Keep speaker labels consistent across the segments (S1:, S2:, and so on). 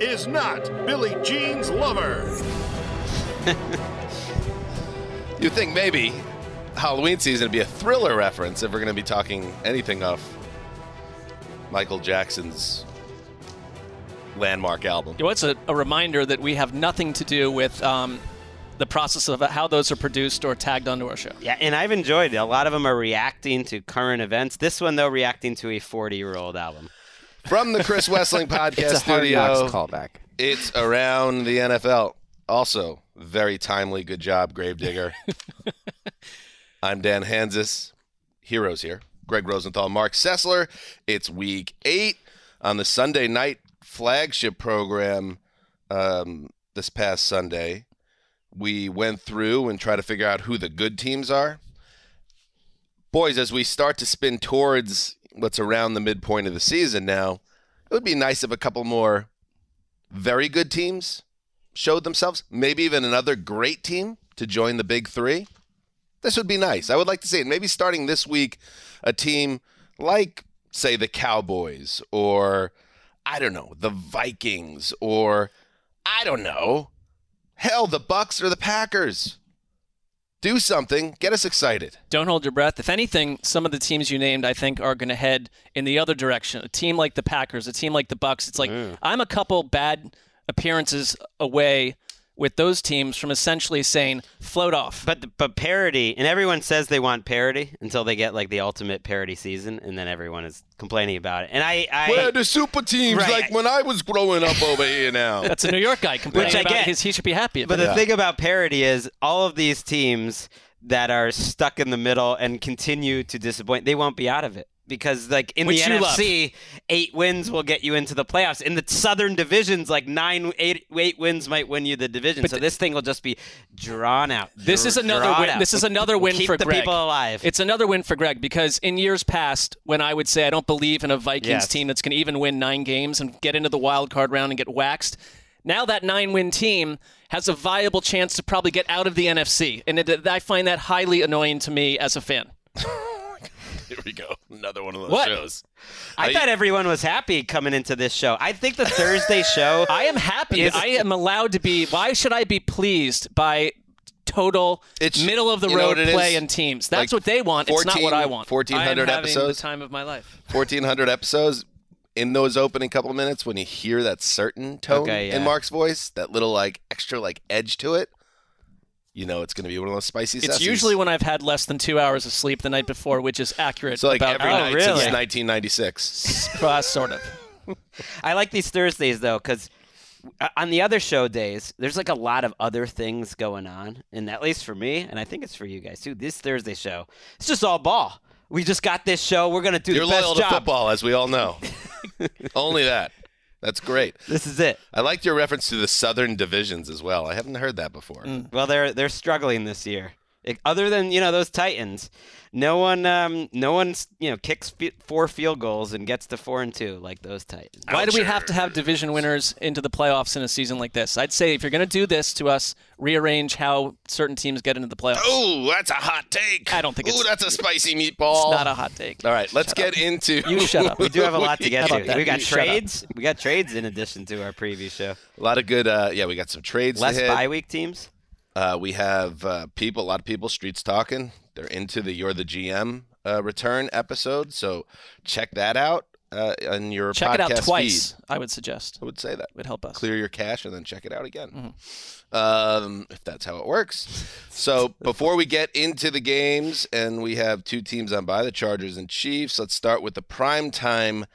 S1: is not Billie Jean's lover.
S2: You think maybe Halloween season would be a thriller reference if we're going to be talking anything of Michael Jackson's landmark album.
S3: You know, it's a, a reminder that we have nothing to do with um, the process of how those are produced or tagged onto our show.
S4: Yeah, and I've enjoyed it. A lot of them are reacting to current events. This one, though, reacting to a 40 year old album.
S2: From the Chris Wesseling podcast
S5: It's a
S2: studio,
S5: callback.
S2: it's around the NFL. Also, very timely. Good job, Gravedigger. I'm Dan Hanzus. Heroes here. Gregg Rosenthal, Marc Sessler. It's week eight on the Sunday night flagship program um, this past Sunday. We went through and tried to figure out who the good teams are. Boys, as we start to spin towards what's around the midpoint of the season now, it would be nice if a couple more very good teams showed themselves. Maybe even another great team to join the big three. This would be nice. I would like to see it. Maybe starting this week, a team like, say, the Cowboys or, I don't know, the Vikings or, I don't know, hell, the Bucks or the Packers. Do something. Get us excited.
S3: Don't hold your breath. If anything, some of the teams you named, I think, are going to head in the other direction. A team like the Packers, a team like the Bucks. It's like I'm a couple bad appearances away with those teams from essentially saying float off.
S4: But but parity, and everyone says they want parity until they get like the ultimate parity season, and then everyone is complaining about it. And I, I
S2: Where the super teams
S4: Right.
S2: like when I was growing up over here now?
S3: That's a New York guy complaining
S4: Which I
S3: about
S4: get.
S3: his. He should be happy.
S4: But
S3: About
S4: the
S3: it.
S4: thing about parity is all of these teams that are stuck in the middle and continue to disappoint, they won't be out of it. Because like in
S3: Which
S4: the
S3: you love.
S4: NFC, eight wins will get you into the playoffs. In the Southern divisions, like nine, eight, eight wins might win you the division. so this thing will just be drawn out.
S3: This is another win.
S4: out.
S3: This is another win
S4: Keep
S3: for
S4: the
S3: Greg.
S4: people alive.
S3: It's another win for Greg because in years past, when I would say I don't believe in a Vikings
S4: Yes.
S3: team that's going to even win nine games and get into the wild card round and get waxed, now that nine-win team has a viable chance to probably get out of the NFC, and it, I find that highly annoying to me as a fan.
S2: Here we go. Another one of those
S3: What?
S2: shows.
S4: I thought everyone was happy coming into this show. I think the Thursday show.
S3: I am happy.
S4: Is-
S3: I am allowed to be. Why should I be pleased by total
S2: It's-
S3: middle of the road play
S2: is?
S3: and teams? That's
S2: Like
S3: what they want. it's not what I want.
S2: 1400
S3: I am
S2: episodes?
S3: The time of my life.
S2: 1400 episodes in those opening couple of minutes when you hear that certain tone
S4: Okay, yeah.
S2: in Mark's voice, that little like extra like edge to it, you know it's going to be one of those spicy
S3: It's
S2: sessies.
S3: usually when I've had less than two hours of sleep the night before, which is accurate.
S2: so like
S3: about
S2: every
S4: Oh,
S2: night
S4: really?
S2: since 1996.
S3: uh, sort of.
S4: I like these Thursdays though, because on the other show days, there's like a lot of other things going on, and at least for me, and I think it's for you guys too. This Thursday show, it's just all ball. We just got this show. We're gonna do
S2: You're
S4: the best
S2: loyal
S4: job.
S2: football, as we all know. Only that. That's great.
S4: This is it.
S2: I liked your reference to the Southern divisions as well. I haven't heard that before. Mm.
S4: Well, they're they're struggling this year. It- other than you know those Titans, no one um, no one you know kicks fi- four field goals and gets to four and two like those Titans.
S3: Why do we have to have division winners into the playoffs in a season like this? I'd say if you're going to do this to us, rearrange how certain teams get into the playoffs.
S2: Oh, that's a hot take.
S3: I don't think
S2: Ooh,
S3: it's-
S2: that's a spicy meatball.
S3: It's not a hot take.
S2: All right, let's get into.
S3: You shut up.
S4: We do have a lot to get to. We got
S3: You
S4: trades. We got trades in addition to our preview show.
S2: A lot of good. Uh, yeah, we got some trades. to
S4: Less bye week teams.
S2: Uh, we have uh, people, a lot of people, streets talking. They're into the "You're the GM" uh, return episode, so check that out uh, on your
S3: Check it out twice.
S2: feed.
S3: I would suggest.
S2: I would say that
S3: Would help us.
S2: clear your cache and then check it out again,
S3: Mm-hmm.
S2: um, if that's how it works. So before we get into the games, and we have two teams on by the Chargers and Chiefs. Let's start with the prime time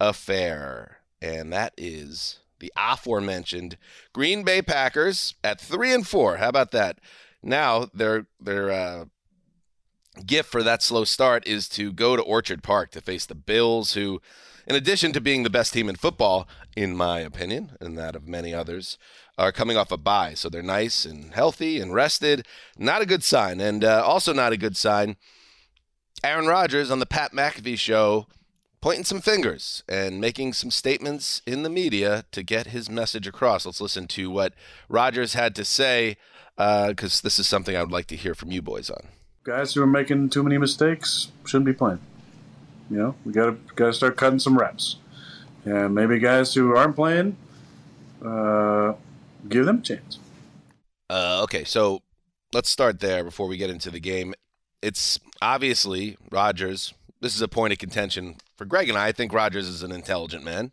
S2: affair, and that is the aforementioned Green Bay Packers at three and four. How about that? Now their their uh, gift for that slow start is to go to Orchard Park to face the Bills, who, in addition to being the best team in football, in my opinion, and that of many others, are coming off a bye. So they're nice and healthy and rested. Not a good sign. And uh, also not a good sign. Aaron Rodgers on the Pat McAfee show pointing some fingers and making some statements in the media to get his message across. Let's listen to what Rodgers had to say because this is something I would like to hear from you boys on.
S5: Guys who are making too many mistakes shouldn't be playing. You know, we gotta gotta start cutting some reps, and maybe guys who aren't playing, uh, give them a chance.
S2: Uh, okay, so let's start there before we get into the game. It's obviously Rodgers. This is a point of contention for Greg and I. I think Rodgers is an intelligent man.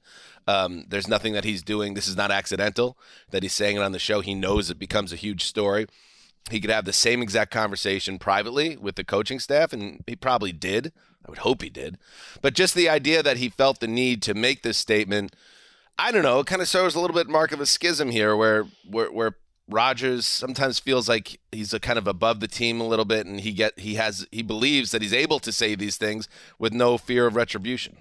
S2: Um, there's nothing that he's doing. This is not accidental that he's saying it on the show. He knows it becomes a huge story. He could have the same exact conversation privately with the coaching staff, and he probably did. I would hope he did. But just the idea that he felt the need to make this statement, I don't know, it kind of shows a little bit mark of a schism here where where where Rodgers sometimes feels like he's a kind of above the team a little bit and he get he has he believes that he's able to say these things with no fear of retribution.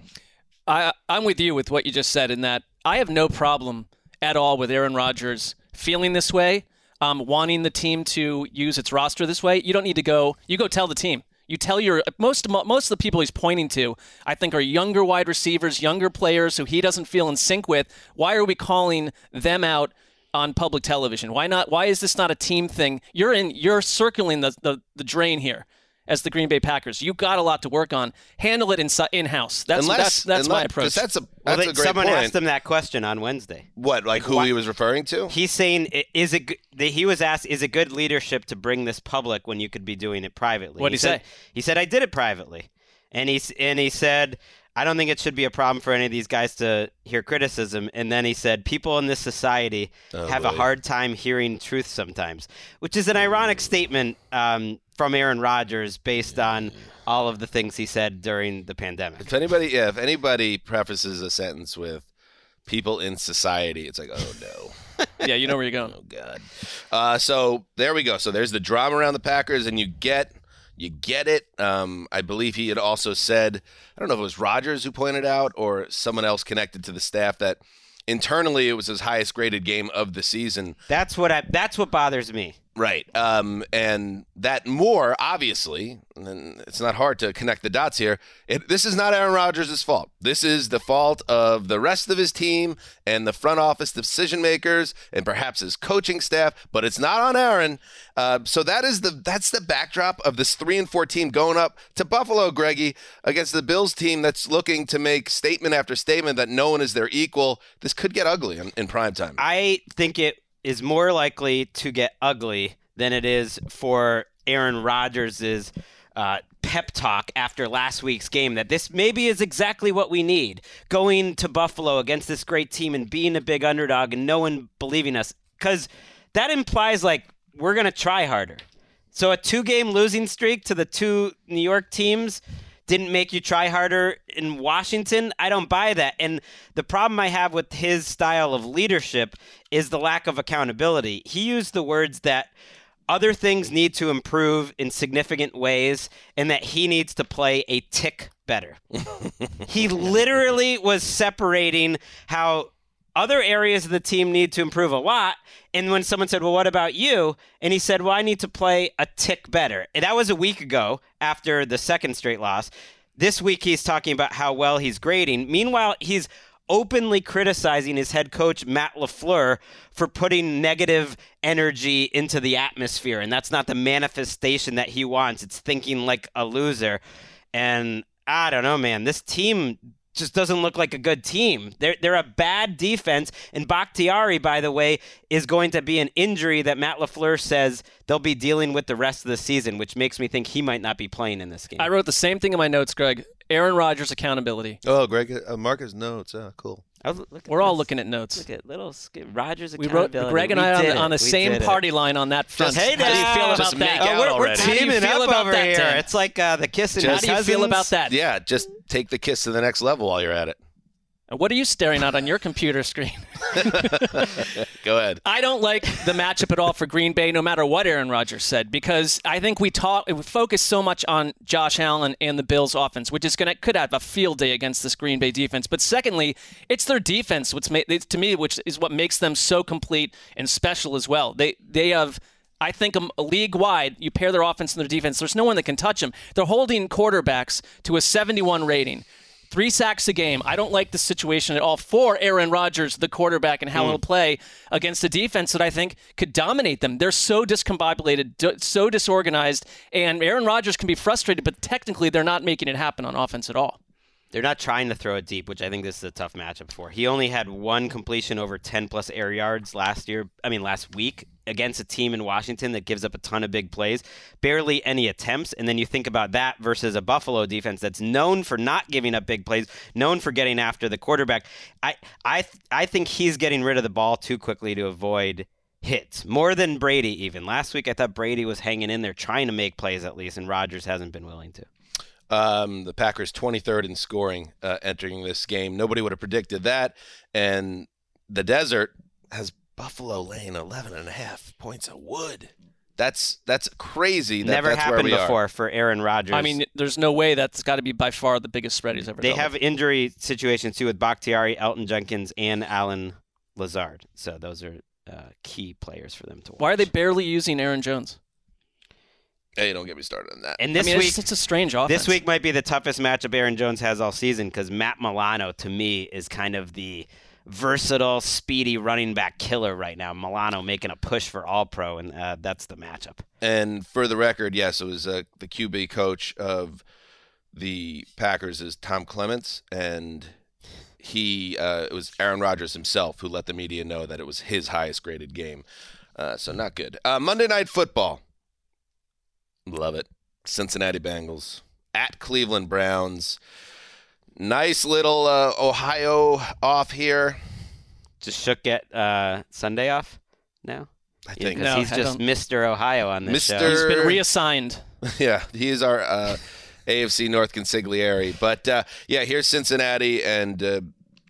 S3: I, I'm with you with what you just said in that I have no problem at all with Aaron Rodgers feeling this way, um, wanting the team to use its roster this way. You don't need to go. You go tell the team. You tell your most most of the people he's pointing to. I think are younger wide receivers, younger players who he doesn't feel in sync with. Why are we calling them out? on public television? Why not? Why is this not a team thing? You're in. You're circling the the, the drain here as the Green Bay Packers. You've got a lot to work on. Handle it in in house. That's
S2: Unless,
S3: that's that's my approach.
S2: That's a
S4: Well,
S2: that's
S4: they-
S2: a great
S4: someone
S2: point.
S4: asked him that question on Wednesday.
S2: what like who
S4: Why-
S2: he was referring to?
S4: He's saying, "Is it?" g- that He was asked, "Is it good leadership to bring this public when you could be doing it privately?"
S3: What'd he
S4: said,
S3: say?
S4: He said, "I did it privately," and he and he said, "I don't think it should be a problem for any of these guys to hear criticism." And then he said, "People in this society
S2: Oh,
S4: have a hard time hearing truth sometimes," which is an ironic statement um, from Aaron Rodgers based on all of the things he said during the pandemic.
S2: If anybody, yeah, if anybody prefaces a sentence with "people in society," it's like, oh no.
S3: yeah, you know where you're going.
S2: Oh God. Uh, so there we go. So there's the drama around the Packers, and you get you get it. Um, I believe he had also said, I don't know if it was Rodgers who pointed out or someone else connected to the staff that internally it was his highest graded game of the season.
S4: That's what I. That's what bothers me.
S2: Right. Um, and that more, obviously, and it's not hard to connect the dots here. It, this is not Aaron Rodgers' fault. This is the fault of the rest of his team and the front office decision makers and perhaps his coaching staff, but it's not on Aaron. Uh, so that is the that's the backdrop of this three and four team going up to Buffalo, Greggy, against the Bills team that's looking to make statement after statement that no one is their equal. This could get ugly in, in prime time.
S4: I think it is more likely to get ugly than it is for Aaron Rodgers' uh, pep talk after last week's game that this maybe is exactly what we need. Going to Buffalo against this great team and being a big underdog and no one believing us. Because that implies, like, we're going to try harder. So a two game losing streak to the two New York teams didn't make you try harder in Washington. I don't buy that. And the problem I have with his style of leadership is the lack of accountability. He used the words that other things need to improve in significant ways and that he needs to play a tick better. he literally was separating how other areas of the team need to improve a lot. And when someone said, Well, what about you? And he said, Well, I need to play a tick better. And that was a week ago after the second straight loss. This week he's talking about how well he's grading. Meanwhile, he's openly criticizing his head coach Matt LaFleur for putting negative energy into the atmosphere and that's not the manifestation that he wants. It's thinking like a loser. And I don't know, man. This team just doesn't look like a good team. They're they're a bad defense. And Bakhtiari, by the way, is going to be an injury that Matt LaFleur says they'll be dealing with the rest of the season, which makes me think he might not be playing in this game.
S3: I wrote the same thing in my notes, Greg. Aaron Rodgers accountability.
S2: Oh, Greg, uh, Marcus notes. Oh, cool.
S3: We're all looking at notes.
S4: Look at little Rodgers.
S3: We wrote Greg and
S4: We
S3: I on the, on the
S4: We
S3: same
S4: did it.
S3: party line on that front.
S4: Just- hey,
S3: How do you feel about
S2: make
S3: that?
S4: Oh, we're, we're
S2: already.
S3: How do you
S4: teaming up
S3: about
S4: over
S3: that,
S4: here.
S3: Dan?
S4: It's like uh, the kissing.
S3: How do you feel about that?
S2: Yeah, just take the kiss to the next level while you're at it.
S3: What are you staring at on your computer screen?
S2: Go ahead.
S3: I don't like the matchup at all for Green Bay, no matter what Aaron Rodgers said, because I think we talk we focus so much on Josh Allen and the Bills' offense, which is gonna could have a field day against this Green Bay defense. But secondly, it's their defense, which to me, which is what makes them so complete and special as well. They they have. I think um, league wide, you pair their offense and their defense. There's no one that can touch them. They're holding quarterbacks to a 71 rating. Three sacks a game. I don't like the situation at all for Aaron Rodgers, the quarterback, and how hmm. he'll play against a defense that I think could dominate them. They're so discombobulated, so disorganized, and Aaron Rodgers can be frustrated, but technically they're not making it happen on offense at all.
S4: They're not trying to throw it deep, which I think this is a tough matchup for. He only had one completion over 10 plus air yards last year, I mean, last week against a team in Washington that gives up a ton of big plays, barely any attempts. And then you think about that versus a Buffalo defense that's known for not giving up big plays, known for getting after the quarterback. I, I, I think he's getting rid of the ball too quickly to avoid hits more than Brady even. Last week I thought Brady was hanging in there trying to make plays at least and Rodgers hasn't been willing to.
S2: Um, the Packers 23rd in scoring uh, entering this game. Nobody would have predicted that. And the desert has Buffalo laying 11 and a half points of wood. That's that's crazy. That
S4: Never
S2: that's where
S4: happened
S2: we are.
S4: before for Aaron Rodgers.
S3: I mean, there's no way that's got to be by far the biggest spread he's ever
S4: they have
S3: with.
S4: injury situations too with Bakhtiari, Elgton Jenkins, and Allen Lazard. So those are uh, key players for them to watch.
S3: Why are they barely using Aaron Jones?
S2: Hey, don't get me started on that.
S4: And
S3: I
S4: this
S3: mean,
S4: week,
S3: it's, it's a strange offense.
S4: this week might be the toughest matchup Aaron Jones has all season because Matt Milano, to me, is kind of the versatile, speedy running back killer right now. Milano making a push for All Pro, and uh, that's the matchup.
S2: And for the record, yes, it was uh, the QB coach of the Packers is Tom Clements, and he uh, it was Aaron Rodgers himself who let the media know that it was his highest graded game. Uh, so not good. Uh, Monday Night Football, love it. Cincinnati Bengals at Cleveland Browns. Nice little uh, Ohio off here.
S4: Just shook get uh, Sunday off now.
S2: I
S4: Yeah,
S2: think.
S4: 'cause
S3: No,
S4: he's
S3: I
S4: just
S3: don't-
S4: Mr. Ohio on this
S2: Mr.
S4: show.
S3: He's been reassigned.
S2: Yeah, he is our uh, AFC North consigliere. But uh, yeah, here's Cincinnati, and uh,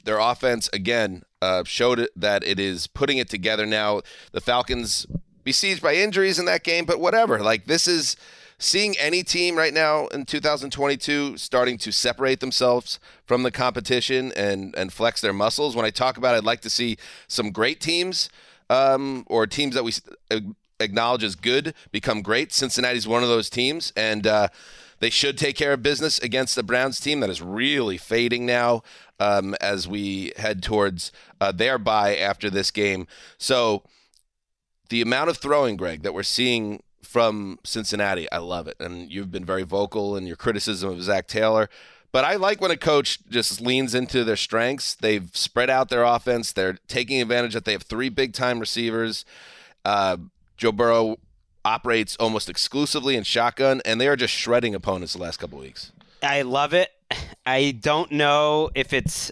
S2: their offense again uh, showed that it is putting it together now. The Falcons besieged by injuries in that game, but whatever. Like this is seeing any team right now in 2022 starting to separate themselves from the competition and and flex their muscles. When I talk about, it, I'd like to see some great teams um, or teams that we acknowledge as good become great. Cincinnati's one of those teams, and uh, they should take care of business against the Browns team that is really fading now um, as we head towards uh, their bye after this game. So the amount of throwing, Greg, that we're seeing from Cincinnati, I love it. And you've been very vocal in your criticism of Zac Taylor. But I like when a coach just leans into their strengths. They've spread out their offense. They're taking advantage that they have three big time receivers. Uh, Joe Burrow operates almost exclusively in shotgun, and they are just shredding opponents the last couple weeks.
S4: I love it. I don't know if it's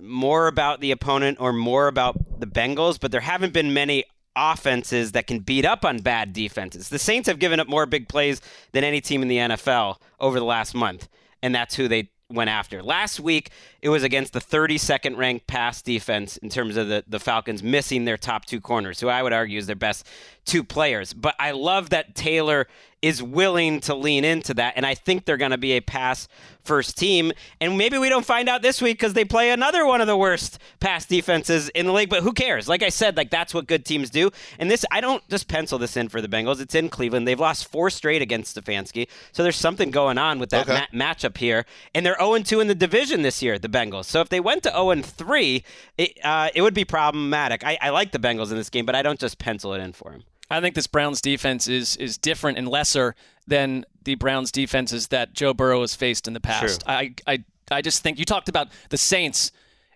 S4: more about the opponent or more about the Bengals, but there haven't been many offenses that can beat up on bad defenses. The Saints have given up more big plays than any team in the NFL over the last month, and that's who they went after. Last week, it was against the 32nd ranked pass defense in terms of the, the Falcons missing their top two corners, who I would argue is their best two players. But I love that Taylor is willing to lean into that. And I think they're going to be a pass first team. And maybe we don't find out this week because they play another one of the worst pass defenses in the league. But who cares? Like I said, like that's what good teams do. And this, I don't just pencil this in for the Bengals. It's in Cleveland. They've lost four straight against Stefanski. So there's something going on with that
S2: Okay.
S4: ma- matchup here. And they're 0 2 in the division this year, the Bengals. So if they went to 0 3, it, uh, it would be problematic. I, I like the Bengals in this game, but I don't just pencil it in for them.
S3: I think this Browns defense is is different and lesser than the Browns defenses that Joe Burrow has faced in the past. I, I I just think you talked about the Saints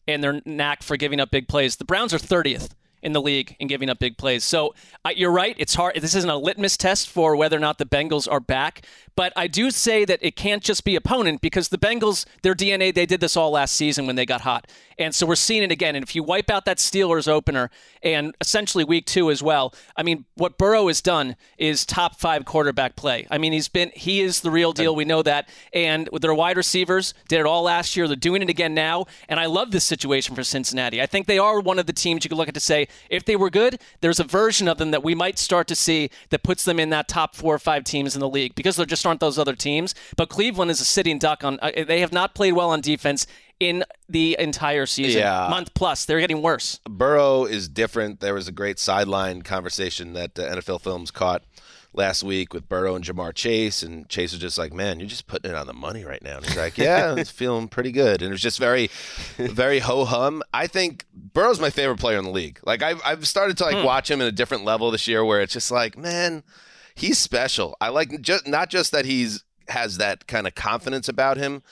S3: and their knack for giving up big plays. The Browns are 30th in the league in giving up big plays. So uh, you're right. It's hard. This isn't a litmus test for whether or not the Bengals are back. But I do say that it can't just be opponent because the Bengals, their DNA, they did this all last season when they got hot. And so we're seeing it again. And if you wipe out that Steelers opener and essentially week two as well, I mean, what Burrow has done is top five quarterback play. I mean, he's been, he is the real deal. We know that. And their wide receivers, did it all last year. They're doing it again now. And I love this situation for Cincinnati. I think they are one of the teams you could look at to say, if they were good, there's a version of them that we might start to see that puts them in that top four or five teams in the league because there just aren't those other teams. But Cleveland is a sitting duck on. Uh, they have not played well on defense in the entire season.
S2: Yeah.
S3: Month plus, they're getting worse.
S2: Burrow is different. There was a great sideline conversation that uh, NFL Films caught last week with Burrow and Ja'Marr Chase, and Chase was just like, "Man, you're just putting it on the money right now." And he's like, "Yeah, it's feeling pretty good," and it was just very, very ho hum. I think Burrow's my favorite player in the league. Like I've I've started to like watch him in a different level this year, where it's just like, man, he's special. I like just not just that he's has that kind of confidence about him,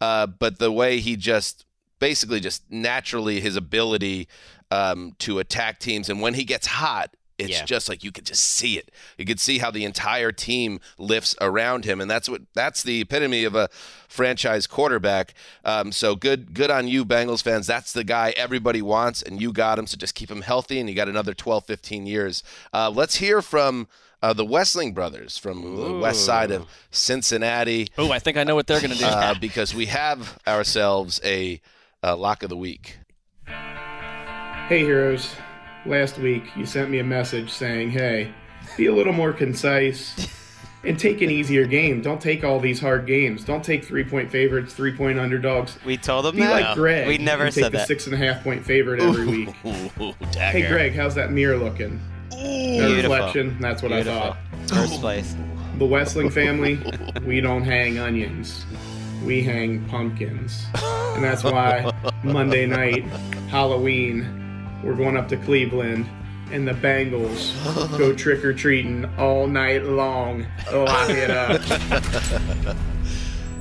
S2: uh, but the way he just basically just naturally his ability um, to attack teams, and when he gets hot, it's
S4: Yeah.
S2: just like you could just see it. You could see how the entire team lifts around him, and that's what that's the epitome of a franchise quarterback. Um, so good, good on you, Bengals fans. That's the guy everybody wants, and you got him. So just keep him healthy, and you got another 12, 15 years. Uh, let's hear from. Uh, the Wesseling brothers from the west side of Cincinnati
S3: Oh, I think I know what they're going to do.
S2: uh, because we have ourselves a, uh lock of the week.
S6: Hey heroes, last week you sent me a message saying, hey, be a little more concise and take an easier game. Don't take all these hard games. Don't take three point favorites, three point underdogs.
S4: We told them
S6: Be
S4: that.
S6: like Greg.
S4: We never
S6: and take
S4: said
S6: the six and a half point favorite every week. Hey Greg, how's that mirror looking? No
S4: Beautiful.
S6: reflection. That's what
S4: Beautiful.
S6: I thought.
S4: First place.
S6: The Wesseling family, we don't hang onions. We hang pumpkins. And that's why Monday night, Halloween, we're going up to Cleveland and the Bengals go trick or treating all night long. Oh, Lock it up.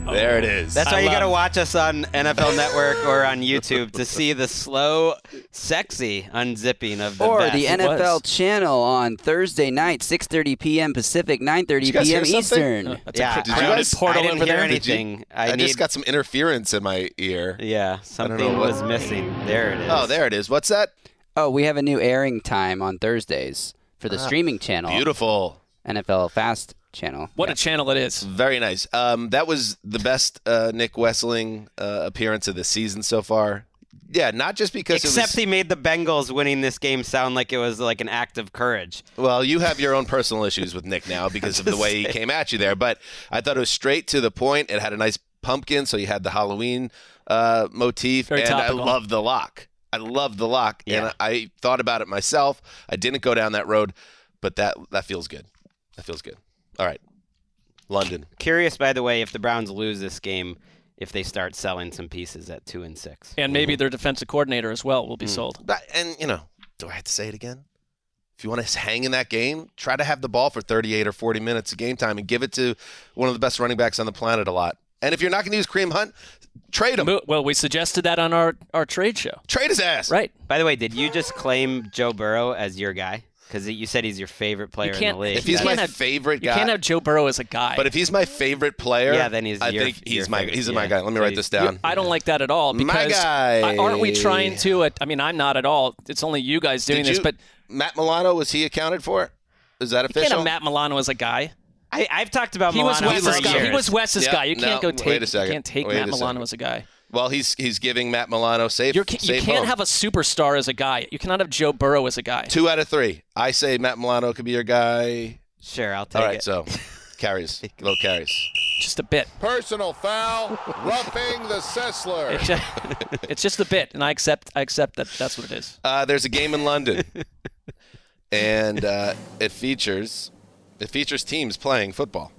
S2: There it is.
S4: That's why you got to watch us on NFL Network or on YouTube to see the slow, sexy unzipping of the
S7: or
S4: vest.
S7: the NFL
S3: was.
S7: channel on Thursday night, 6:30 p.m. Pacific, 9:30 p.m. Eastern.
S3: Uh, That's
S4: yeah,
S3: a
S2: Did you guys-
S3: portal
S4: I didn't
S3: over
S4: hear
S3: there.
S2: Did you-
S4: anything.
S2: I,
S4: I, need,
S2: just got some interference in my ear.
S4: Yeah,
S2: know
S4: something
S2: what-
S4: was missing. There it oh, is.
S2: Oh, there it is. What's that?
S7: Oh, we have a new airing time on Thursdays for the streaming channel,
S2: Beautiful.
S7: NFL Fast channel.
S3: What a channel it is.
S2: Very nice. Um, that was the best uh, Nick Wesseling uh, appearance of the season so far. Yeah, not just because
S4: Except
S2: it was,
S4: he made the Bengals winning this game sound like it was like an act of courage.
S2: well, you have your own personal issues with Nick now because of the
S4: Just
S2: way he came at you there. But I thought it was straight to the point. It had a nice pumpkin, so you had the Halloween uh, motif,
S3: Very
S2: and
S3: topical.
S2: I love the lock. I love the lock,
S4: Yeah.
S2: and I thought about it myself. I didn't go down that road, but that that feels good. That feels good. All right, London.
S4: Curious, by the way, if the Browns lose this game, if they start selling some pieces at two and six.
S3: And maybe their defensive coordinator as well will be hmm. sold.
S2: But- And you know, do I have to say it again? If you want to hang in that game, try to have the ball for 38 or 40 minutes of game time and give it to one of the best running backs on the planet a lot. And if you're not going to use Kareem Hunt, trade him.
S3: Well, we suggested that on our, our trade show.
S2: Trade his ass.
S3: Right.
S4: By the way, did you just claim Joe Burrow as your guy? Because you said he's your favorite player in
S3: can't-
S4: the league.
S2: If he's my
S3: have-
S2: favorite guy, You
S3: can't have Joe Burrow as a guy.
S2: but if he's my favorite player,
S4: Yeah, then he's
S2: I
S4: your-
S2: think he's my
S4: favorite,
S2: he's my guy. Let me
S4: So
S2: write this down.
S3: I don't like that at all
S2: My
S3: because
S2: guy.
S3: Aren't we trying to? uh, I mean, I'm not at all. It's only you guys doing
S2: Did
S3: this,
S2: you-
S3: but
S2: Matt Milano was he accounted for? Is that official?
S3: you can't have Matt Milano as a guy.
S4: I, I've talked about
S3: He was
S4: Milano
S3: Wes's
S4: for
S3: guy.
S4: years.
S3: He was Wes's
S2: Yeah,
S3: guy. You can't go take.
S2: wait a second.
S3: You can't take
S2: Wait
S3: Matt Milano
S2: second.
S3: as a guy.
S2: Well, he's he's giving Matt Milano safe.
S3: You're, you
S2: safe
S3: can't
S2: home.
S3: have a superstar as a guy. You cannot have Joe Burrow as a guy.
S2: two out of three. I say Matt Milano could be your guy.
S4: Sure, I'll take it.
S2: All right,
S4: it.
S2: so carries, low carries.
S3: Just a bit.
S1: Personal foul, roughing the Sessler.
S3: It's just, it's just a bit, and I accept. I accept that. That's what it is.
S2: Uh, there's a game in London, and uh, it features it features teams playing football.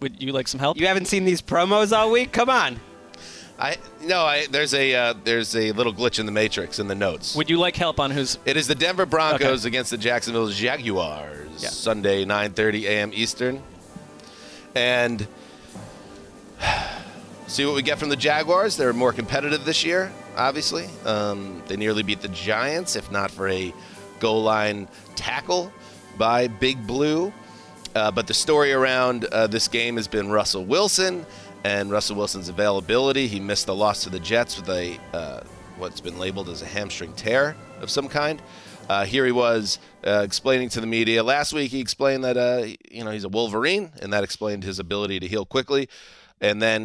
S3: Would you like some help?
S4: You haven't seen these promos all week? Come on.
S2: I no, I there's a uh, there's a little glitch in the matrix in the notes.
S3: Would you like help on who's?
S2: It is the Denver Broncos against the Jacksonville Jaguars.
S3: Yeah.
S2: Sunday, 9:30 a.m. Eastern. And see what we get from the Jaguars. They're more competitive this year, obviously. Um, they nearly beat the Giants, if not for a goal line tackle by Big Blue. Uh, but the story around uh, this game has been Russell Wilson and Russell Wilson's availability. He missed the loss to the Jets with a uh, what's been labeled as a hamstring tear of some kind. Uh, here he was uh, explaining to the media last week. He explained that uh, you know he's a Wolverine, and that explained his ability to heal quickly. And then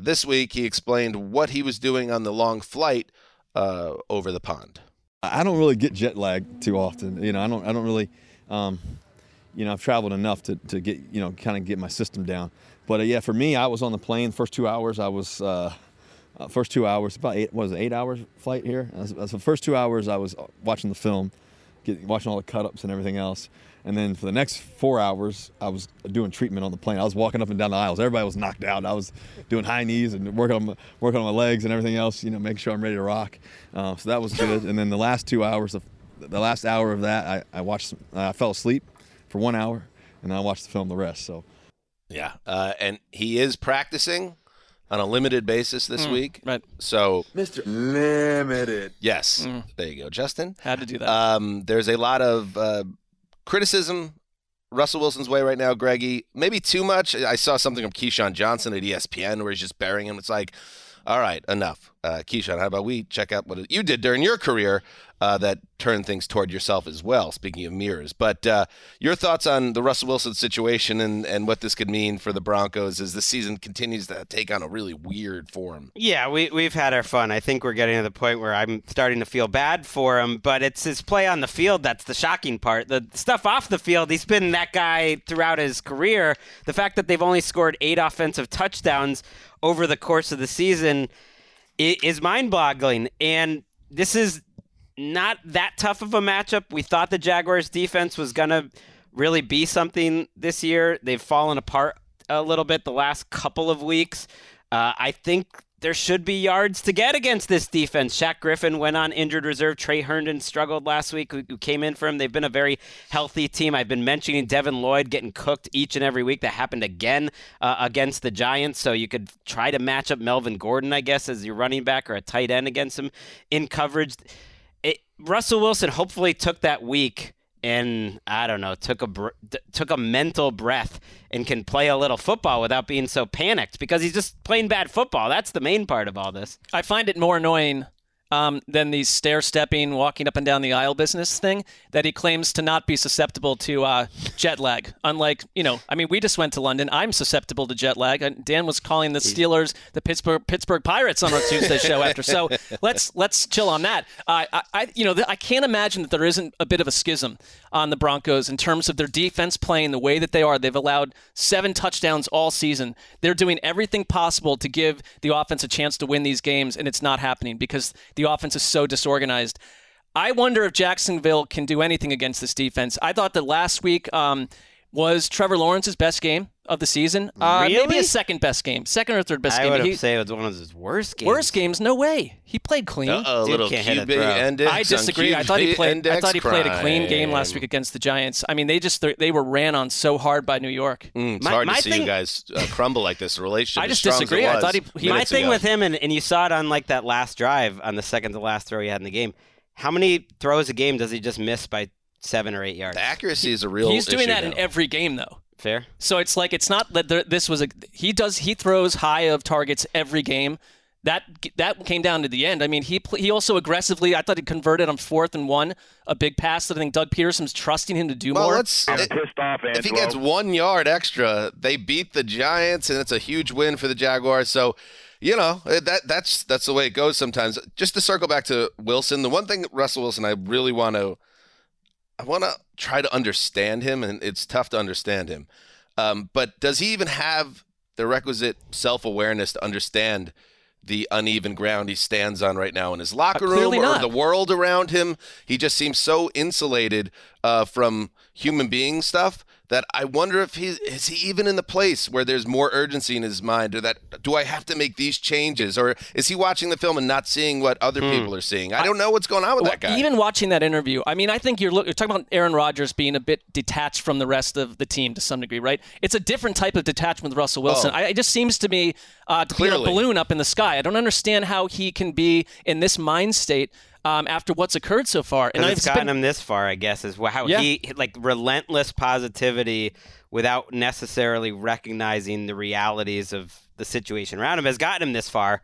S2: this week he explained what he was doing on the long flight over the pond.
S8: I don't really get jet lag too often. You know, I don't. I don't really. Um, you know, I've traveled enough to, to get you know kind of get my system down. But uh, yeah, for me, I was on the plane first two hours. I was uh, uh, first two hours about eight. Was it, eight hours flight here? As the first two hours, I was watching the film, watching all the cut ups and everything else. And then for the next four hours, I was doing treatment on the plane. I was walking up and down the aisles. Everybody was knocked out. I was doing high knees and working on my, working on my legs and everything else. You know, making sure I'm ready to rock. Uh, so that was good. and then the last two hours of the last hour of that, I, I watched. Some, I fell asleep for one hour, and I watched the film the rest. So
S2: Yeah, uh, and he is practicing on a limited basis this
S3: Mm,
S2: week.
S3: right.
S2: So
S8: Mr. Limited.
S2: yes,
S3: Mm.
S2: there you go, Justin.
S3: Had to do that.
S2: Um, there's a lot of uh, criticism Russell Wilson's way right now, Greggy. Maybe too much. I saw something from Keyshawn Johnson at ESPN where he's just burying him. It's like, all right, enough. Uh, Keyshawn, how about we check out what you did during your career uh, that turn things toward yourself as well, speaking of mirrors. But uh, your thoughts on the Russell Wilson situation and, and what this could mean for the Broncos as the season continues to take on a really weird form?
S4: Yeah, we we've had our fun. I think we're getting to the point where I'm starting to feel bad for him, but it's his play on the field that's the shocking part. The stuff off the field, he's been that guy throughout his career. The fact that they've only scored 8 offensive touchdowns over the course of the season is mind-boggling. And this is not that tough of a matchup. We thought the Jaguars defense was going to really be something this year. They've fallen apart a little bit the last couple of weeks. Uh, I think there should be yards to get against this defense. Shaq Griffin went on injured reserve. Tre Herndon struggled last week, who, came in for him. They've been a very healthy team. I've been mentioning Devin Lloyd getting cooked each and every week. That happened again uh, against the Giants. So you could try to match up Melvin Gordon, I guess, as your running back or a tight end against him in coverage. Russell Wilson hopefully took that week and I don't know, took a br- took a mental breath and can play a little football without being so panicked because he's just playing bad football. That's the main part of all this.
S3: I find it more annoying um, than the stair stepping, walking up and down the aisle business thing that he claims to not be susceptible to uh, jet lag. Unlike, you know, I mean, we just went to London. I'm susceptible to jet lag. Dan was calling the Steelers the Pittsburgh Pittsburgh Pirates on our Tuesday show after. So let's let's chill on that. Uh, I, I, you know, th- I can't imagine that there isn't a bit of a schism on the Broncos in terms of their defense playing the way that they are. They've allowed seven touchdowns all season. They're doing everything possible to give the offense a chance to win these games, and it's not happening because the offense is so disorganized. I wonder if Jacksonville can do anything against this defense. I thought that last week um, was Trevor Lawrence's best game of the season. Uh, Maybe
S4: Really?
S3: his second best game, second or third best
S4: I
S3: game.
S4: would
S3: He-
S4: have say it was one of his worst games.
S3: Worst games? No way. He played clean.
S2: Uh-oh,
S4: Dude
S2: little
S4: can't hit a
S2: QB
S4: throw.
S2: index
S3: I disagree. I thought he played. I thought he played a clean game last week against the Giants. I mean, they just they were ran on so hard by New York.
S2: Mm, it's
S4: My-
S2: hard
S4: my
S2: to see
S4: thing-
S2: you guys uh, crumble like this. Relationship.
S3: I just
S2: strong as it
S3: disagree. I thought he- he-
S4: My thing
S2: ago.
S4: with him, and, and you saw it on like that last drive on the second to last throw he had in the game. How many throws a game does he just miss by seven or eight yards?
S2: The accuracy is a real.
S3: He's doing
S2: issue
S3: that in every game though.
S4: Fair.
S3: So it's like it's not that there, this was a he does he throws high of targets every game. that that came down to the end. I mean, he he also aggressively. I thought he converted on fourth and one, a big pass that I think Doug Pederson's trusting him to do
S2: Well,
S3: more.
S2: let's. get pissed off if he gets one yard extra, they beat the Giants, and it's a huge win for the Jaguars. So, you know eh, that that's that's the way it goes sometimes. Just to circle back to Wilson, the one thing Russell Wilson, I really want to, I want to try to understand him, and it's tough to understand him. Um, but does he even have the requisite self awareness to understand? The uneven ground he stands on right now in his locker room, or
S3: not.
S2: the world around him. He just seems so insulated uh, from human being stuff that I wonder if he is he even in the place where there's more urgency in his mind, or that do I have to make these changes, or is he watching the film and not seeing what other people are seeing? I don't know what's going on with that guy.
S3: Even watching that interview, I mean, I think you're, look, you're talking about Aaron Rodgers being a bit detached from the rest of the team to some degree, right? It's a different type of detachment with Russell Wilson.
S2: Oh.
S3: I, it just seems to me uh, to be a balloon up in the sky. I don't understand how he can be in this mind state um, after what's occurred so far.
S4: And it's
S3: I've
S4: gotten
S3: been-
S4: him this far, I guess, is how
S3: Yeah.
S4: he like relentless positivity without necessarily recognizing the realities of the situation around him has gotten him this far.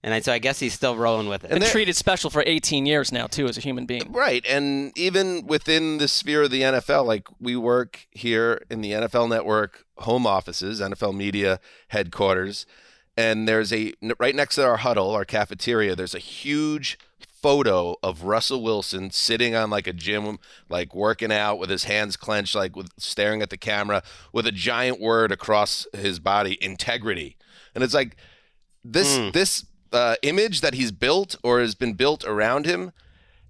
S4: And so I guess he's still rolling with it.
S3: been treated special for 18 years now, too, as a human being.
S2: Right. And even within the sphere of the NFL, like we work here in the NFL network home offices, NFL media headquarters, and there's a right next to our huddle, our cafeteria, there's a huge photo of Russell Wilson sitting on like a gym, like working out with his hands clenched, like with staring at the camera with a giant word across his body, integrity. And it's like this
S4: Hmm.
S2: this uh, image that he's built or has been built around him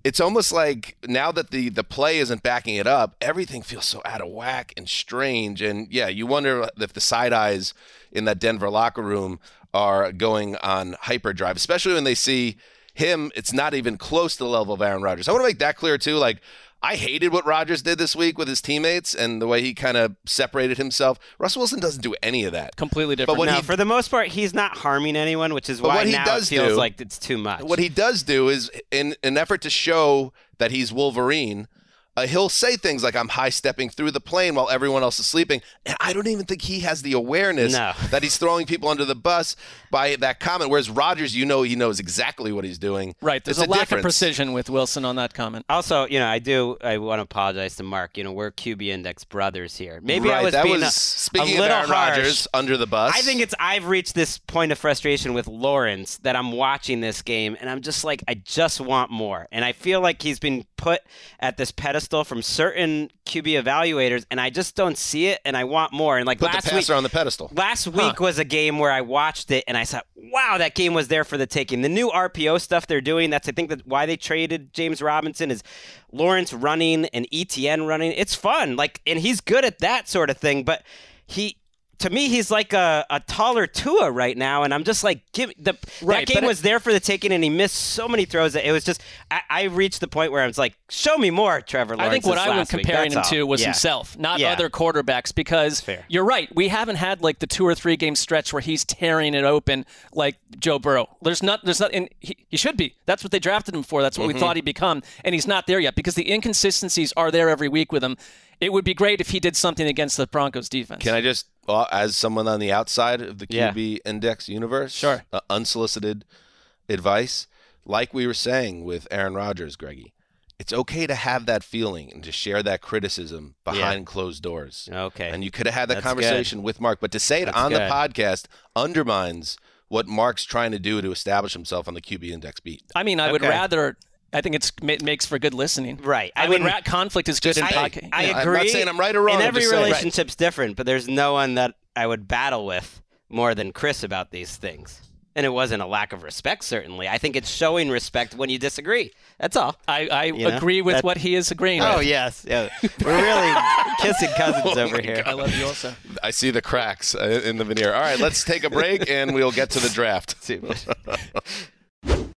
S2: it's almost like now that the the play isn't backing it up, everything feels so out of whack and strange. And yeah, you wonder if the side eyes in that Denver locker room are going on hyperdrive, especially when they see him. It's not even close to the level of Aaron Rodgers. I want to make that clear too. Like I hated what Rodgers did this week with his teammates and the way he kind of separated himself. Russell Wilson doesn't do any of that.
S3: Completely
S2: different. But
S4: no,
S2: he-
S4: for the most part, he's not harming anyone, which is why
S2: what he
S4: now
S2: does
S4: it feels
S2: do-
S4: like it's too much.
S2: What he does do is, in an effort to show that he's Wolverine, uh, he'll say things like, I'm high stepping through the plane while everyone else is sleeping. And I don't even think he has the awareness
S4: No.
S2: that he's throwing people under the bus by that comment. Whereas Rodgers, you know, he knows exactly what he's doing.
S3: Right. There's
S2: It's
S3: a lack
S2: difference.
S3: of precision with Wilson on that comment.
S4: Also, you know, I do. I want to apologize to Mark. You know, we're QB Index brothers here. Maybe I was
S2: that
S4: being
S2: was-
S4: a,
S2: speaking
S4: a
S2: of
S4: little
S2: Aaron
S4: harsh.
S2: Rodgers under the bus.
S4: I think it's. I've reached this point of frustration with Lawrence that I'm watching this game and I'm just like, I just want more. And I feel like he's been put at this pedestal from certain QB evaluators, and I just don't see it. And I want more. And like
S2: Put the
S4: last
S2: passer
S4: week,
S2: on the pedestal.
S4: Last week was a game where I watched it and I thought, wow, that game was there for the taking. The new RPO stuff they're doing, that's I think that why they traded James Robinson is Lawrence running and ETN running. It's fun. Like and he's good at that sort of thing, but he to me, he's like a, a taller Tua right now, and I'm just like, give the
S3: Right,
S4: that game was there for the taking, and he missed so many throws that it was just. I, I reached the point where I was like, show me more, Trevor. Lawrence
S3: I think what I was comparing him
S4: That's
S3: to was
S4: Yeah.
S3: himself, not
S4: Yeah.
S3: other quarterbacks. Because you're right, we haven't had like the two or three game stretch where he's tearing it open like Joe Burrow. There's not, there's not, and he, he should be. That's what they drafted him for. That's what
S2: Mhm.
S3: we thought he'd become, and he's not there yet because the inconsistencies are there every week with him. It would be great if he did something against the Broncos defense.
S2: Can I just, well, as someone on the outside of the
S3: Yeah.
S2: QB index universe,
S3: Sure.
S2: uh, unsolicited advice, like we were saying with Aaron Rodgers, Greggy, it's okay to have that feeling and to share that criticism behind closed doors.
S4: Okay.
S2: And you could have had that
S4: That's
S2: conversation with Mark, but to say it
S4: That's
S2: on
S4: good.
S2: the podcast undermines what Mark's trying to do to establish himself on the QB index beat.
S3: I mean, I would rather. I think it's it makes for good listening.
S4: Right.
S3: I,
S4: I
S3: would
S4: mean,
S3: ra- conflict is good in
S4: I,
S3: podcast.
S4: I
S2: I'm
S4: agree.
S2: not saying I'm right or wrong,
S4: And
S2: I'm
S4: every
S2: just saying-
S4: relationship's different, but there's no one that I would battle with more than Chris about these things. And it wasn't a lack of respect, certainly. I think it's showing respect when you disagree. That's all.
S3: I, I
S4: You know?
S3: agree with
S4: That-
S3: what he is agreeing
S4: Oh
S3: with.
S4: yes, yeah. We're really kissing cousins
S2: Oh
S4: over
S2: my
S4: here.
S3: I love you also.
S2: I see the cracks uh, in the veneer. All right, let's take a break and we'll get to the draft.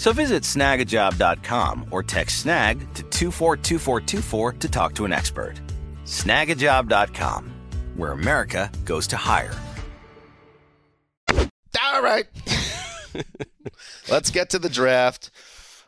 S9: So visit snagajob.com or text snag to 242424 to talk to an expert. Snagajob.com, where America goes to hire.
S2: All right. Let's get to the draft.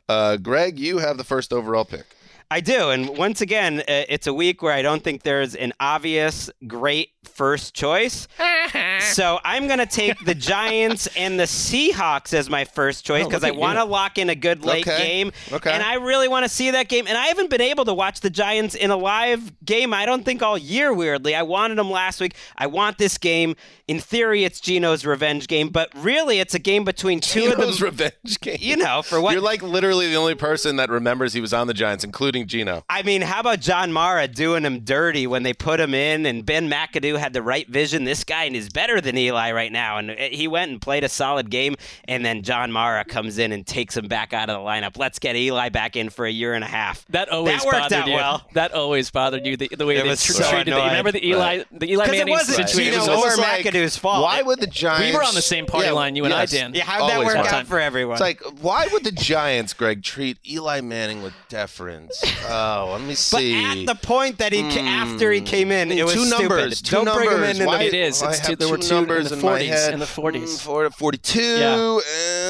S2: Uh, Gregg, you have the first overall pick.
S4: I do. And once again, uh, it's a week where I don't think there's an obvious great first choice. so I'm going to take the Giants and the Seahawks as my first choice
S2: Oh,
S4: because
S2: look
S4: I want to lock in a good late
S2: Okay.
S4: game.
S2: Okay.
S4: And I really want to see that game. And I haven't been able to watch the Giants in a live game, I don't think all year, weirdly. I wanted them last week. I want this game. In theory, it's Geno's revenge game, but really, it's a game between two of
S2: Geno's
S4: them.
S2: revenge game.
S4: You know, for what
S2: You're like literally the only person that remembers he was on the Giants, including Geno.
S4: I mean, how about John Mara doing him dirty when they put him in? And Ben McAdoo had the right vision. This guy is better than Eli right now, and he went and played a solid game. And then John Mara comes in and takes him back out of the lineup. Let's get Eli back in for a year and a half.
S3: That always
S4: that worked
S3: bothered
S4: out
S3: you.
S4: well.
S3: That always bothered you. The, the way
S4: It
S3: they
S4: was
S3: tr-
S4: so
S3: treated. The,
S4: annoying.
S3: remember the Eli,
S2: Right.
S3: the Eli
S4: 'Cause it
S3: Manning
S4: wasn't
S3: situation?
S4: Geno
S3: was
S4: or
S3: almost
S2: almost like,
S4: McAdoo's fault.
S2: Why would the Giants?
S3: We were on the same party
S2: Yeah,
S3: line, you and I,
S2: yes.
S3: Dan.
S4: Yeah, how'd that
S2: Always
S4: work out
S3: time.
S4: for everyone?
S2: It's like, why would the Giants, Gregg, treat Eli Manning with deference? Oh, let me see.
S4: but at the point that he ca- after he came in, it was
S2: two
S4: stupid.
S2: numbers. Two
S4: Don't
S2: numbers.
S4: bring him in. in
S2: Why,
S4: the,
S3: It is.
S2: I
S3: It's
S2: have
S3: two- there were
S2: two
S3: two in
S2: numbers
S3: the
S2: in, my
S3: 40s,
S2: head.
S3: in the 40s.
S2: Mm, for- 42
S3: Yeah.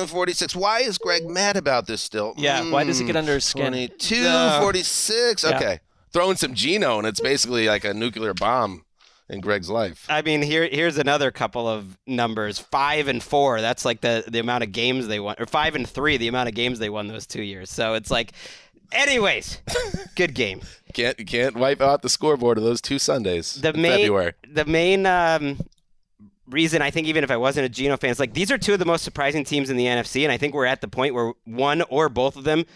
S2: and 46. Why is Gregg mad about this still?
S3: Yeah, why does it get under his skin?
S2: 22,
S3: No.
S2: 46.
S3: Yeah.
S2: Okay. Throwing some Geno, and it's basically like a nuclear bomb in Gregg's life.
S4: I mean, here here's another couple of numbers: five and four. That's like the the amount of games they won, or five and three, the amount of games they won those two years. So it's like, anyways, good game.
S2: Can't you can't wipe out the scoreboard of those two Sundays
S4: The
S2: in
S4: main
S2: February.
S4: the main um, reason I think even if I wasn't a Geno fan, is like these are two of the most surprising teams in the NFC, and I think we're at the point where one or both of them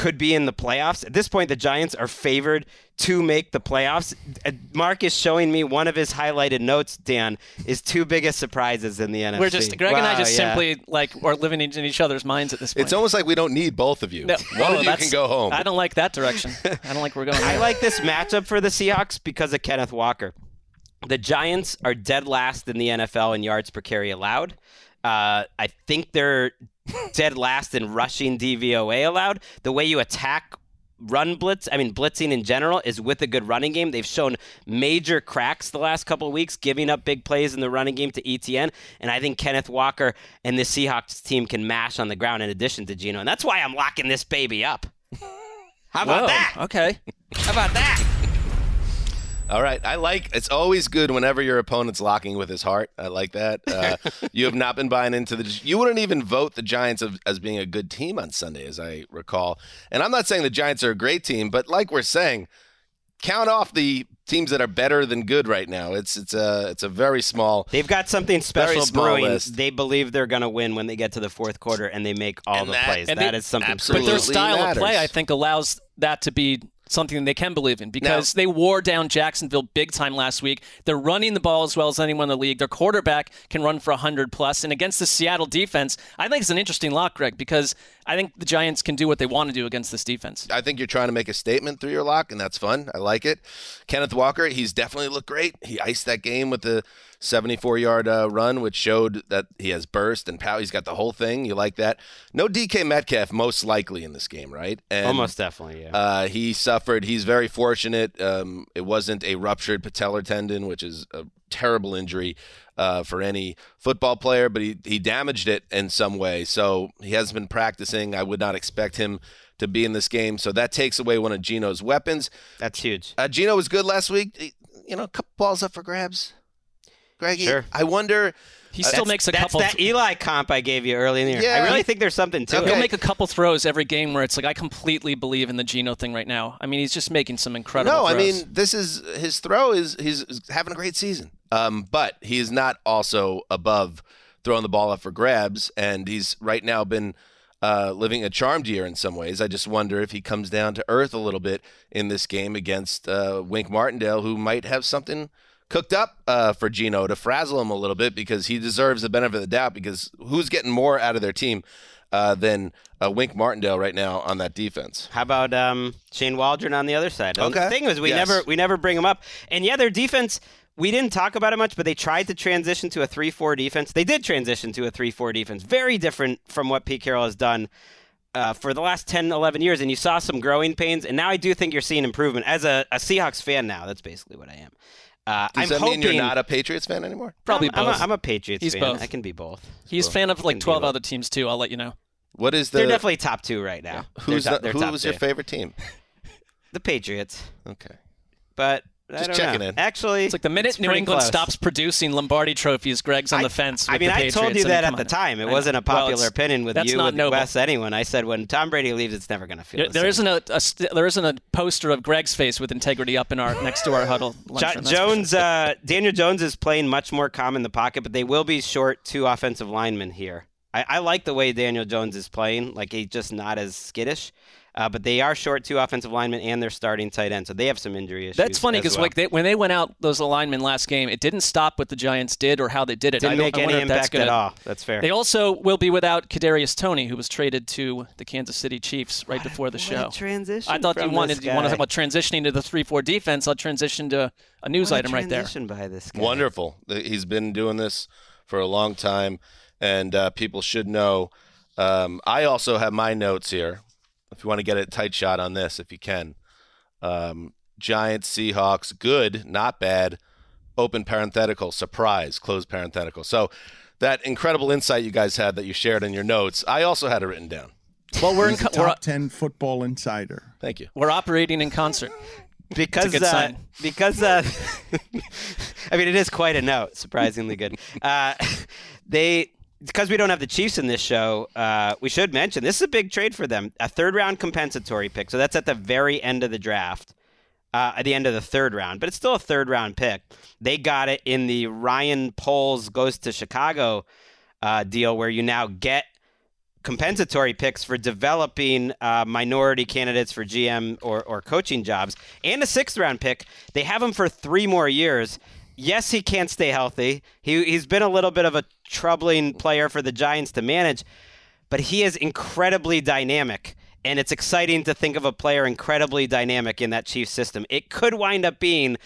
S4: could be in the playoffs. At this point, the Giants are favored to make the playoffs. Uh, Marc is showing me one of his highlighted notes. Dan is two biggest surprises in the NFC.
S3: We're just Gregg and I just
S4: yeah.
S3: simply like are living in each other's minds at this point.
S2: It's almost like we don't need both of you.
S3: No,
S2: One of you can go home.
S3: I don't like that direction. I don't like we're going.
S4: I
S3: there.
S4: like this matchup for the Seahawks because of Kenneth Walker. The Giants are dead last in the NFL in yards per carry allowed. Uh, I think they're dead last in rushing DVOA allowed. The way you attack run blitz, I mean blitzing in general, is with a good running game. They've shown major cracks the last couple of weeks, giving up big plays in the running game to Etienne. And I think Kenneth Walker and the Seahawks team can mash on the ground in addition to Geno. And that's why I'm locking this baby up. How about
S3: Whoa,
S4: that?
S3: Okay.
S4: How about that?
S2: All right. I like it's always good whenever your opponent's locking with his heart. I like that. Uh, you have not been buying into the you wouldn't even vote the Giants of, as being a good team on Sunday as I recall. And I'm not saying the Giants are a great team, but like we're saying, count off the teams that are better than good right now. It's it's a it's a very small
S4: They've got something special brewing.
S2: list.
S4: They believe they're going to win when they get to the fourth quarter and they make all the
S2: that-
S4: plays.
S3: and
S4: That
S3: they-
S4: is something
S2: absolutely
S3: But their
S4: special.
S3: style of play. I think, allows that to be something they can believe in because they wore down Jacksonville big time last week. They're running the ball as well as anyone in the league. Their quarterback can run for 100 plus. And against the Seattle defense, I think it's an interesting lock, Gregg, because I think the Giants can do what they want to do against this defense.
S2: I think you're trying to make a statement through your lock, and that's fun. I like it. Kenneth Walker, he's definitely looked great. He iced that game with the 74 yard uh, run, which showed that he has burst and power. He's got the whole thing. You like that? No DK Metcalf, most likely in this game, right? And,
S4: Almost definitely, yeah.
S2: Uh, he suffered. He's very fortunate. Um, it wasn't a ruptured patellar tendon, which is a terrible injury uh, for any football player, but he, he damaged it in some way. So he hasn't been practicing. I would not expect him to be in this game. So that takes away one of Geno's weapons.
S4: That's huge.
S2: Uh, Geno was good last week. He- You know, a couple balls up for grabs. Greggy,
S4: Sure.
S2: I wonder.
S3: He
S2: uh,
S3: still
S2: that's-
S3: makes a
S4: That's
S3: couple.
S4: that Eli comp I gave you early in the year.
S2: Yeah.
S4: I really think there's something to
S3: He'll make a couple throws every game where it's like I completely believe in the Geno thing right now. I mean, he's just making some incredible.
S2: No, I mean this is his throw is he's is having a great season. Um, but he is not also above throwing the ball up for grabs, and he's right now been uh, living a charmed year in some ways. I just wonder if he comes down to earth a little bit in this game against uh, Wink Martindale, who might have something cooked up uh, for Geno to frazzle him a little bit because he deserves the benefit of the doubt. Because who's getting more out of their team uh, than uh, Wink Martindale right now on that defense?
S4: How about um, Shane Waldron on the other side?
S2: Okay.
S4: The thing is, we
S2: Yes.
S4: never we never bring him up, and yeah, their defense. We didn't talk about it much, but they tried to transition to a 3-4 defense. They did transition to a 3-4 defense. Very different from what Pete Carroll has done uh, for the last 10, 11 years. And you saw some growing pains, and now I do think you're seeing improvement. As a, a Seahawks fan now, that's basically what I am. Uh,
S2: Does
S4: I'm
S2: that
S4: hoping,
S2: mean you're not a Patriots fan anymore?
S3: Probably
S4: I'm, I'm a-
S3: both.
S4: I'm a Patriots
S3: He's
S4: fan.
S3: both.
S4: I can be both.
S3: he's a fan of like 12 other teams too. I'll let you know.
S2: What is the
S4: They're definitely top two right now.
S2: Who's
S4: They're top-
S2: the, who
S4: top
S2: was your favorite team?
S4: The Patriots.
S2: Okay.
S4: But I
S2: Just
S4: don't
S2: checking
S4: know.
S2: in.
S4: Actually,
S3: It's like the minute New England
S4: close.
S3: stops producing Lombardi trophies, Gregg's on
S4: I-
S3: the fence.
S4: I
S3: with
S4: mean,
S3: the
S4: I
S3: Patriots.
S4: told you
S3: I mean,
S4: that at the time. It
S3: I
S4: wasn't a popular
S3: it's-
S4: opinion with
S3: that's
S4: you
S3: not
S4: and
S3: noble.
S4: Wes anyone. I said when Tom Brady leaves, it's never going to feel
S3: There-
S4: the
S3: there
S4: same.
S3: isn't a, a st- there isn't a poster of Gregg's face with integrity up in our next to our huddle.
S4: Jo-
S3: lunchroom, that's for
S4: Jones, uh, Daniel Jones is playing much more calm in the pocket, but they will be short two offensive linemen here. I, I like the way Daniel Jones is playing. Like he's just not as skittish. Uh, but they are short two offensive linemen and they're starting tight end, so they have some injury issues.
S3: That's funny because
S4: well.
S3: like they, when they went out those alignment last game, it didn't stop what the Giants did or how they did it.
S4: Didn't
S3: I
S4: make
S3: I
S4: any
S3: wonder that's
S4: impact at
S3: gonna-
S4: all. That's fair.
S3: They also will be without Kadarius Toney, who was traded to the Kansas City Chiefs right before the show.
S4: transition
S3: I thought you wanted you want to talk about transitioning to the three-four defense. I'll transition to a news
S4: What a
S3: item right there.
S4: transition by this guy.
S2: Wonderful. He's been doing this for a long time, and uh, people should know. Um, I also have my notes here. If you want to get a tight shot on this, if you can. Um, Giants, Seahawks, good, not bad. Open parenthetical, surprise, close parenthetical. So that incredible insight you guys had that you shared in your notes, I also had it written down.
S3: Well, we're in
S10: He's a
S3: co- we're,
S10: top ten football insider.
S2: Thank you.
S3: we're operating in concert.
S4: because
S3: It's a good
S4: uh, because uh, I mean it is quite a note, surprisingly good. Uh, they because we don't have the Chiefs in this show, uh, we should mention this is a big trade for them, a third round compensatory pick. So that's at the very end of the draft, uh, at the end of the third round, but it's still a third round pick. They got it in the Ryan Poles goes to Chicago uh, deal, where you now get compensatory picks for developing uh, minority candidates for GM or, or coaching jobs, and a sixth round pick. They have them for three more years. Yes, he can't stay healthy. He, he's been a little bit of a troubling player for the Giants to manage, but he is incredibly dynamic. And it's exciting to think of a player incredibly dynamic in that Chiefs system. It could wind up being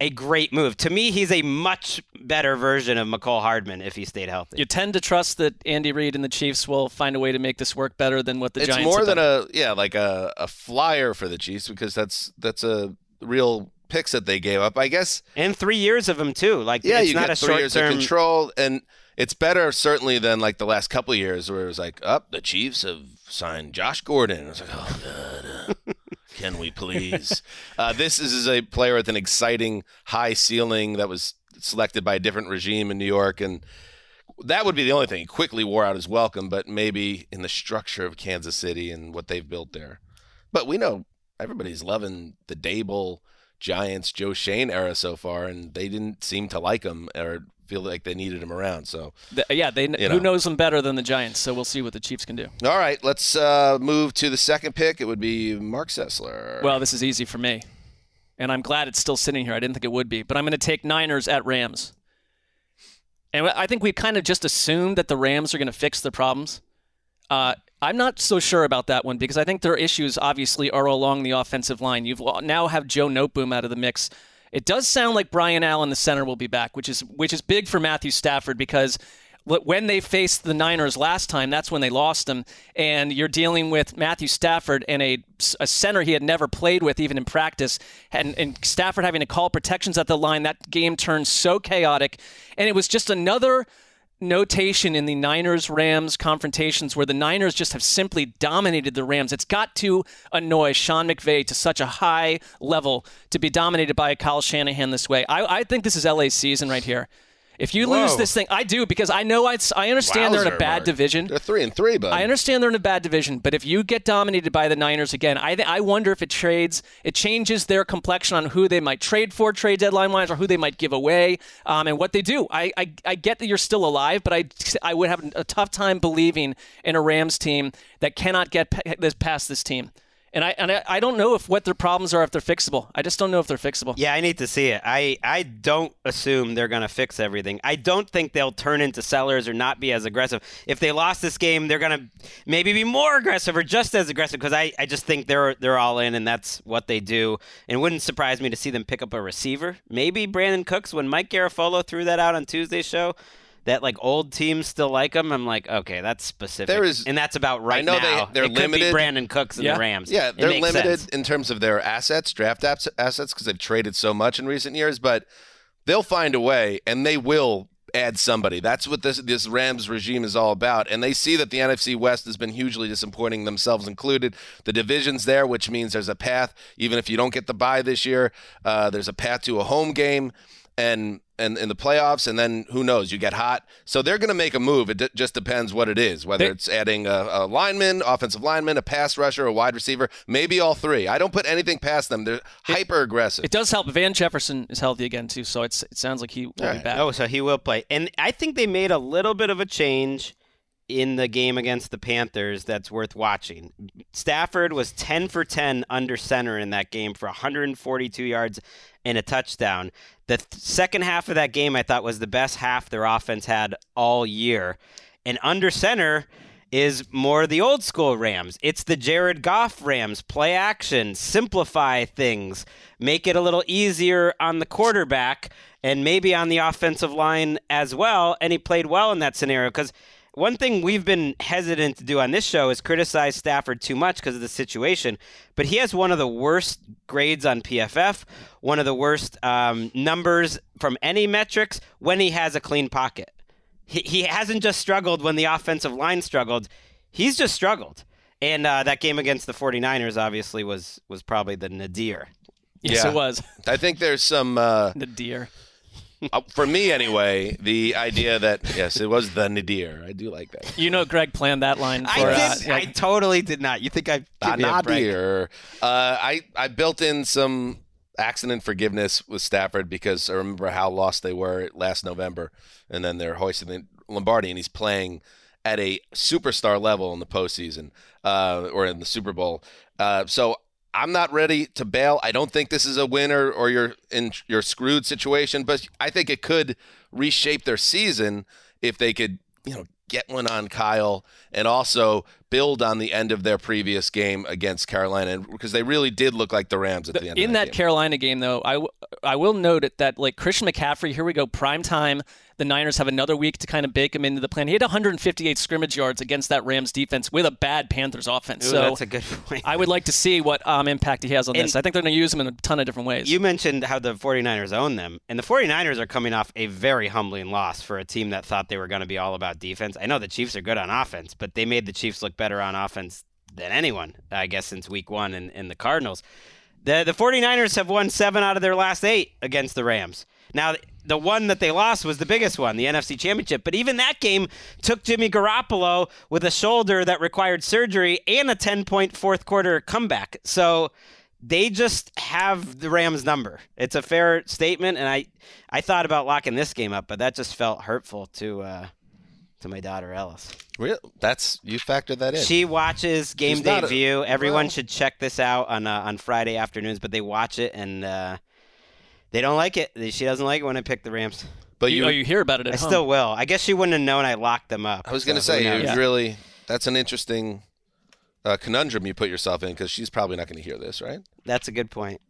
S4: a great move. To me, he's a much better version of Mecole Hardman if he stayed healthy.
S3: You tend to trust that Andy Reid and the Chiefs will find a way to make this work better than what the
S2: it's
S3: Giants.
S2: It's more
S3: have
S2: than
S3: done.
S2: a yeah, like a, a flyer for the Chiefs because that's that's a real picks that they gave up, I guess.
S4: And three years of him too. Like
S2: Yeah,
S4: it's
S2: you
S4: not
S2: get
S4: a
S2: three years of control, and it's better certainly than like the last couple of years where it was like, up the Chiefs have signed Josh Gordon. It's like, oh god, uh, Can we please? uh, this is a player with an exciting high ceiling that was selected by a different regime in New York, and that would be the only thing. He quickly wore out his welcome, but maybe in the structure of Kansas City and what they've built there. But we know everybody's loving the Daboll Giants, Joe Schoen era so far, and they didn't seem to like him or feel like they needed him around. So
S3: The- yeah, they
S2: You
S3: who knows them better than the Giants? So we'll see what the Chiefs can do.
S2: All right, let's uh, move to the second pick. It would be Marc Sessler.
S3: Well, this is easy for me, and I'm glad it's still sitting here. I didn't think it would be, but I'm going to take Niners at Rams. And I think we kind of just assumed that the Rams are going to fix their problems. Uh, I'm not so sure about that one because I think their issues obviously are along the offensive line. You've now have Joe Noteboom out of the mix. It does sound like Brian Allen, the center, will be back, which is which is big for Matthew Stafford because when they faced the Niners last time, that's when they lost him. And you're dealing with Matthew Stafford and a, a center he had never played with, even in practice. And, and Stafford having to call protections at the line. That game turned so chaotic. And it was just another notation in the Niners Rams confrontations where the Niners just have simply dominated the Rams. It's got to annoy Sean McVay to such a high level to be dominated by Kyle Shanahan this way. I, I think this is LA's season right here. If you lose this thing, I do because I know I, I understand they're in a bad
S2: Marc.
S3: division.
S2: They're three and three, but
S3: I understand they're in a bad division, but if you get dominated by the Niners again, I th- I wonder if it trades, it changes their complexion on who they might trade for trade deadline wise, or who they might give away, um, and what they do. I, I I get that you're still alive, but I I would have a tough time believing in a Rams team that cannot get pa- this past this team. And I and I, I don't know if what their problems are if they're fixable. I just don't know if they're fixable.
S4: Yeah, I need to see it. I, I don't assume they're going to fix everything. I don't think they'll turn into sellers or not be as aggressive. If they lost this game, they're going to maybe be more aggressive or just as aggressive because I, I just think they're they're all in and that's what they do. And it wouldn't surprise me to see them pick up a receiver. Maybe Brandin Cooks when Mike Garafolo threw that out on Tuesday's show. That like old teams still like him. I'm like, okay, that's specific.
S2: There is-
S4: and that's about right
S2: I know
S4: now.
S2: they they're
S4: it could
S2: limited.
S4: be Brandin Cooks and the Rams.
S2: Yeah, they're limited
S4: sense.
S2: in terms of their assets, draft aps- assets, because they've traded so much in recent years. But they'll find a way, and they will add somebody. That's what this this Rams regime is all about. And they see that the NFC West has been hugely disappointing, themselves included. The division's there, which means there's a path. Even if you don't get the bye this year, uh, there's a path to a home game. And, and in the playoffs, and then who knows? You get hot, so they're going to make a move. It d- just depends what it is. Whether
S3: They-
S2: it's adding a, a lineman, offensive lineman, a pass rusher, a wide receiver, maybe all three. I don't put anything past them. They're hyper aggressive.
S3: It does help. Van Jefferson is healthy again too, so it's it sounds like he will be back.
S4: Oh, so he will play. And I think they made a little bit of a change in the game against the Panthers that's worth watching. Stafford was 10 for 10 under center in that game for 142 yards and a touchdown. The th- second half of that game I thought was the best half their offense had all year. And under center is more the old school Rams. It's the Jared Goff Rams. Play action, simplify things, make it a little easier on the quarterback and maybe on the offensive line as well. And he played well in that scenario because one thing we've been hesitant to do on this show is criticize Stafford too much because of the situation, but he has one of the worst grades on PFF, one of the worst um, numbers from any metrics when he has a clean pocket. He, he hasn't just struggled when the offensive line struggled, he's just struggled. And uh, that game against the 49ers obviously was was probably the nadir.
S3: Yes, it was.
S2: I think there's some. Uh,
S3: the deer.
S2: Uh, for me, anyway, the idea that yes, it was the nadir. I do like that.
S3: You know, Gregg planned that line. For,
S4: I
S3: uh,
S4: did.
S3: yeah.
S4: I totally did not. You think I give me a break?
S2: nadir. Uh, I I built in some accident forgiveness with Stafford because I remember how lost they were last November, and then they're hoisting the Lombardi, and he's playing at a superstar level in the postseason uh, or in the Super Bowl. Uh, so I'm not ready to bail. I don't think this is a winner or you're in your screwed situation, but I think it could reshape their season if they could, you know, get one on Kyle and also build on the end of their previous game against Carolina because they really did look like the Rams at the end.
S3: in
S2: of
S3: that
S2: that, game.
S3: Carolina game, though, I, w- I will note it that like Christian McCaffrey, here we go, prime time. The Niners have another week to kind of bake him into the plan. He had 158 scrimmage yards against that Rams defense with a bad Panthers offense.
S4: Ooh,
S3: so
S4: that's a good point.
S3: I would like to see what um, impact he has on
S4: And-
S3: this. I think they're going to use him in a ton of different ways.
S4: You mentioned how the 49ers own them, and the 49ers are coming off a very humbling loss for a team that thought they were going to be all about defense. I know the Chiefs are good on offense, but they made the Chiefs look better on offense than anyone, I guess, since week one in, in the Cardinals. The, the 49ers have won seven out of their last eight against the Rams. Now, the one that they lost was the biggest one, the NFC Championship. But even that game took Jimmy Garoppolo with a shoulder that required surgery and a 10 point fourth quarter comeback. So they just have the Rams number. It's a fair statement. And I, I thought about locking this game up, but that just felt hurtful to. Uh, to my daughter Ellis.
S2: Real? That's you factored that in.
S4: She watches Game
S2: She's
S4: Day
S2: a-
S4: View. Everyone
S2: well-
S4: should check this out on uh, on Friday afternoons, but they watch it and uh, they don't like it. She doesn't like it when I pick the Rams.
S2: But
S3: You-
S2: you,
S3: oh, you hear about it at
S4: I
S3: home.
S4: still will. I guess she wouldn't have known I locked them up.
S2: I was going to say,
S4: who
S2: you
S4: knows?
S2: really, that's an interesting uh, conundrum you put yourself in because she's probably not going to hear this, right?
S4: That's a good point.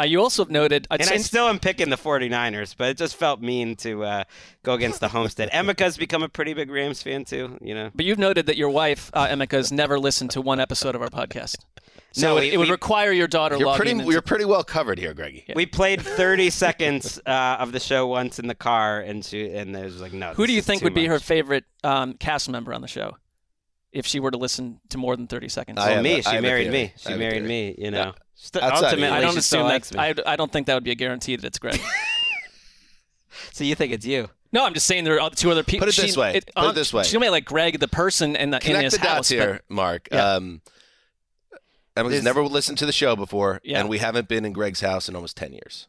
S3: Uh, you also have noted, I'd
S4: and
S3: say
S4: I still am picking the 49ers, but it just felt mean to uh, go against the Homestead. Emika's become a pretty big Rams fan too, you know.
S3: But you've noted that your wife, uh, Emeka, has never listened to one episode of our podcast. So
S4: No,
S3: it,
S4: we-
S3: it would
S4: we-
S3: require your daughter
S2: You're
S3: logging
S2: pretty,
S3: into-
S2: you're pretty well covered here, Greggy.
S4: We played 30 seconds uh, of the show once in the car, and she and it was like, no.
S3: Who do you think
S4: too
S3: would be her favorite um, cast member on the show? If she were to listen to more than 30 seconds.
S2: I
S4: Well,
S2: have
S4: me.
S2: a- I
S4: she married me. She married me. You know.
S2: Yeah.
S4: St-
S2: Outside of you.
S4: ultimately,
S3: I don't
S4: she
S3: assume
S4: likes
S3: that. I, I don't think that would be a guarantee that it's Gregg.
S4: So you think it's you?
S3: no, I'm just saying there are two other people.
S2: Put it this way. Put it this way.
S3: She might like Gregg, the person, in, the, in
S2: Connect
S3: his
S2: the dots
S3: house. but-
S2: here, Marc.
S3: Yeah.
S2: Um, Emma's
S4: There's-
S2: never listened to the show before,
S3: Yeah.
S2: and we haven't been in Gregg's house in almost 10 years.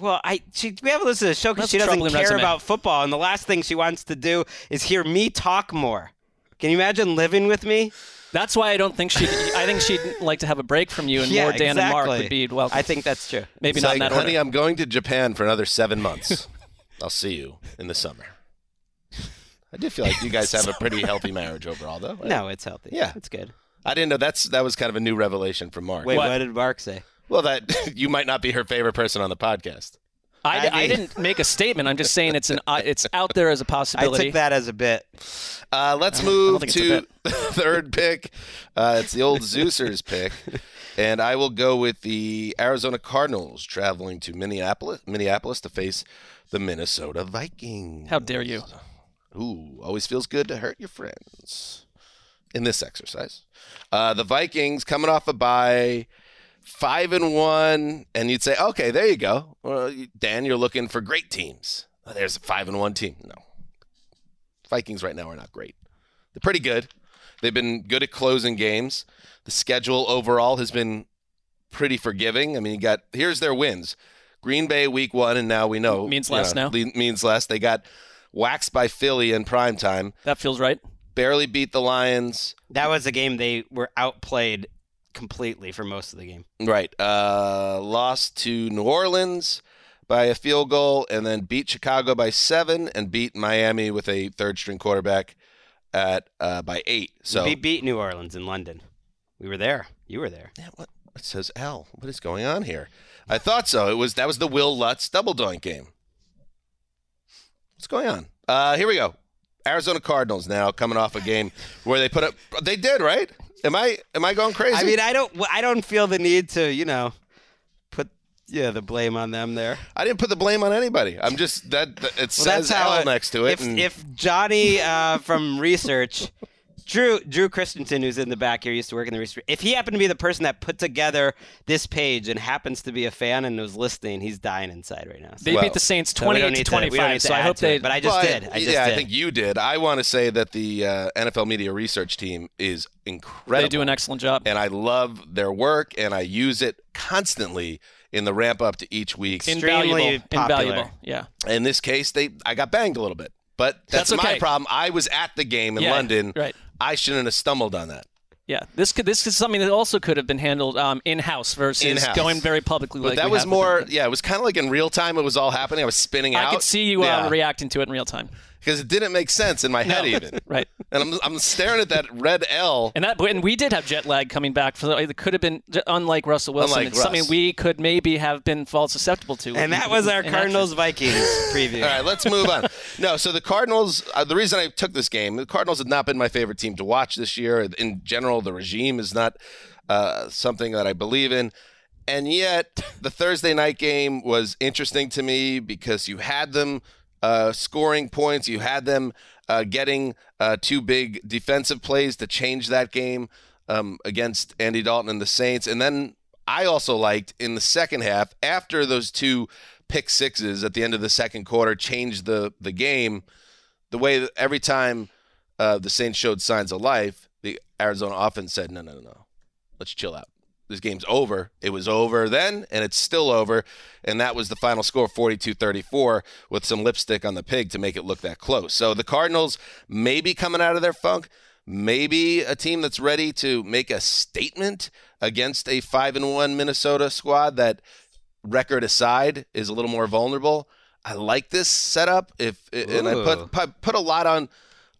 S4: Well, I she we haven't listened to the show because she doesn't care
S3: resume.
S4: about football, and the last thing she wants to do is hear me talk more. Can you imagine living with me?
S3: That's why I don't think she. I think she'd like to have a break from you, and
S4: Yeah,
S3: more Dan and Marc
S4: exactly.
S3: would be welcome.
S4: I think that's true.
S3: Maybe
S2: It's
S3: not
S2: like,
S3: in that
S2: honey,
S3: order.
S2: I'm going to Japan for another seven months. I'll see you in the summer. I do feel like you guys have a pretty healthy marriage overall, though. right?
S4: No, it's healthy.
S2: Yeah.
S4: it's good.
S2: I didn't know that's that was kind of a new revelation from Marc.
S4: Wait, what, did Marc say?
S2: Well, that you might not be her favorite person on the podcast.
S3: I,
S4: I
S3: I didn't make a statement. I'm just saying it's an uh, it's out there as a possibility.
S4: I took that as a bit.
S2: Uh, let's move
S3: think it's a
S2: to the third pick. Uh, it's the old Zeusers pick, and I will go with the Arizona Cardinals traveling to Minneapolis, Minneapolis to face the Minnesota Vikings.
S3: How dare you?
S2: Ooh, always feels good to hurt your friends in this exercise. Uh, the Vikings coming off a bye, five and one, and you'd say, okay, there you go. Well, Dan, you're looking for great teams. Oh, there's a five and one team. No, Vikings right now are not great. They're pretty good. They've been good at closing games. The schedule overall has been pretty forgiving. I mean, you got here's their wins: Green Bay week one, and now we know
S3: Means
S2: you
S3: less
S2: know,
S3: now.
S2: Means less. They got waxed by Philly in prime time.
S3: That feels right.
S2: Barely beat the Lions.
S4: That was a game they were outplayed completely for most of the game.
S2: Right. Uh, lost to New Orleans by a field goal, and then beat Chicago by seven, and beat Miami with a third string quarterback at uh, by eight. So
S4: we beat New Orleans in London. We were there. You were there.
S2: Yeah, what it says L. What is going on here? I thought so. It was that was the Wil Lutz double doink game. What's going on? Uh, here we go. Arizona Cardinals now coming off a game where they put up. They did right. Am I am I going crazy?
S4: I mean, I don't. I don't feel the need to, you know, put yeah the blame on them there.
S2: I didn't put the blame on anybody. I'm just that, that it
S4: Well,
S2: says L next to it.
S4: If,
S2: and-
S4: if Johnny uh, from research, Drew Drew Christensen, who's in the back here, used to work in the research. If he happened to be the person that put together this page and happens to be a fan and was listening, he's dying inside right now. So-
S3: They beat the Saints
S4: So we
S3: 28 to
S4: need we don't
S3: 25. so I hope they.
S4: it, But I just
S2: Well,
S4: did. I just
S2: yeah,
S4: did.
S2: I think you did. I want to say that the uh, NFL media research team is incredible.
S3: They do an excellent job.
S2: and I love their work, and I use it constantly in the ramp up to each week.
S3: invaluable.
S4: extremely popular.
S3: Invaluable. Yeah.
S2: In this case, they I got banged a little bit, but that's,
S3: That's
S2: my problem. I was at the game in
S3: Yeah,
S2: London.
S3: right.
S2: I shouldn't have stumbled on that.
S3: Yeah, this could this is something that also could have been handled um, in house versus
S2: In-house.
S3: going very publicly.
S2: But
S3: like
S2: that was more, yeah, it was kind of like in real time. It was all happening. I was spinning out.
S3: I could see you uh, reacting to it in real time.
S2: Because it didn't make sense in my head
S3: No.
S2: even.
S3: Right.
S2: And I'm, I'm staring at that red L.
S3: And that, and we did have jet lag coming back. For the, it could have been unlike Russell Wilson.
S2: Unlike
S3: it's something
S2: Russ.
S3: we could maybe have been fall susceptible to.
S4: and that was our Cardinals. Vikings preview.
S2: All right, let's move on. No, so the Cardinals. Uh, the reason I took this game, the Cardinals have not been my favorite team to watch this year. In general, the regime is not uh, something that I believe in. And yet, the Thursday night game was interesting to me because you had them uh, scoring points, you had them uh, getting uh, two big defensive plays to change that game. um, against Andy Dalton and the Saints. And then I also liked in the second half, after those two pick sixes at the end of the second quarter changed the, the game, the way that every time uh, the Saints showed signs of life, the Arizona offense said, no, no, no, no, let's chill out. This game's over. It was over then, and it's still over. And that was the final score 42 34 with some lipstick on the pig to make it look that close. So the Cardinals may be coming out of their funk maybe a team that's ready to make a statement against a 5 and 1 Minnesota squad that record aside is a little more vulnerable. I like this setup if and I put, put put a lot on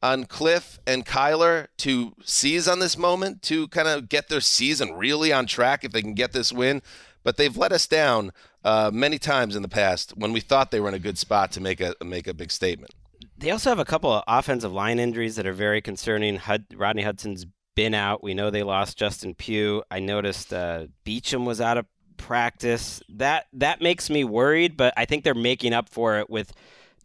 S2: on Cliff and Kyler to seize on this moment to kind of get their season really on track if they can get this win. But they've let us down uh, many times in the past when we thought they were in a good spot to make a make a big statement.
S4: They also have a couple of offensive line injuries that are very concerning. Hud- Rodney Hudson's been out. We know they lost Justin Pugh. I noticed uh, Beachum was out of practice. That that makes me worried, but I think they're making up for it with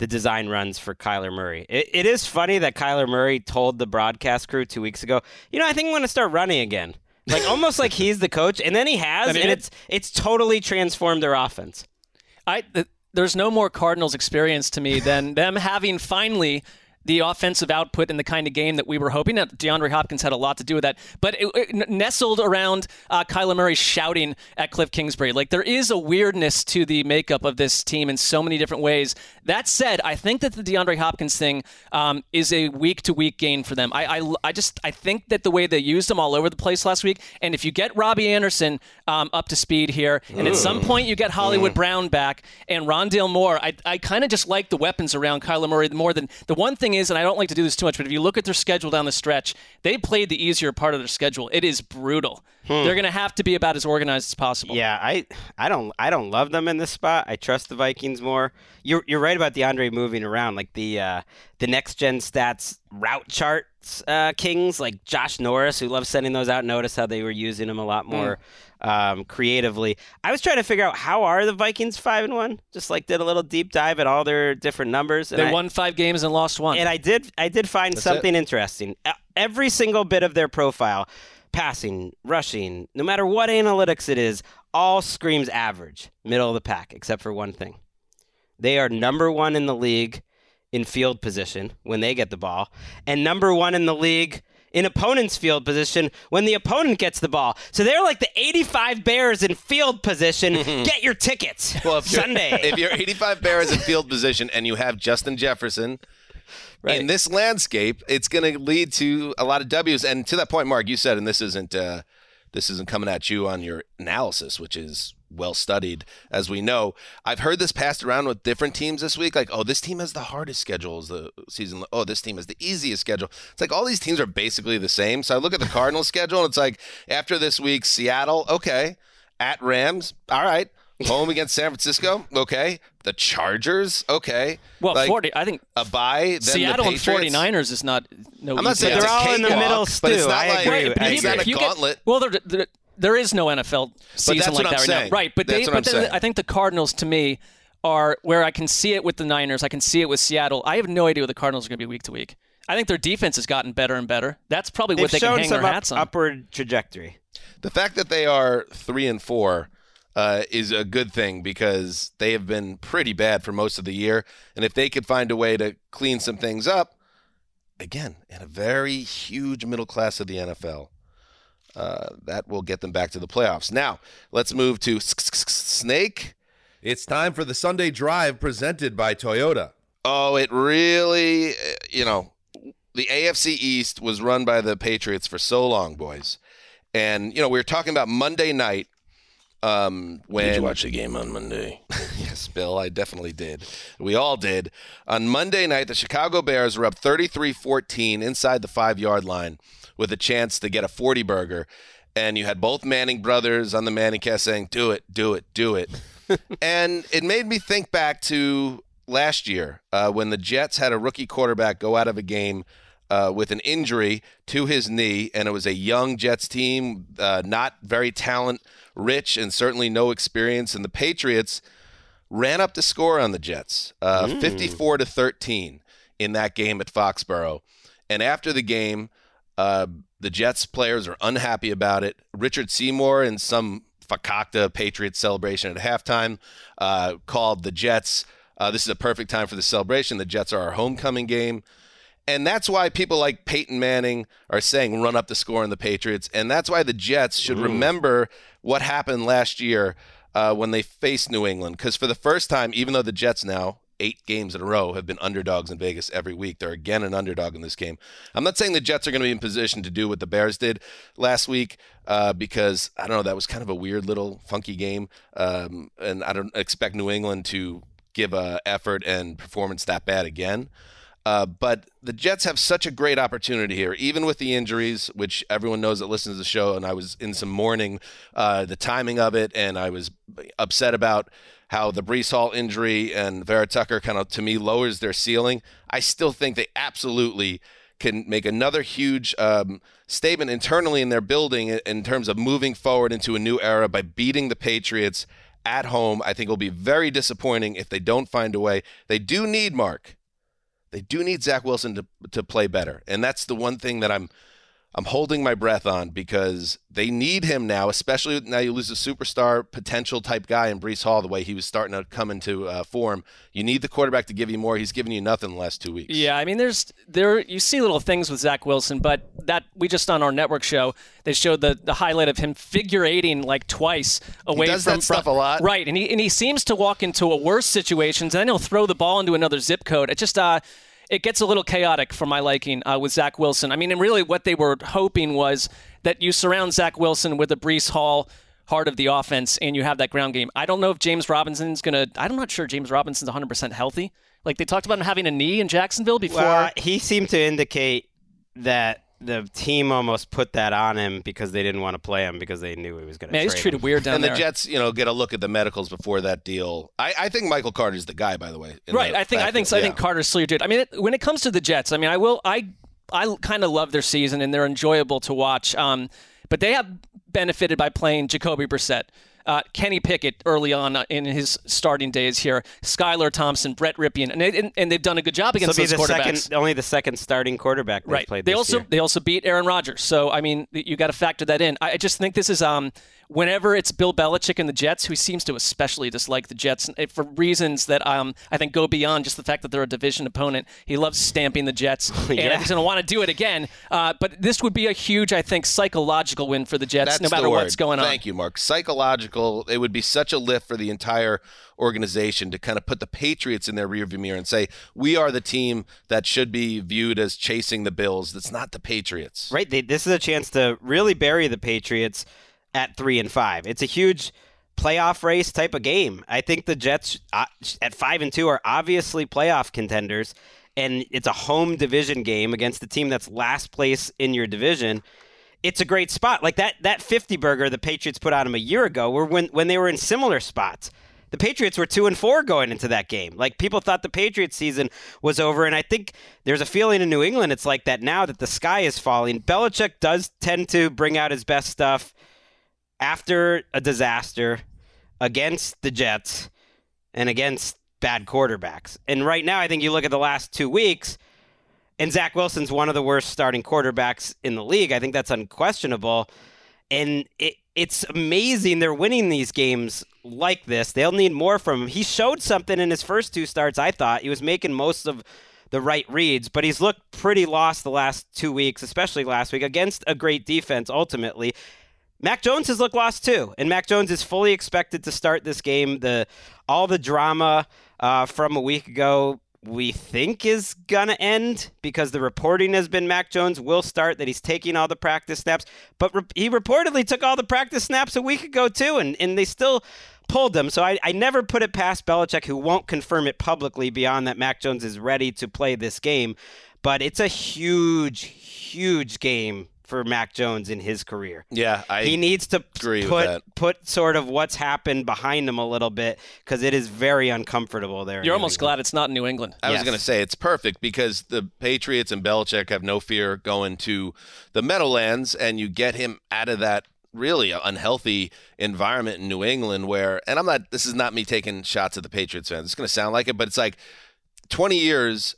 S4: the design runs for Kyler Murray. It, it is funny that Kyler Murray told the broadcast crew two weeks ago, you know, I think I'm going to start running again. Like almost like he's the coach, and then he has, and,
S3: And
S4: it's it's totally transformed their offense.
S3: I th- there's no more Cardinals experience to me than them having finally the offensive output and the kind of game that we were hoping. That DeAndre Hopkins had a lot to do with that, but it, it nestled around uh, Kyler Murray shouting at Cliff Kingsbury. Like there is a weirdness to the makeup of this team in so many different ways. That said, I think that the DeAndre Hopkins thing um, is a week to week gain for them. I, I, I just I think that the way they used him all over the place last week, and if you get Robbie Anderson um, up to speed here, and at some point you get Hollywood Brown back and Rondale Moore, I, I kind of just like the weapons around Kyler Murray more than the one thing is, and I don't like to do this too much, but if you look at their schedule down the stretch, they played the easier part of their schedule. It is brutal.
S4: Hmm.
S3: They're going to have to be about as organized as possible.
S4: Yeah, I I don't I don't love them in this spot. I trust the Vikings more. You're you're right about DeAndre moving around. Like the uh, the next gen stats route charts uh, kings like Josh Norris, who loves sending those out. Notice how they were using them a lot more um, creatively. I was trying to figure out how are the Vikings five and one. Just like did a little deep dive at all their different numbers. and
S3: They
S4: I-
S3: won five games and lost one.
S4: and I did I did find
S3: That's
S4: something
S3: it.
S4: interesting. Every single bit of their profile, passing, rushing, no matter what analytics it is, all screams average, middle of the pack, except for one thing. They are number one in the league in field position when they get the ball, and number one in the league in opponent's field position when the opponent gets the ball. So they're like the 85 Bears in field position. Get your tickets
S2: Well, if you're,
S4: Sunday.
S2: if you're 85 Bears in field position and you have Justin Jefferson in this landscape, it's going to lead to a lot of W's. And to that point, Marc, you said, and this isn't uh, this isn't coming at you on your analysis, which is well studied, as we know. I've heard this passed around with different teams this week, like, oh, this team has the hardest schedule as the season. Oh, this team has the easiest schedule. It's like all these teams are basically the same. So I look at the Cardinals schedule, and it's like after this week, Seattle, okay, at Rams, all right. Home against San Francisco, okay. The Chargers, okay.
S3: Well,
S2: Like,
S3: 40, I think
S2: a bye. Then
S3: Seattle
S2: the
S3: and
S2: Patriots.
S3: 49ers is not no
S2: I'm not
S3: easy
S2: saying it's a cakewalk, but it's not like
S3: Right,
S2: it's not a
S3: you get-
S2: gauntlet.
S3: well, there, there, there is no NFL season like that
S2: I'm
S3: right
S2: saying.
S3: now. Right, but
S2: That's
S3: they,
S2: what
S3: but
S2: I'm
S3: then
S2: saying.
S3: I think the Cardinals to me are where I can see it with the Niners. I can see it with Seattle. I have no idea what the Cardinals are going to be week to week. I think their defense has gotten better and better. That's probably
S4: They've
S3: what they can hang
S4: some
S3: their
S4: up-
S3: hats on.
S4: upward trajectory.
S2: The fact that they are three and four uh, is a good thing because they have been pretty bad for most of the year. And if they could find a way to clean some things up, again, in a very huge middle class of the NFL, uh, that will get them back to the playoffs. Now, let's move to Snake.
S11: It's time for the Sunday Drive presented by Toyota.
S2: Oh, it really, uh, you know, the AFC East was run by the Patriots for so long, boys. And, you know, we were talking about Monday night um, when.
S12: Did you watch the game on Monday?
S2: yes, Bill, I definitely did. We all did. On Monday night, the Chicago Bears were up 33 14 inside the five yard line with a chance to get a 40 burger. And you had both Manning brothers on the Manning cast saying, Do it, do it, do it. and it made me think back to last year uh, when the Jets had a rookie quarterback go out of a game uh, with an injury to his knee, and it was a young Jets team, uh, not very talent rich, and certainly no experience. And the Patriots ran up the score on the Jets, uh,
S12: Mm.
S2: 54 to 13 in that game at Foxborough. And after the game, Uh, the Jets players are unhappy about it. Richard Seymour in some fakakta Patriots celebration at halftime uh, called the Jets. Uh, this is a perfect time for the celebration. The Jets are our homecoming game. And that's why people like Peyton Manning are saying run up the score on the Patriots. And that's why the Jets should
S12: Ooh.
S2: remember what happened last year uh, when they faced New England. Because for the first time, even though the Jets now, eight games in a row, have been underdogs in Vegas every week, they're again an underdog in this game. I'm not saying the Jets are going to be in position to do what the Bears did last week uh, because, I don't know, that was kind of a weird little funky game. Um, and I don't expect New England to give a effort and performance that bad again. Uh, but the Jets have such a great opportunity here, even with the injuries, which everyone knows that listens to the show. And I was in some mourning, uh, the timing of it, and I was upset about how the Breece Hall injury and Vera Tucker kind of, to me, lowers their ceiling. I still think they absolutely can make another huge um, statement internally in their building in terms of moving forward into a new era by beating the Patriots at home. I think will be very disappointing if they don't find a way. They do need Marc they do need Zach Wilson to to play better, and that's the one thing that I'm I'm holding my breath on because they need him now, especially now you lose a superstar potential type guy in Breece Hall, the way he was starting to come into uh, form. You need the quarterback to give you more. He's given you nothing the last two weeks.
S3: Yeah, I mean, there's there you see little things with Zach Wilson, but that we just on our network show they showed the, the highlight of him figure eighting like twice away
S2: does
S3: from
S2: that stuff a lot.
S3: right? And he and he seems to walk into a worse situations, and then he'll throw the ball into another zip code. It just uh it gets a little chaotic for my liking uh, with Zach Wilson. I mean, and really what they were hoping was that you surround Zach Wilson with a Breece Hall heart of the offense and you have that ground game. I don't know if James Robinson's going to, I'm not sure James Robinson's 100% healthy. Like they talked about him having a knee in Jacksonville before.
S4: Well, he seemed to indicate that the team almost put that on him because they didn't want to play him because they knew he was going to.
S3: Man, he's treated weird down
S2: and
S3: there.
S2: the Jets, you know, get a look at the medicals before that deal. I, I think Michael Carter's the guy, by the way.
S3: Right.
S2: the
S3: I think I think so. I think. Carter's still your dude. I mean, it, when it comes to the Jets, I mean, I will I I kind of love their season and they're enjoyable to watch. Um, but they have benefited by playing Jacoby Brissett. Uh, Kenny Pickett early on uh, in his starting days here, Skylar Thompson, Brett Rypien, and, they, and, and they've done a good job
S4: This will
S3: against
S4: be
S3: those
S4: the
S3: quarterbacks.
S4: second, only the second starting quarterback they've
S3: right.
S4: played
S3: They
S4: this
S3: also
S4: year.
S3: they also beat Aaron Rodgers. So I mean, you got to factor that in. I I just think this is um whenever it's Bill Belichick and the Jets, who seems to especially dislike the Jets eh, for reasons that um I think go beyond just the fact that they're a division opponent. He loves stamping the Jets, and he's going to want to do it again. Uh, but this would be a huge, I think, psychological win for the Jets,
S2: That's
S3: no matter what's going on.
S2: Thank you, Marc. Psychological. It would be such a lift for the entire organization to kind of put the Patriots in their rearview mirror and say, "We are the team that should be viewed as chasing the Bills. That's not the Patriots."
S4: Right. They, this is a chance to really bury the Patriots at three and five. It's a huge playoff race type of game. I think the Jets uh, at five and two are obviously playoff contenders, and it's a home division game against the team that's last place in your division. It's a great spot. Like that that 50 burger the Patriots put on them a year ago were when when they were in similar spots. The Patriots were 2 and 4 going into that game. Like people thought the Patriots season was over and I think there's a feeling in New England it's like that now that the sky is falling. Belichick does tend to bring out his best stuff after a disaster against the Jets and against bad quarterbacks. And right now, I think you look at the last two weeks, and Zach Wilson's one of the worst starting quarterbacks in the league. I think that's unquestionable. And it, it's amazing they're winning these games like this. They'll need more from him. He showed something in his first two starts, I thought. He was making most of the right reads, but he's looked pretty lost the last two weeks, especially last week, against a great defense ultimately. Mac Jones has looked lost too, and Mac Jones is fully expected to start this game. The all the drama uh, from a week ago we think is gonna end because the reporting has been Mac Jones will start that he's taking all the practice snaps, but re- he reportedly took all the practice snaps a week ago too, and and they still pulled them. So I, I never put it past Belichick, who won't confirm it publicly beyond that Mac Jones is ready to play this game. But it's a huge, huge game for Mac Jones in his career.
S2: Yeah, I
S4: he needs to
S2: agree with
S4: put
S2: that.
S4: put sort of what's happened behind him a little bit because it is very uncomfortable there.
S3: You're
S4: New
S3: almost glad it's not in New England.
S2: I was going to say it's perfect because the Patriots and Belichick have no fear going to the Meadowlands, and you get him out of that really unhealthy environment in New England. Where, and I'm not, this is not me taking shots at the Patriots fans. It's going to sound like it, but it's like 20 years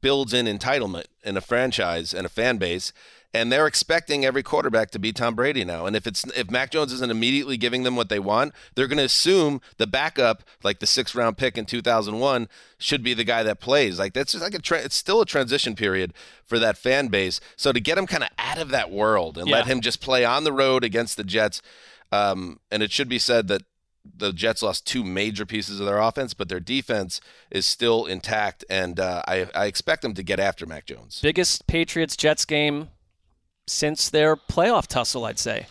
S2: builds in entitlement in a franchise and a fan base. And they're expecting every quarterback to be Tom Brady now. And if it's if Mac Jones isn't immediately giving them what they want, they're going to assume the backup, like the sixth round pick in 2001, should be the guy that plays. Like that's just like a tra- it's still a transition period for that fan base. So to get him kind of out of that world and let him just play on the road against the Jets, um, and it should be said that the Jets lost two major pieces of their offense, but their defense is still intact, and uh, I, I expect them to get after Mac Jones.
S3: Biggest Patriots Jets game since their playoff tussle, I'd say.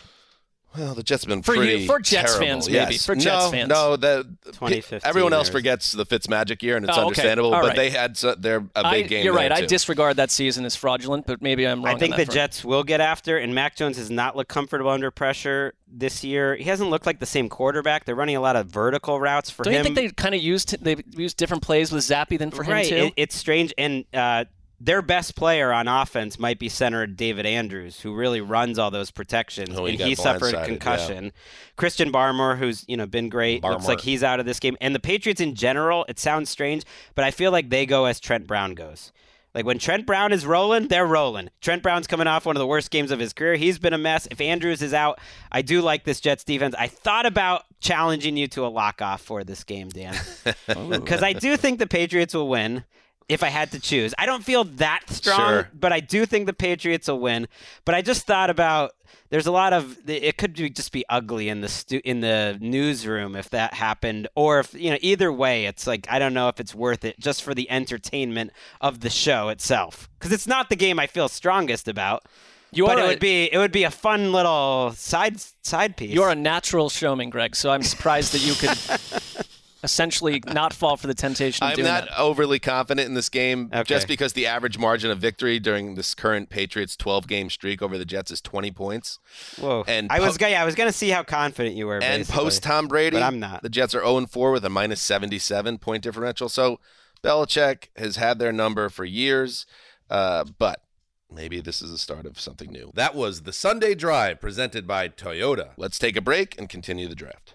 S2: Well, the Jets have been
S3: For you- for Jets
S2: terrible.
S3: fans, maybe.
S2: Yes.
S3: For Jets
S2: no,
S3: fans.
S2: no, the
S4: 2015
S2: everyone else
S4: or-
S2: forgets the Fitz magic year, and it's
S3: Oh, okay.
S2: understandable.
S3: All
S2: but
S3: right.
S2: they had so, their a
S3: I-
S2: big game.
S3: You're right.
S2: there,
S3: I disregard that season as fraudulent, but maybe I'm wrong.
S4: I
S3: on
S4: think
S3: that
S4: the
S3: front.
S4: Jets will get after, and Mac Jones has not looked comfortable under pressure this year. He hasn't looked like the same quarterback. They're running a lot of vertical routes for
S3: Don't
S4: him.
S3: you think they kind of used they used different plays with Zappe than for
S4: right.
S3: him too?
S4: It, it's strange, and uh, their best player on offense might be center David Andrews, who really runs all those protections,
S2: Oh, he
S4: and he suffered a concussion. Christian Barmore, who's you know been great, looks like he's out of this game. And the Patriots in general, it sounds strange, but I feel like they go as Trent Brown goes. Like when Trent Brown is rolling, they're rolling. Trent Brown's coming off one of the worst games of his career. He's been a mess. If Andrews is out, I do like this Jets defense. I thought about challenging you to a lock off for this game, Dan, because I do think the Patriots will win. If I had to choose, I don't feel that strong,
S2: Sure.
S4: but I do think the Patriots will win. But I just thought about there's a lot of it could be, just be ugly in the stu- in the newsroom if that happened, or if you know either way, it's like I don't know if it's worth it just for the entertainment of the show itself because it's not the game I feel strongest about.
S3: You
S4: but
S3: are
S4: it
S3: a-
S4: would be it would be a fun little side side piece.
S3: You're a natural showman, Gregg. So I'm surprised that you could essentially not fall for the temptation of
S2: I'm
S3: doing
S2: not
S3: that.
S2: overly confident in this game
S4: Okay.
S2: just because the average margin of victory during this current Patriots 12 game streak over the Jets is 20 points.
S4: Whoa!
S2: And
S4: I
S2: po-
S4: was gonna I was gonna see how confident you were.
S2: and
S4: basically.
S2: post Tom Brady,
S4: but I'm not.
S2: The Jets are 0 4 with a minus 77 point differential. So Belichick has had their number for years, uh, but maybe this is the start of something new.
S11: That was the Sunday Drive presented by Toyota.
S2: Let's take a break and continue the draft.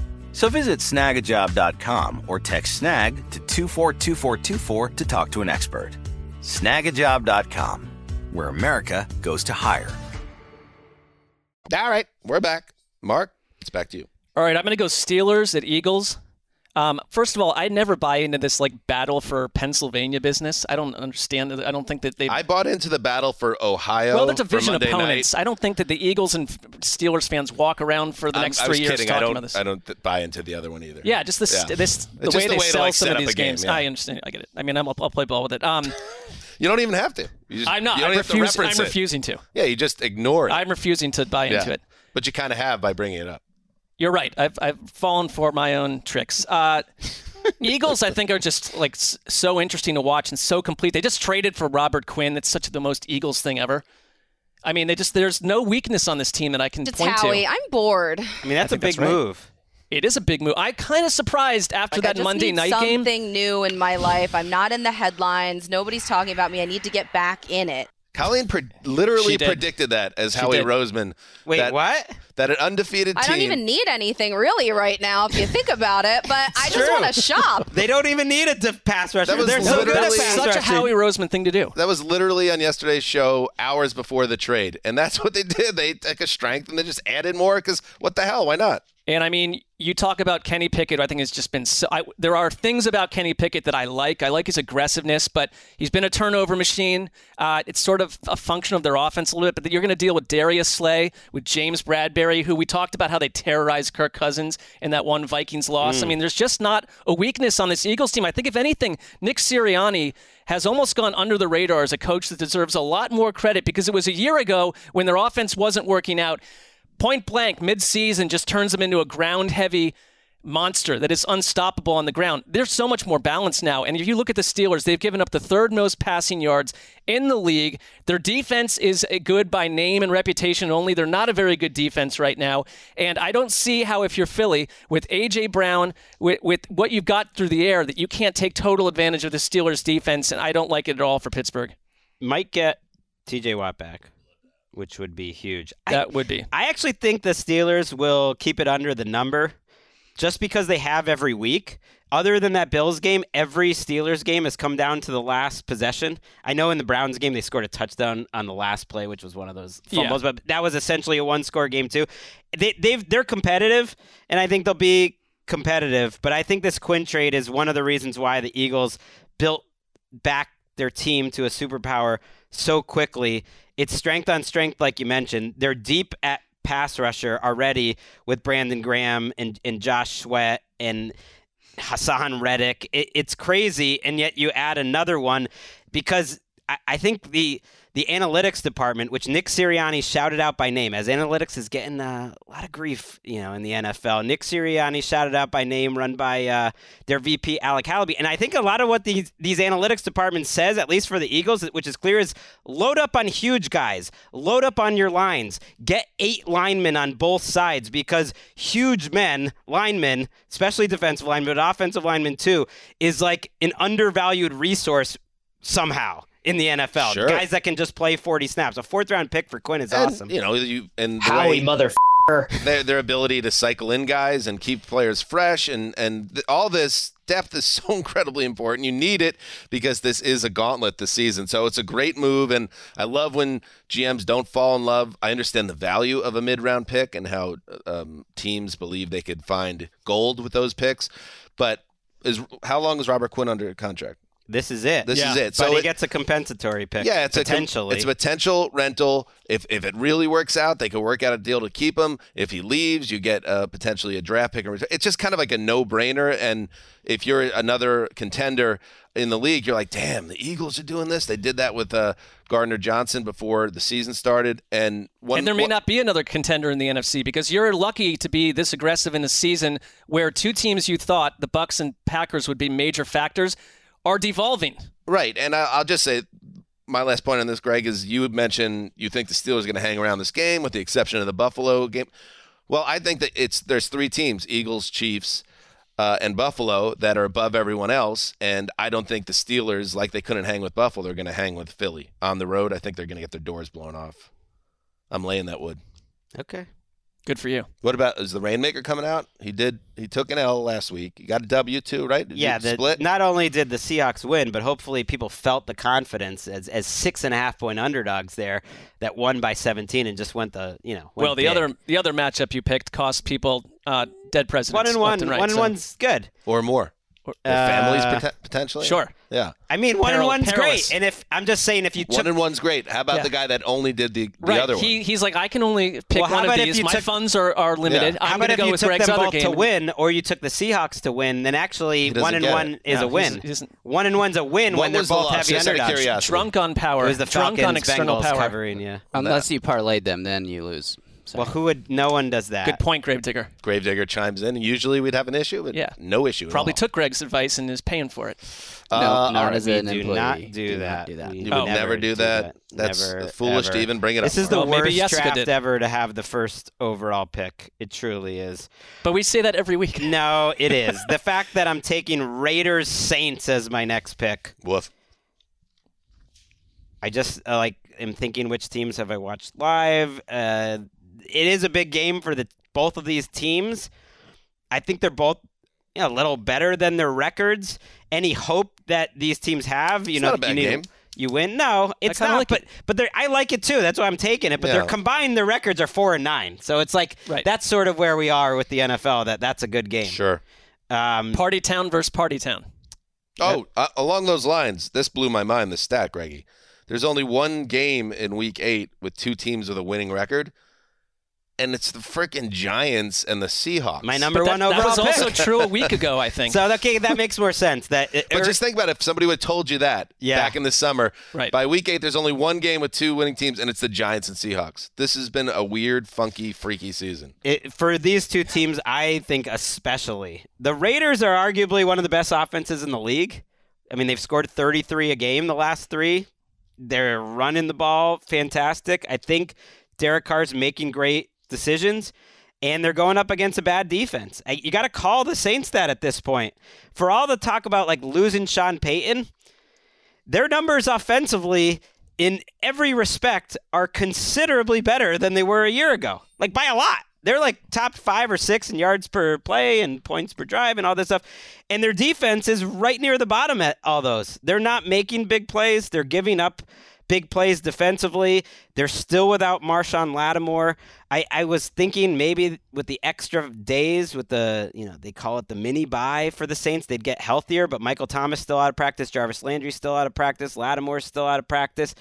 S9: So visit snagajob.com or text snag to 242424 to talk to an expert. Snagajob.com, where America goes to hire.
S2: All right, we're back. Marc, it's back to you.
S3: All right, I'm going to go Steelers at Eagles. Um, first of all, I never buy into this like battle for Pennsylvania business. I don't understand. I don't think that they.
S2: I bought into the battle for Ohio.
S3: well, they're division opponents.
S2: Night.
S3: I don't think that the Eagles and Steelers fans walk around for the
S2: I'm-
S3: next three years
S2: kidding.
S3: talking
S2: I don't.
S3: about this.
S2: I don't th- buy into the other one either.
S3: Yeah, just this,
S2: Yeah.
S3: this
S2: It's
S3: the way they sell
S2: like,
S3: some of these
S2: game,
S3: games.
S2: yeah.
S3: I understand. I get it. I mean, I'm, I'll play ball with it. Um,
S2: You don't even have to. You just,
S3: I'm not. I refuse. I'm
S2: it.
S3: refusing to.
S2: Yeah, you just ignore it.
S3: I'm refusing to buy into
S2: Yeah.
S3: it.
S2: But you kind of have by bringing it up.
S3: You're right. I've I've fallen for my own tricks. Uh, Eagles, I think, are just like so interesting to watch and so complete. They just traded for Robert Quinn. That's such the most Eagles thing ever. I mean, they just there's no weakness on this team that I can
S12: It's
S3: point
S12: Howie.
S3: to.
S12: I'm bored.
S4: I mean, that's
S3: I
S4: a big
S3: that's right.
S4: move.
S3: It is a big move. I kind of surprised after
S12: Like, I
S3: that
S12: just
S3: Monday
S12: need
S3: night game.
S12: something new in my life. I'm not in the headlines. Nobody's talking about me. I need to get back in it.
S2: Colleen pre- literally predicted that as
S3: She
S2: Howie
S3: did.
S2: Roseman.
S4: Wait,
S2: that,
S4: what?
S2: That an undefeated team.
S12: I don't even need anything really right now if you think about it, but I just
S4: true.
S12: want to shop.
S4: They don't even need a def- pass rusher.
S2: That was
S4: They're so good at
S2: literally-
S4: pass
S3: Such a. Howie Roseman thing to do.
S2: That was literally on yesterday's show, hours before the trade, and that's what they did. They took a strength and they just added more because what the hell? Why not?
S3: And I mean, you talk about Kenny Pickett. I think it's just been so. I, there are things about Kenny Pickett that I like. I like his aggressiveness, but he's been a turnover machine. Uh, it's sort of a function of their offense a little bit. But you're going to deal with Darius Slay, with James Bradberry, who we talked about how they terrorized Kirk Cousins in that one Vikings loss. I mean, there's just not a weakness on this Eagles team. I think if anything, Nick Sirianni has almost gone under the radar as a coach that deserves a lot more credit because it was a year ago when their offense wasn't working out point blank mid-season just turns them into a ground heavy monster that is unstoppable on the ground. They're so much more balanced now. And if you look at the Steelers, they've given up the third most passing yards in the league. Their defense is good by name and reputation only. They're not a very good defense right now. And I don't see how if you're Philly with AJ Brown with, with what you've got through the air that you can't take total advantage of the Steelers defense and I don't like it at all for Pittsburgh.
S4: Might get TJ Watt back, which would be huge. I-
S3: That would be.
S4: I actually think the Steelers will keep it under the number just because they have every week. Other than that Bills game, every Steelers game has come down to the last possession. I know in the Browns game they scored a touchdown on the last play, which was one of those fumbles, but that was essentially a one-score game too. They, they've they're competitive, and I think they'll be competitive. But I think this Quinn trade is one of the reasons why the Eagles built back their team to a superpower so quickly. It's strength on strength, like you mentioned. They're deep at pass rusher already with Brandon Graham and, and Josh Sweat and Haason Reddick. It, it's crazy, and yet you add another one because I, I think the the analytics department, which Nick Sirianni shouted out by name, as analytics is getting uh, a lot of grief, you know, in the NFL. Nick Sirianni shouted out by name, run by uh, their VP Alec Halaby, and I think a lot of what these these analytics department says, at least for the Eagles, which is clear, is load up on huge guys, load up on your lines, get eight linemen on both sides because huge men, linemen, especially defensive linemen, but offensive linemen too, is like an undervalued resource somehow in the NFL.
S2: Sure.
S4: Guys that can just play 40 snaps. A fourth round pick for Quinn is
S2: And,
S4: awesome.
S2: You know, you and the
S4: Howie
S2: way-
S4: motherfucker.
S2: Their their ability to cycle in guys and keep players fresh and and th- all this depth is so incredibly important. You need it because this is a gauntlet this season. So it's a great move, and I love when GMs don't fall in love. I understand the value of a mid round pick and how um, teams believe they could find gold with those picks, but. Is how long is Robert Quinn under contract?
S4: This is it.
S2: This is it.
S4: But
S2: So
S4: he
S2: it-
S4: gets a compensatory pick.
S2: Yeah, it's
S4: potentially.
S2: A, it's a potential rental. If if it really works out, they could work out a deal to keep him. If he leaves, you get uh, potentially a draft pick. and. It's just kind of like a no brainer. And if you're another contender in the league, you're like, damn, the Eagles are doing this. They did that with uh, Gardner Johnson before the season started, and one,
S3: and there may
S2: one-
S3: not be another contender in the NFC because you're lucky to be this aggressive in a season where two teams you thought the Bucs and Packers would be major factors are devolving.
S2: Right, and I, I'll just say my last point on this, Gregg, is you had mentioned you think the Steelers are going to hang around this game, with the exception of the Buffalo game. Well, I think that it's there's three teams: Eagles, Chiefs, uh, and Buffalo that are above everyone else. And I don't think the Steelers, like they couldn't hang with Buffalo, they're going to hang with Philly on the road. I think they're going to get their doors blown off. I'm laying that wood.
S4: Okay.
S3: Good for you.
S2: What about is the Rainmaker coming out? He did. He took an L last week. He got a W too, right? Did
S4: yeah, the,
S2: split.
S4: not only did the Seahawks win, but hopefully people felt the confidence as, as six and a half point underdogs there that won by 17 and just went the, you know,
S3: Well, the
S4: big.
S3: other the other matchup you picked cost people uh, dead presidents.
S4: One and one.
S3: and right,
S4: one and
S3: so-
S4: one's good.
S2: or more.
S3: Or-
S2: Their families
S4: Uh,
S2: poten- potentially.
S3: Sure.
S2: Yeah.
S4: I mean, one
S3: Peril-
S4: and one's
S3: perilous.
S4: great. And if I'm just saying, if you took
S2: One and one's great. How about
S3: Yeah.
S2: the guy that only did the, the
S3: Right.
S2: other one?
S3: he, he's like, I can only pick
S4: Well,
S3: one of these. My
S4: took-
S3: funds are, are limited.
S4: How
S3: I'm
S4: about
S3: going to
S4: if
S3: go
S4: you
S3: with
S4: took
S3: Gregg's
S4: them
S3: other
S4: both
S3: game.
S4: to win, or you took the Seahawks to win? Then actually, one and one
S2: it.
S4: is
S3: No,
S4: a win.
S3: he's- he doesn't-
S4: One and one's a win when they're
S2: was the
S4: both heavy
S2: Just out of
S4: underdogs.
S3: Drunk on power.
S4: It was the
S3: drunk
S4: Falcons
S3: on external
S4: Bengals
S3: power.
S4: covering. Yeah.
S7: Unless you parlayed them, then you lose.
S4: Well, who would? No one does that.
S3: Good point, Gravedigger.
S2: Gravedigger chimes in. Usually we'd have an issue, but
S3: Yeah.
S2: no issue. at
S3: Probably
S2: all.
S3: took Gregg's advice and is paying for it.
S7: No,
S2: Uh,
S7: not as
S4: we
S7: an
S4: do not do
S7: Do not
S4: that.
S7: do that.
S2: You would never do that. That's
S4: Never,
S2: foolish to even bring it
S4: This
S2: up.
S4: This is the
S3: Well,
S4: worst
S3: Jessica
S4: draft
S3: did.
S4: ever to have the first overall pick. It truly is.
S3: But we say that every week.
S4: No, it is. the fact that I'm taking Raiders Saints as my next pick.
S2: Woof.
S4: I just uh, like am thinking which teams have I watched live. Uh, it is a big game for the both of these teams. I think they're both you know, a little better than their records. Any hope that these teams have, you
S2: It's
S4: know,
S2: not a bad
S4: you need
S2: game.
S4: you win. No, it's not.
S3: like
S4: but but I like it too. That's why I'm taking it. But
S2: Yeah.
S4: they're combined. Their records are four and nine. So it's like
S3: Right.
S4: that's sort of where we are with the NFL. That that's a good game.
S2: Sure.
S4: Um,
S3: Party town versus party town.
S2: Oh, uh, along those lines, this blew my mind. The stat, Greggy. There's only one game in Week Eight with two teams with a winning record, and it's the freaking Giants and the Seahawks.
S4: my number
S3: But that,
S4: one
S3: that
S4: overall
S3: was also true a week ago, I think.
S4: So okay, that makes more sense. That
S2: But er just think about it. If somebody would have told you that
S4: Yeah.
S2: back in the summer,
S3: Right.
S2: by week eight, there's only one game with two winning teams, and it's the Giants and Seahawks. This has been a weird, funky, freaky season.
S4: it, for these two teams, I think especially the Raiders are arguably one of the best offenses in the league. I mean, they've scored 33 a game the last three. They're running the ball fantastic. I think Derek Carr's making great decisions, and they're going up against a bad defense. Uh, you got to call the Saints that at this point. For all the talk about like losing Sean Payton, their numbers offensively in every respect are considerably better than they were a year ago. Like by a lot. They're like top five or six in yards per play and points per drive and all this stuff. And their defense is right near the bottom at all those. They're not making big plays. They're giving up big plays defensively. They're still without Marshon Lattimore. I, I was thinking maybe with the extra days, with the, you know, they call it the mini bye for the Saints, they'd get healthier, but Michael Thomas still out of practice. Jarvis Landry still out of practice. Lattimore's still out of practice.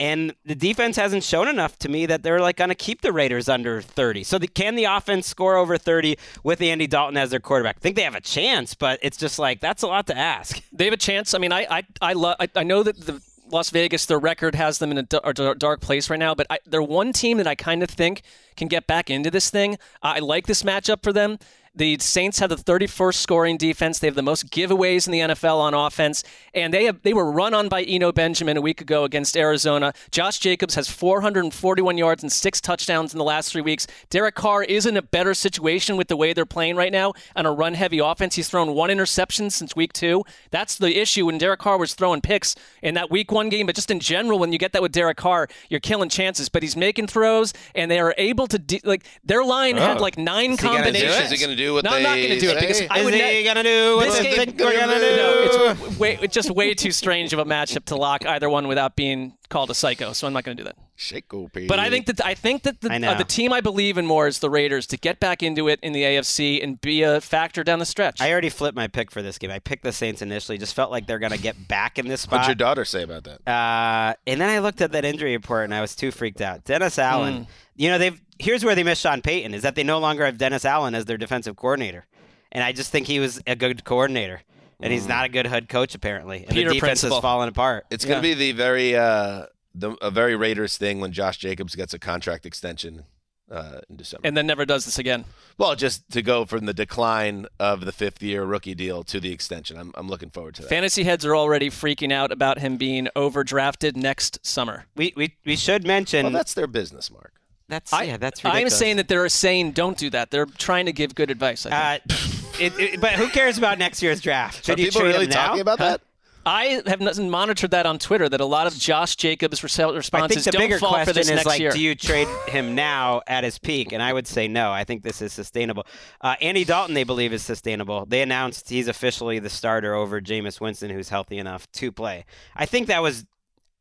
S4: And the defense hasn't shown enough to me that they're like going to keep the Raiders under 30. So the, can the offense score over 30 with Andy Dalton as their quarterback? I think they have a chance, but it's just like that's a lot to ask.
S3: They have a chance. I mean, I I I, lo- I, I know that the Las Vegas, their record has them in a dark place right now, but I, they're one team that I kind of think can get back into this thing. I like this matchup for them. The Saints have the 31st scoring defense. They have the most giveaways in the NFL on offense, and they have they were run on by Eno Benjamin a week ago against Arizona. Josh Jacobs has 441 yards and six touchdowns in the last three weeks. Derek Carr is in a better situation with the way they're playing right now on a run-heavy offense. He's thrown one interception since week two. That's the issue when Derek Carr was throwing picks in that week one game, but just in general, when you get that with Derek Carr, you're killing chances. But he's making throws, and they are able to de- like their line had
S2: Oh.
S3: like nine
S2: Is he gonna do it?
S3: combinations.
S2: Is he gonna do what
S3: no, I'm not going to do it because
S2: say?
S3: I
S4: Is
S3: would
S4: he
S3: ne-
S4: gonna do what
S3: this
S4: they
S3: game-
S4: think we're gonna do?
S3: No, it's way, it's just way too strange of a matchup to lock either one without being called a psycho. So I'm not going to do that.
S2: Shako
S3: But I think that I think that the, uh, the team I believe in more is the Raiders to get back into it in the AFC and be a factor down the stretch.
S4: I already flipped my pick for this game. I picked the Saints initially, just felt like they're going to get back in this spot.
S2: What'd your daughter say about that?
S4: Uh, and then I looked at that injury report and I was too freaked out. Dennis Allen,
S3: Mm.
S4: you know, they've here's where they missed Sean Payton is that they no longer have Dennis Allen as their defensive coordinator, and I just think he was a good coordinator, and he's not a good head coach apparently. And
S3: Peter
S4: the defense
S3: principle.
S4: has fallen apart.
S2: It's going to be the very uh, the a very Raiders thing when Josh Jacobs gets a contract extension uh, in December.
S3: and then never does this again.
S2: well, just to go from the decline of the fifth year rookie deal to the extension, I'm I'm looking forward to that.
S3: Fantasy heads are already freaking out about him being overdrafted next summer.
S4: We we we should mention
S2: well, that's their business, Marc.
S4: that's
S3: I,
S4: yeah that's
S3: I'm saying that they're saying don't do that. They're trying to give good advice. I think.
S4: Uh, it, it, but who cares about next year's draft? Should
S2: Are
S4: you
S2: people
S4: trade
S2: really talking about that?
S3: I have not monitored that on Twitter. That a lot of Josh Jacobs' res-
S4: I think
S3: responses
S4: the
S3: don't
S4: bigger
S3: fall for
S4: question
S3: this
S4: is
S3: next
S4: like,
S3: year.
S4: do you trade him now at his peak? And I would say no. I think this is sustainable. Uh, Andy Dalton, they believe, is sustainable. They announced he's officially the starter over Jameis Winston, who's healthy enough to play. I think that was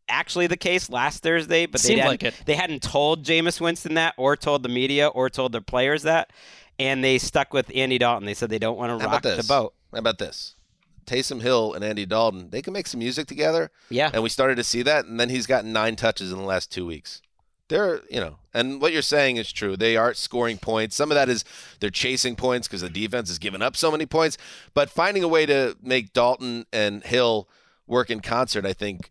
S4: actually the case last Thursday, but they hadn't,
S3: like it.
S4: they hadn't told Jameis Winston that, or told the media, or told their players that, and they stuck with Andy Dalton. They said they don't want to rock the boat.
S2: How about this? Taysom Hill and Andy Dalton, they can make some music together.
S4: Yeah.
S2: And we started to see that, and then he's gotten nine touches in the last two weeks. They're, you know, and what you're saying is true. They are scoring points. Some of that is they're chasing points because the defense has given up so many points. But finding a way to make Dalton and Hill work in concert, I think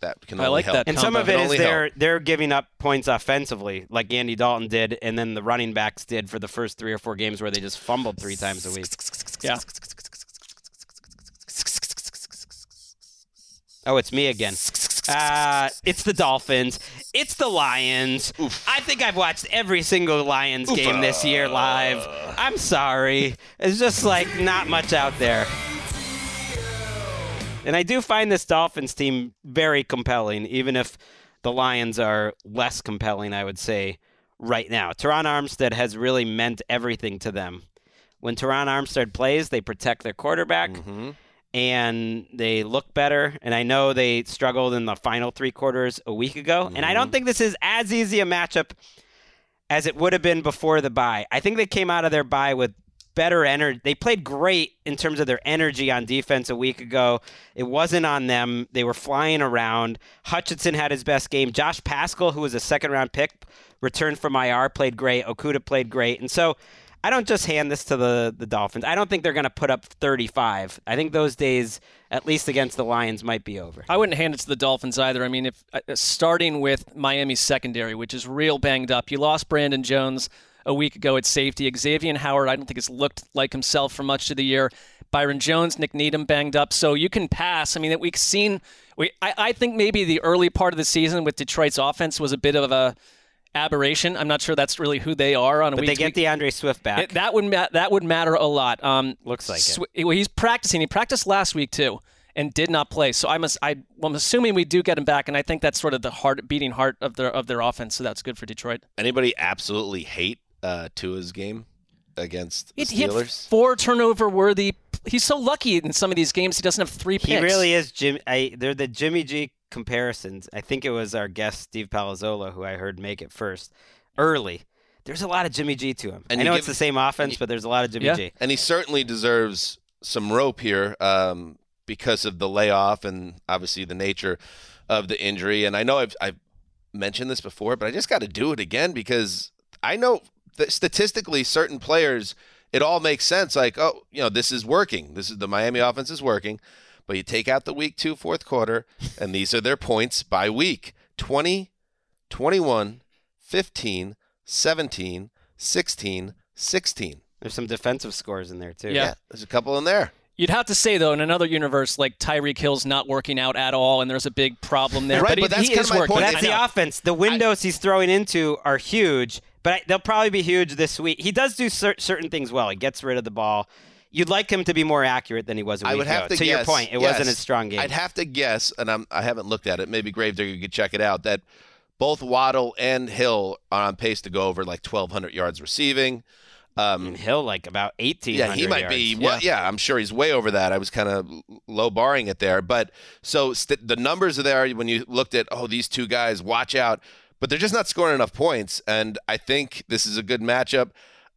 S2: that can
S3: I like
S2: help.
S3: that
S4: And some of it
S2: Can
S4: is
S2: only
S4: they're
S2: help.
S4: they're giving up points offensively, like Andy Dalton did, and then the running backs did for the first three or four games where they just fumbled three times a week.
S3: Yeah.
S4: Oh, it's me again. Uh, it's the Dolphins. It's the Lions. I think I've watched every single Lions game this year live. I'm sorry. It's just like not much out there. And I do find this Dolphins team very compelling, even if the Lions are less compelling, I would say, right now. Terron Armstead has really meant everything to them. When Terron Armstead plays, they protect their quarterback and they look better. And I know they struggled in the final three quarters a week ago. And I don't mm-hmm. think this is as easy a matchup as it would have been before the bye. I think they came out of their bye with better energy. They played great in terms of their energy on defense a week ago. It wasn't on them. They were flying around. Hutchinson had his best game. Josh Paschal, who was a second round pick, returned from IR, played great. Okudah played great. And so I don't just hand this to the, the Dolphins. I don't think they're going to put up 35. I think those days, at least against the Lions, might be over.
S3: I wouldn't hand it to the Dolphins either. I mean, if uh, starting with Miami's secondary, which is real banged up, you lost Brandon Jones a week ago at safety. Xavier Howard, I don't think has looked like himself for much of the year. Byron Jones, Nik Needham banged up, so you can pass. I mean, that we've seen. We, I, I think maybe the early part of the season with Detroit's offense was a bit of a aberration. I'm not sure that's really who they are on a
S4: But
S3: week.
S4: they get D'Andre Swift back.
S3: It, that would ma- that would matter a lot. Um,
S4: Looks like it.
S3: Well, he's practicing. He practiced last week too, and did not play. So I'm I, well, I'm assuming we do get him back, and I think that's sort of the heart beating heart of their of their offense. So that's good for Detroit.
S2: Anybody absolutely hate uh, Tua's game against the
S3: He, he had
S2: Steelers?
S3: four turnover worthy. He's so lucky in some of these games. He doesn't have three picks.
S4: He really is Jim. I, they're the Jimmy G comparisons. I think it was our guest Steve Palazzolo who I heard make it first early. There's a lot of Jimmy G to him.
S2: And
S4: I know
S2: give-
S4: it's the same offense, but there's a lot of Jimmy G.
S2: And he certainly deserves some rope here um, because of the layoff and obviously the nature of the injury. And I know I've, I've mentioned this before, but I just got to do it again because I know that statistically, certain players, it all makes sense. Like, oh, you know, this is working. This is the Miami offense is working. But you take out the week two, fourth quarter, and these are their points by week 20, 21, 15, 17, 16, 16.
S4: There's some defensive scores in there too.
S3: Yeah.
S2: there's a couple in there.
S3: You'd have to say though, in another universe, like Tyreek Hill's not working out at all, and there's a big problem there.
S4: Right,
S3: but, he,
S4: but that's
S3: he
S4: kinda
S3: is
S4: my
S3: working.
S4: point.
S3: I
S4: That's the offense. The windows he's throwing into are huge, but I, they'll probably be huge this week. He does do cer- certain things well. He gets rid of the ball. You'd like him to be more accurate than he was a week
S2: I would have
S4: ago.
S2: to,
S4: your point, it
S2: yes.
S4: wasn't a strong game.
S2: I'd have to guess, and I'm, I haven't looked at it. Maybe Gravedigger you could check it out. That both Waddle and Hill are on pace to go over like 1,200 yards receiving. Um,
S4: Hill like about 18.
S2: Yeah, he might be. Well, yeah, I'm sure he's way over that. I was kind of low barring it there, but so st- the numbers are there when you looked at oh these two guys, watch out, but they're just not scoring enough points, and I think this is a good matchup.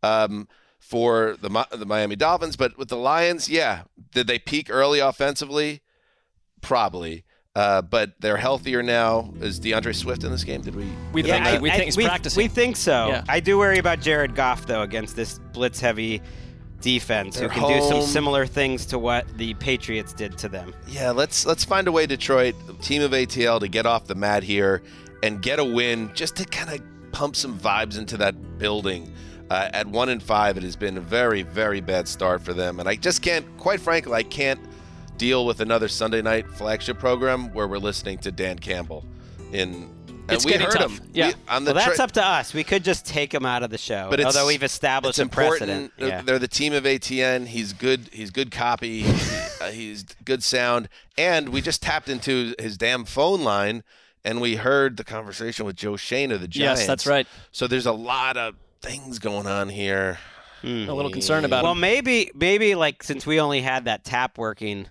S2: Um, for the the Miami Dolphins, but with the Lions, yeah, did they peak early offensively? Probably, uh, but they're healthier now. Is D'Andre Swift in this game? Did we?
S3: We
S4: Yeah,
S3: think
S4: I-
S3: we
S4: I-
S3: think he's
S4: we,
S3: practicing.
S4: We think so.
S3: Yeah.
S4: I do worry about Jared Goff though against this blitz heavy defense
S2: They're
S4: who can do some similar things to what the Patriots did to them.
S2: Yeah, let's let's find a way, Detroit, team of ATL, to get off the mat here and get a win, just to kind of pump some vibes into that building. Uh, at one and five, it has been a very, very bad start for them, and I just can't. Quite frankly, I can't deal with another Sunday night flagship program where we're listening to Dan Campbell. In and
S3: It's
S2: we heard
S3: tough.
S2: him.
S3: Yeah.
S2: We-
S4: well, that's
S2: tra-
S4: up to us. We could just take him out of the show.
S2: but
S4: although we've established a precedent. Yeah.
S2: They're the team of ATN. He's good. He's good copy. He- uh, he's good sound. And we just tapped into his damn phone line, and we heard the conversation with Joe Schoen of the Giants.
S3: Yes, that's right.
S2: So there's a lot of things going on here.
S4: Hmm.
S3: A little concerned about
S4: well,
S3: him.
S4: maybe maybe like since we only had that tap working,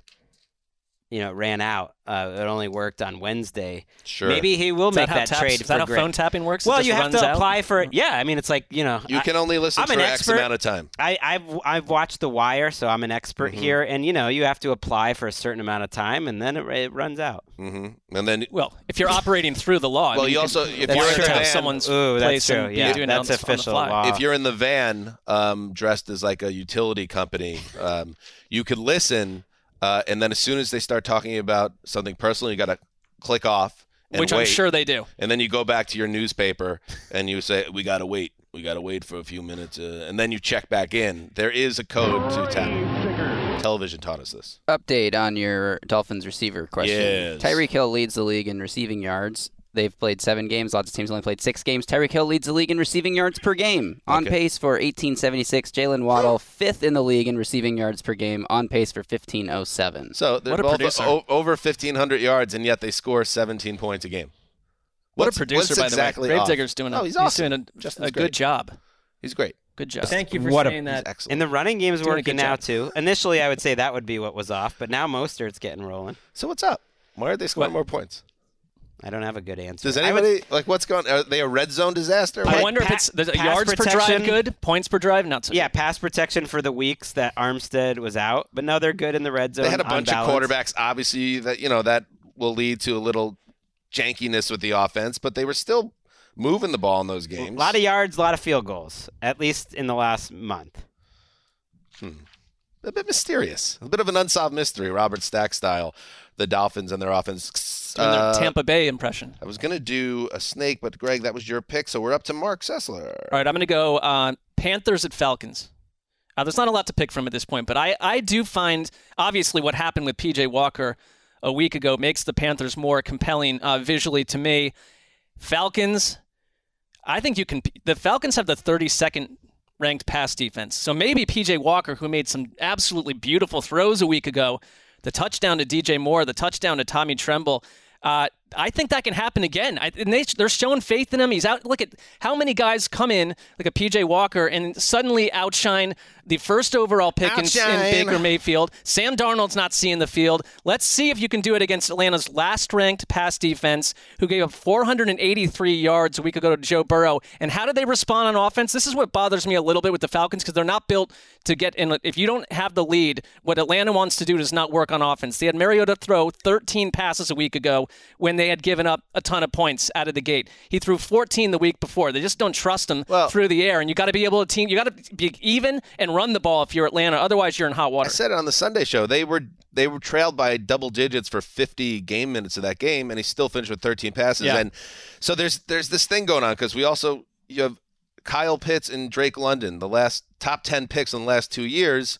S4: you know, ran out. Uh, it only worked on Wednesday.
S2: Sure.
S4: Maybe he will make
S3: that how
S4: that
S3: taps-
S4: trade.
S3: is that
S4: for
S3: how
S4: Gray.
S3: phone tapping works? It
S4: Well,
S3: just
S4: you have
S3: runs
S4: to
S3: out?
S4: apply for it. Yeah, I mean, it's like you know,
S2: You
S4: I-
S2: can only listen
S4: I'm
S2: for
S4: an
S2: X
S4: expert.
S2: amount of time.
S4: I, I've I've watched The Wire, so I'm an expert
S2: Mhm.
S4: here. And you know, you have to apply for a certain amount of time, and then it, it runs out.
S2: Mm-hmm. And then,
S3: well, if you're operating through the law, I
S2: Well,
S3: mean,
S2: you
S3: can-
S2: also if you're in the van,
S3: someone's
S4: Ooh, that's
S3: place
S4: true.
S3: and
S4: Yeah,
S3: be
S4: that's
S3: on, the- on the
S4: official law.
S2: if you're in the van um, dressed as like a utility company, um, you could listen, uh, and then as soon as they start talking about something personal, you got to click off. And
S3: Which I'm sure they do.
S2: And then you go back to your newspaper and you say, "We got to wait. We got to wait for a few minutes," uh, and then you check back in. There is a code to tap. Television taught us this.
S7: Update on your Dolphins receiver question.
S2: Yes.
S7: Tyreek Hill leads the league in receiving yards. They've played seven games. Lots of teams only played six games. Tyreek Hill leads the league in receiving yards per game, on
S2: Okay.
S7: pace for 1876. Jaylen Waddle, fifth in the league in receiving yards per game, on pace for 1507.
S2: So they're
S3: What a
S2: both o- over 1,500 yards, and yet they score 17 points a game.
S3: What
S2: What's-
S3: a producer,
S2: what's
S3: by
S2: exactly
S3: the way.
S2: off?
S3: Gravedigger's doing a,
S2: Oh, he's awesome.
S3: doing a,
S2: Justin's
S3: a good job.
S2: He's great.
S3: Good job.
S4: Thank you for
S3: What a-
S4: saying that.
S2: excellent.
S4: And the running game's
S3: Doing a
S4: working now
S3: job.
S4: too. Initially, I would say that would be what was off, but now Mostert's getting rolling.
S2: So what's up? Why are they scoring more points?
S4: I don't have a good answer.
S2: Does
S4: I would-
S2: anybody like what's going? Are they a red zone disaster?
S3: I
S2: What?
S3: wonder if it's the
S4: pass
S3: yards per drive good, points per drive not so.
S4: Yeah, pass protection for the weeks that Armstead was out, but no, they're good in the red zone.
S2: They had a
S4: on
S2: bunch of quarterbacks. Obviously, that you know that will lead to a little jankiness with the offense, but they were still moving the ball in those games.
S4: A lot of yards, a lot of field goals, at least in the last month. Hmm.
S2: A bit mysterious, a bit of an unsolved mystery, Robert Stack style. The Dolphins and their offense.
S3: Doing their
S2: Uh,
S3: Tampa Bay impression.
S2: I was gonna do a snake, but Gregg, that was your pick, so we're up to Marc Sessler.
S3: All right, I'm going to go uh, Panthers at Falcons. Uh, there's not a lot to pick from at this point, but I, I do find obviously what happened with PJ Walker a week ago makes the Panthers more compelling uh, visually to me. Falcons, I think you can. The Falcons have the 32nd ranked pass defense, so maybe PJ Walker, who made some absolutely beautiful throws a week ago, the touchdown to DJ Moore, the touchdown to Tommy Tremble. Uh, I think that can happen again. I, and they, they're showing faith in him. He's out. Look at how many guys come in, like a PJ Walker, and suddenly outshine the first overall pick in, in Baker Mayfield. Sam Darnold's not seeing the field. Let's see if you can do it against Atlanta's last ranked pass defense, who gave up 483 yards a week ago to Joe Burrow. And how did they respond on offense? This is what bothers me a little bit with the Falcons because they're not built to get in. If you don't have the lead, what Atlanta wants to do does not work on offense. They had Mariota throw 13 passes a week ago when they had given up a ton of points out of the gate. He threw 14 the week before. They just don't trust him through the air, and you got to be able to team. You got to be even and run the ball if you're Atlanta. Otherwise, you're in hot water.
S2: I said it on the Sunday show. They were they were trailed by double digits for 50 game minutes of that game, and he still finished with 13 passes.
S3: Yeah.
S2: And so there's there's this thing going on because we also you have Kyle Pitts and Drake London, the last top 10 picks in the last two years,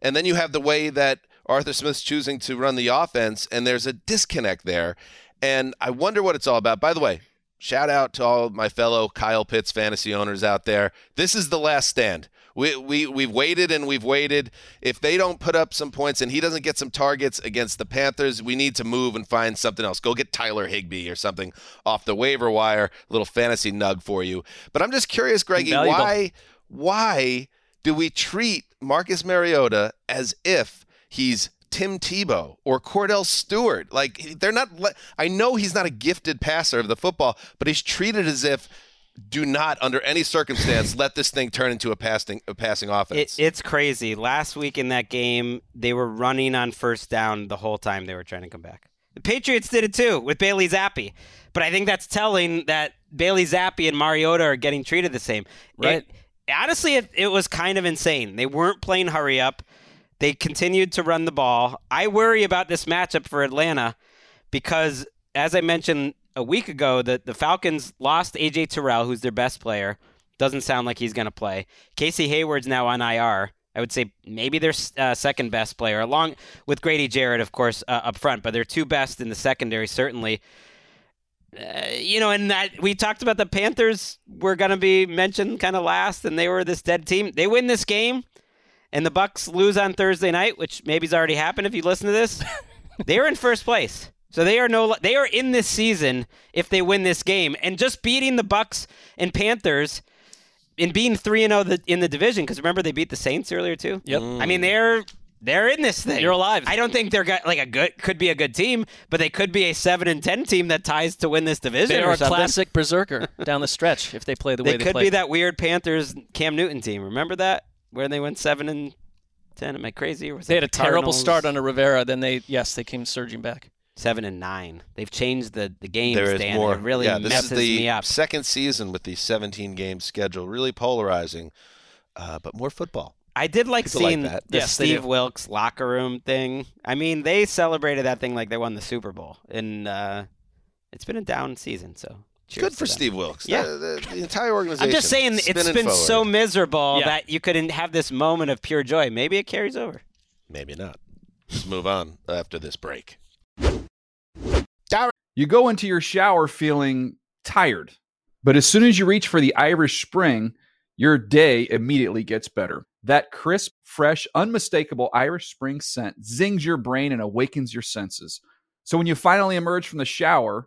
S2: and then you have the way that Arthur Smith's choosing to run the offense, and there's a disconnect there. And I wonder what it's all about. By the way, shout out to all my fellow Kyle Pitts fantasy owners out there. This is the last stand. We, we, we've waited and we've waited. If they don't put up some points and he doesn't get some targets against the Panthers, we need to move and find something else. Go get Tyler Higbee or something off the waiver wire. Little fantasy nug for you. But I'm just curious, Greggy,
S3: Invaluable.
S2: why why do we treat Marcus Mariota as if he's Tim Tebow or Kordell Stewart? Like they're not. I know he's not a gifted passer of the football, but he's treated as if. Do not, under any circumstance, let this thing turn into a passing a passing offense.
S4: It, it's crazy. Last week in that game, they were running on first down the whole time they were trying to come back. The Patriots did it too with Bailey Zappe. But I think that's telling that Bailey Zappe and Mariota are getting treated the same.
S3: Right.
S4: It- honestly, it, it was kind of insane. They weren't playing hurry up. They continued to run the ball. I worry about this matchup for Atlanta because, as I mentioned a week ago, the, the Falcons lost A.J. Terrell, who's their best player. Doesn't sound like he's going to play. Casey Hayward's now on IR. I would say maybe their uh, second best player, along with Grady Jarrett, of course, uh, up front, but they're two best in the secondary, certainly. Uh, you know, and that we talked about the Panthers were going to be mentioned kind of last, and they were this dead team. They win this game, and the Bucs lose on Thursday night, which maybe's already happened if you listen to this. they are in first place, so they are no they are in this season if they win this game, and just beating the Bucs and Panthers. And being three and oh zero in the division, because remember they beat the Saints earlier too.
S3: Yep.
S4: I mean they're they're in this thing.
S3: You're alive.
S4: I don't think they're got, like a good could be a good team, but they could be a seven and ten team that ties to win this division.
S3: They
S4: or
S3: are a
S4: something.
S3: classic berserker down the stretch if they play the way
S4: They play.
S3: they
S4: could be that weird Panthers Cam Newton team. Remember that where they went seven and ten? Am I crazy? Or was
S3: They
S4: it
S3: had a
S4: the
S3: terrible
S4: Cardinals?
S3: start under Rivera. Then they, yes, they came surging back.
S4: Seven and nine. They've changed the the games.
S2: There is
S4: Dan.
S2: more.
S4: It really
S2: yeah, this is the
S4: me up.
S2: second season with the 17 game schedule, really polarizing, uh, but more football.
S4: I did like
S2: People like
S4: seeing
S2: that.
S4: the
S2: Yes,
S4: Steve
S2: do.
S4: Wilkes locker room thing. I mean, they celebrated that thing like they won the Super Bowl, and uh, it's been a down season. So cheers
S2: Good for
S4: them.
S2: Steve Wilks.
S4: Yeah.
S2: The, the, the entire organization.
S4: I'm just saying it's been
S2: forward.
S4: so miserable
S2: Yeah.
S4: that you couldn't have this moment of pure joy. Maybe it carries over.
S2: Maybe not. Let's move on after this break.
S13: You go into your shower feeling tired, but as soon as you reach for the Irish Spring, your day immediately gets better. That crisp, fresh, unmistakable Irish Spring scent zings your brain and awakens your senses. So when you finally emerge from the shower,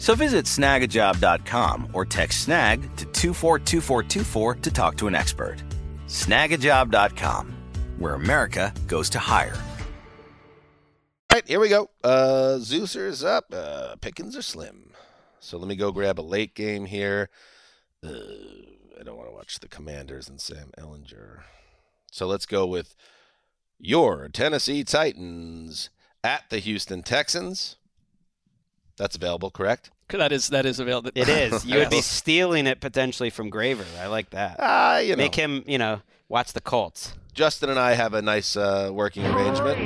S9: So visit snagajob.com or text snag to 242424 to talk to an expert. Snagajob.com, where America goes to hire.
S2: All right, here we go. Uh, Zeusser is up. Uh, Pickens are slim. So let me go grab a late game here. Uh, I don't want to watch the Commanders and Sam Ehlinger. So let's go with your Tennessee Titans at the Houston Texans. That's available, correct?
S3: That is that is available.
S4: It is. You would be stealing it potentially from Graver. I like that.
S2: Ah, you know.
S4: Make him, you know, watch the Colts.
S2: Justin and I have a nice uh, working arrangement,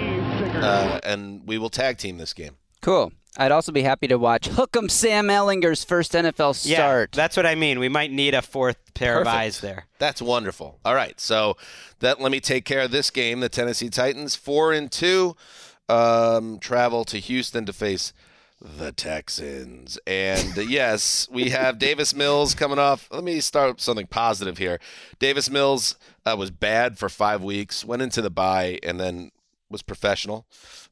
S2: uh, and we will tag team this game.
S7: Cool. I'd also be happy to watch Hook'em Sam Ehlinger's first NFL start.
S4: Yeah, that's what I mean. We might need a fourth pair of eyes there.
S2: That's wonderful. All right, so that let me take care of this game. The Tennessee Titans, four and two, um, travel to Houston to face the Texans. And uh, yes, we have Davis Mills coming off. Let me start with something positive here. Davis Mills uh, was bad for five weeks, went into the bye, and then was professional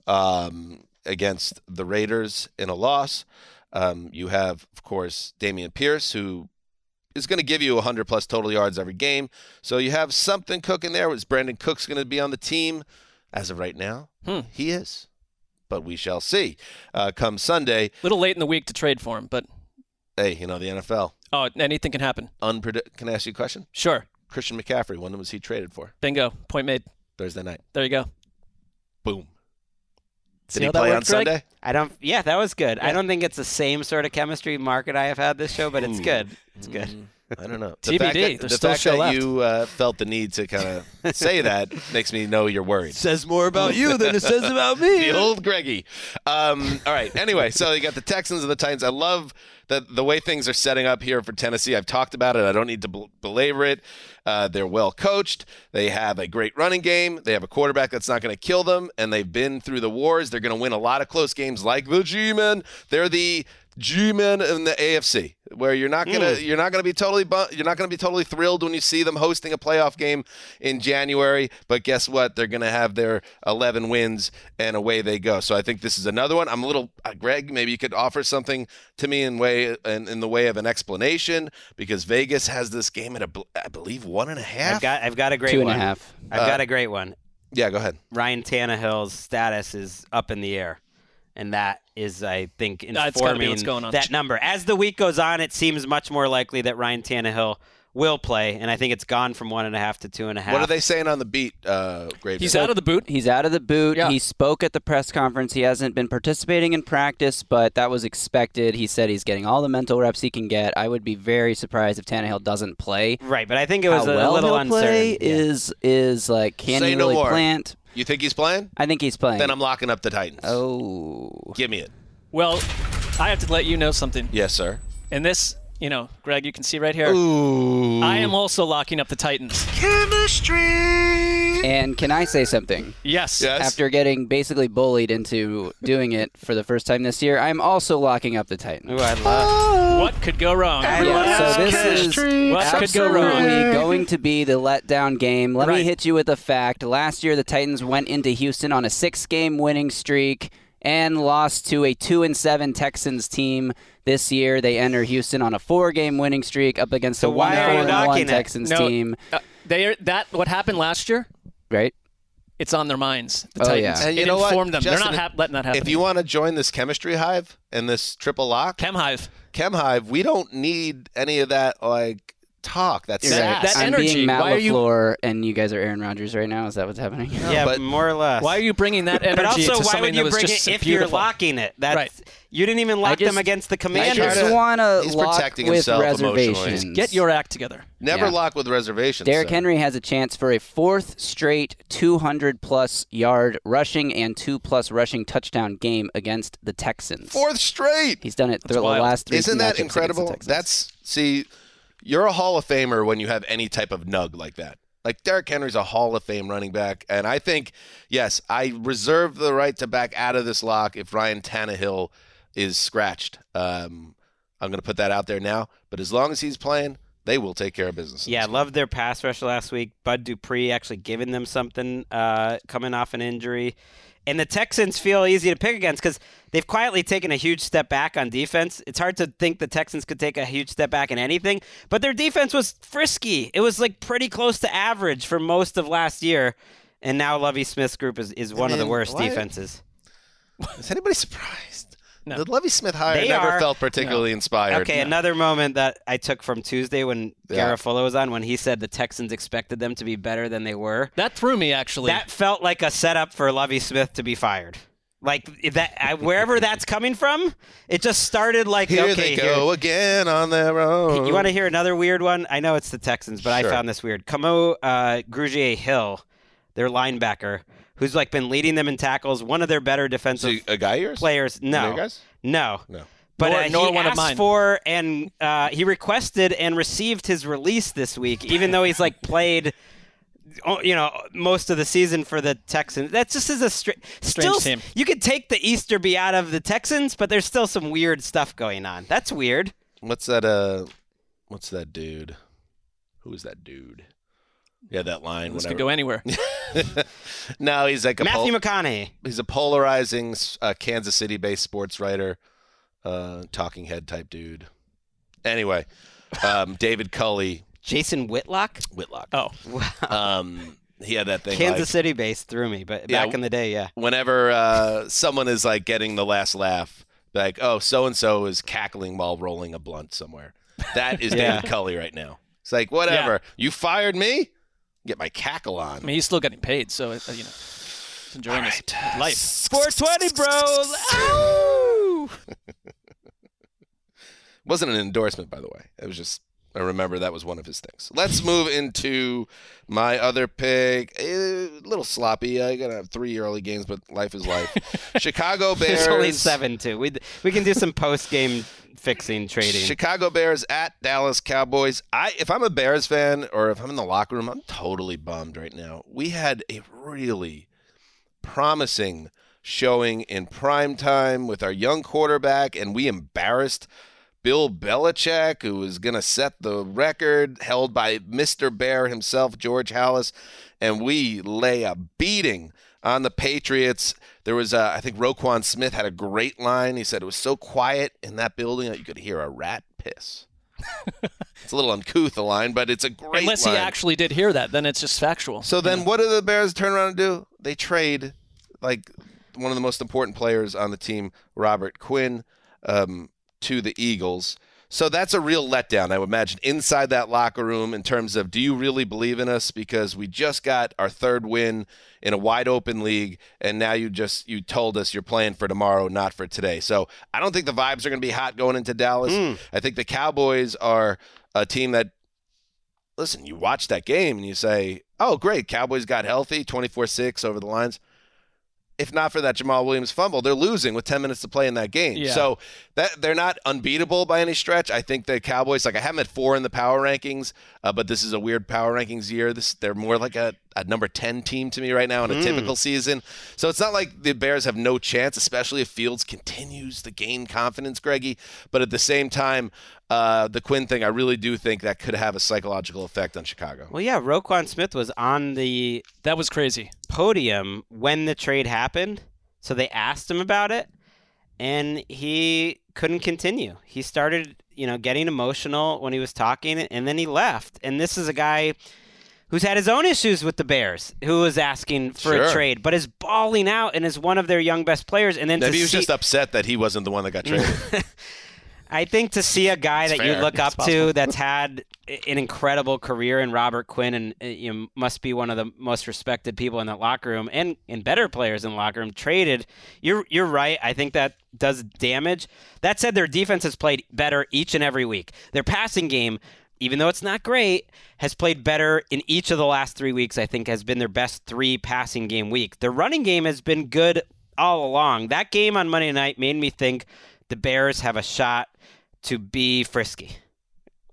S2: um, against the Raiders in a loss. Um, you have, of course, Dameon Pierce, who is going to give you 100 plus total yards every game. So you have something cooking there. Was Brandin Cooks going to be on the team? As of right now,
S3: Hmm.
S2: he is. But we shall see. Uh, come Sunday, a
S3: little late in the week to trade for him, but
S2: hey, you know the NFL.
S3: oh, anything can happen.
S2: Unpredict- Can I ask you a question?
S3: Sure.
S2: Christian McCaffrey, when was he traded for?
S3: Bingo. Point made.
S2: Thursday night.
S3: There you go.
S2: Boom.
S3: See
S2: Did he
S3: how that
S2: play on
S3: worked, Gregg?
S2: Sunday?
S4: I don't. Yeah, that was good. I don't think it's the same sort of chemistry market I have had this show, but it's good. It's good.
S2: I don't know.
S3: TBD,
S2: fact that, the
S3: still
S2: fact that
S3: left.
S2: you uh, felt the need to kind of say that makes me know you're worried.
S4: Says more about you than it says about me.
S2: the old Greggy. Um, all right. Anyway, so you got the Texans and the Titans. I love the the way things are setting up here for Tennessee. I've talked about it. I don't need to bel- belabor it. Uh, they're well coached. They have a great running game. They have a quarterback that's not going to kill them, and they've been through the wars. They're going to win a lot of close games, like the G-men. They're the G-men in the AFC, where you're not gonna
S4: Mm.
S2: you're not gonna be totally bu- you're not gonna be totally thrilled when you see them hosting a playoff game in January. But guess what? They're gonna have their 11 wins, and away they go. So I think this is another one. I'm a little uh, Gregg. Maybe you could offer something to me in way in, in the way of an explanation because Vegas has this game at a, bel- I believe one and a half.
S4: I've got I've got a great
S7: Two and a
S4: one.
S7: half.
S4: I've
S2: Uh,
S4: got a great one.
S2: Yeah, go ahead.
S4: Ryan Tannehill's status is up in the air. And that is, I think,
S3: That's gotta be
S4: informing
S3: what's going on.
S4: that number. As the week goes on, it seems much more likely that Ryan Tannehill will play, and I think it's gone from one and a half to two and a half.
S2: What are they saying on the beat, uh, Gregg?
S3: He's out of the boot.
S7: He's out of the boot.
S3: Yeah.
S7: He spoke at the press conference. He hasn't been participating in practice, but that was expected. He said he's getting all the mental reps he can get. I would be very surprised if Tannehill doesn't play.
S4: Right, but I think it was
S7: How
S4: a
S7: well
S4: little
S7: he'll play
S4: uncertain. Yeah.
S7: is is like can
S2: Say
S7: he
S2: no
S7: really
S2: more.
S7: plant?
S2: You think he's playing?
S7: I think he's playing.
S2: Then I'm locking up the Titans.
S7: Oh,
S2: Give me it.
S3: Well, I have to let you know something.
S2: Yes, sir.
S3: And this, you know, Gregg, you can see right here.
S2: Ooh.
S3: I am also locking up the Titans. Chemistry.
S7: And can I say something?
S3: Yes.
S7: After getting basically bullied into doing it for the first time this year, I'm also locking up the Titans.
S4: Ooh, I love. Oh.
S3: What could go wrong?
S7: Yeah, so this is
S3: what could go wrong?
S7: absolutely going to be the letdown game. Let me hit you with a fact. Last year, the Titans went into Houston on a six-game winning streak and lost to a two and seven Texans team. This year, they enter Houston on a four-game winning streak up against
S4: So
S7: a one
S4: why are
S7: four
S4: you
S7: and one
S4: knocking it?
S7: Texans
S3: No,
S7: team.
S3: uh, they are, that what happened last year.
S7: Right?
S3: It's on their minds. The
S7: Oh,
S3: Titans.
S7: yeah.
S2: And you
S3: it
S2: know what?
S3: informed them.
S2: Justin,
S3: They're not hap- letting that happen.
S2: If you want to join this chemistry hive and this triple lock,
S3: Chem Hive,
S2: Chem Hive, we don't need any of that like talk. That's
S7: You're
S3: That-
S7: right.
S3: that
S7: I'm
S3: energy,
S7: being Matt
S3: why are you-
S7: LaFleur, and you guys are Aaron Rodgers right now. Is that what's happening?
S4: Yeah,
S2: but-
S4: more or less.
S3: why are you bringing that energy
S4: But also,
S3: to
S4: why
S3: something
S4: would you bring
S3: just
S4: it if
S3: beautiful?
S4: you're locking it? That's
S3: Right.
S4: you didn't even lock
S7: just-
S4: them against the
S7: I
S4: Commanders.
S7: just want to
S2: He's
S7: lock
S2: protecting
S7: with
S2: himself emotionally.
S7: reservations.
S3: Get your act together.
S2: Never
S7: Yeah.
S2: lock with reservations.
S7: Derrick
S2: sir.
S7: Henry has a chance for a fourth straight 200 plus yard rushing and two plus rushing touchdown game against the Texans.
S2: Fourth straight.
S7: He's done it through the last three.
S2: Isn't that
S7: against the
S2: incredible? That's see, you're a Hall of Famer when you have any type of nug like that. Like Derrick Henry's a Hall of Fame running back, and I think yes, I reserve the right to back out of this lock if Ryan Tannehill is scratched. Um, I'm going to put that out there now. But as long as he's playing, they will take care of business.
S4: Yeah, I loved their pass rush last week. Bud Dupree actually giving them something uh, coming off an injury. And the Texans feel easy to pick against because they've quietly taken a huge step back on defense. It's hard to think the Texans could take a huge step back in anything, but their defense was frisky. It was like pretty close to average for most of last year. And now Lovie Smith's group is, is one of the worst
S2: why-
S4: defenses.
S2: Is anybody surprised?
S3: No.
S2: The Lovie Smith hire
S4: They
S2: never
S4: are-
S2: felt particularly inspired.
S4: Okay, another moment that I took from Tuesday when
S2: Yeah.
S4: Garafolo was on, when he said the Texans expected them to be better than they were.
S3: That threw me actually.
S4: That felt like a setup for Lovie Smith to be fired. Like if that, I, wherever that's coming from, it just started like
S2: Here
S4: okay,
S2: they go again on their own.
S4: You want to hear another weird one? I know it's the Texans, but
S2: Sure.
S4: I found this weird. Kamu uh, Grugier Hill, their linebacker, who's like been leading them in tackles, one of their better defensive
S2: a guy yours?
S4: players. No,
S2: guys?
S4: no,
S2: No.
S4: But
S3: Nor-
S4: uh,
S3: nor
S4: he
S3: one of
S4: asked
S3: mine.
S4: for and uh, he requested and received his release this week, even though he's like played, you know, most of the season for the Texans. That just is a str- still.
S3: team.
S4: You could take the Easterby out of the Texans, but there's still some weird stuff going on. That's weird.
S2: What's that? Uh, what's that dude? Who is that dude? Yeah, that line.
S3: This
S2: whatever.
S3: could go anywhere.
S2: no, he's like a
S4: Matthew
S2: pol-
S4: McConaughey.
S2: He's a polarizing uh, Kansas City-based sports writer, uh, talking head type dude. Anyway, um, David Culley,
S4: Jason Whitlock.
S2: Whitlock.
S3: Oh, wow.
S2: Um, he had that thing.
S4: Kansas
S2: like,
S4: City based threw me, but
S2: Yeah,
S4: back in the day, yeah.
S2: whenever uh, someone is like getting the last laugh, like, oh, so and so is cackling while rolling a blunt somewhere. That is
S4: Yeah.
S2: David Culley right now. It's like, whatever. You fired me? Get my cackle on.
S3: I mean, he's still getting paid, so uh, you know, he's enjoying his life.
S4: 420 bros. Ow!
S2: Wasn't an endorsement, by the way. It was just I remember that was one of his things. Let's move into my other pick. A little sloppy. I gotta have three early games, but life is life. Chicago Bears.
S4: There's only seven too. We we can do some post game fixing trading.
S2: Chicago Bears at Dallas Cowboys. I if I'm a Bears fan or if I'm in the locker room, I'm totally bummed right now. We had a really promising showing in prime time with our young quarterback, and we embarrassed Bill Belichick, who was going to set the record held by Mr. Bear himself, George Halas, and we lay a beating on the Patriots. There was, uh, I think Roquan Smith had a great line. He said it was so quiet in that building that you could hear a rat piss. it's a little uncouth a line, but it's a great.
S3: Unless
S2: line.
S3: he actually did hear that, then it's just factual.
S2: So then, what do the Bears turn around and do? They trade like one of the most important players on the team, Robert Quinn. Um, to the Eagles. So that's a real letdown, I would imagine, inside that locker room in terms of do you really believe in us? Because we just got our third win in a wide open league, and now you just you told us you're playing for tomorrow, not for today. So I don't think the vibes are going to be hot going into Dallas.
S4: Mm.
S2: I think the Cowboys are a team that listen, you watch that game and you say, "Oh, great, Cowboys got healthy, 24-6 over the lines." if not for that Jamaal Williams fumble, they're losing with 10 minutes to play in that game.
S3: Yeah.
S2: So that they're not unbeatable by any stretch. I think the Cowboys, like I have them at four in the power rankings, uh, but this is a weird power rankings year. This they're more like a, a number 10 team to me right now in a
S4: Mm.
S2: typical season. So it's not like the Bears have no chance, especially if Fields continues to gain confidence, Greggy. But at the same time, uh, the Quinn thing, I really do think that could have a psychological effect on Chicago.
S4: Well, yeah, Roquan Smith was on the
S3: that was crazy
S4: podium when the trade happened, so they asked him about it, and he couldn't continue. He started, you know, getting emotional when he was talking, and then he left. And this is a guy who's had his own issues with the Bears, who was asking for
S2: Sure.
S4: a trade, but is balling out and is one of their young best players. And then
S2: Maybe he was
S4: see,
S2: just upset that he wasn't the one that got traded.
S4: I think to see a guy
S2: It's
S4: that you look up to that's had an incredible career in Robert Quinn and uh, you know, must be one of the most respected people in that locker room and, and better players in the locker room traded. You're you're right. I think that does damage. That said, their defense has played better each and every week. Their passing game, even though it's not great, has played better in each of the last three weeks. I think has been their best three passing game week. Their running game has been good all along. That game on Monday night made me think the Bears have a shot to be frisky.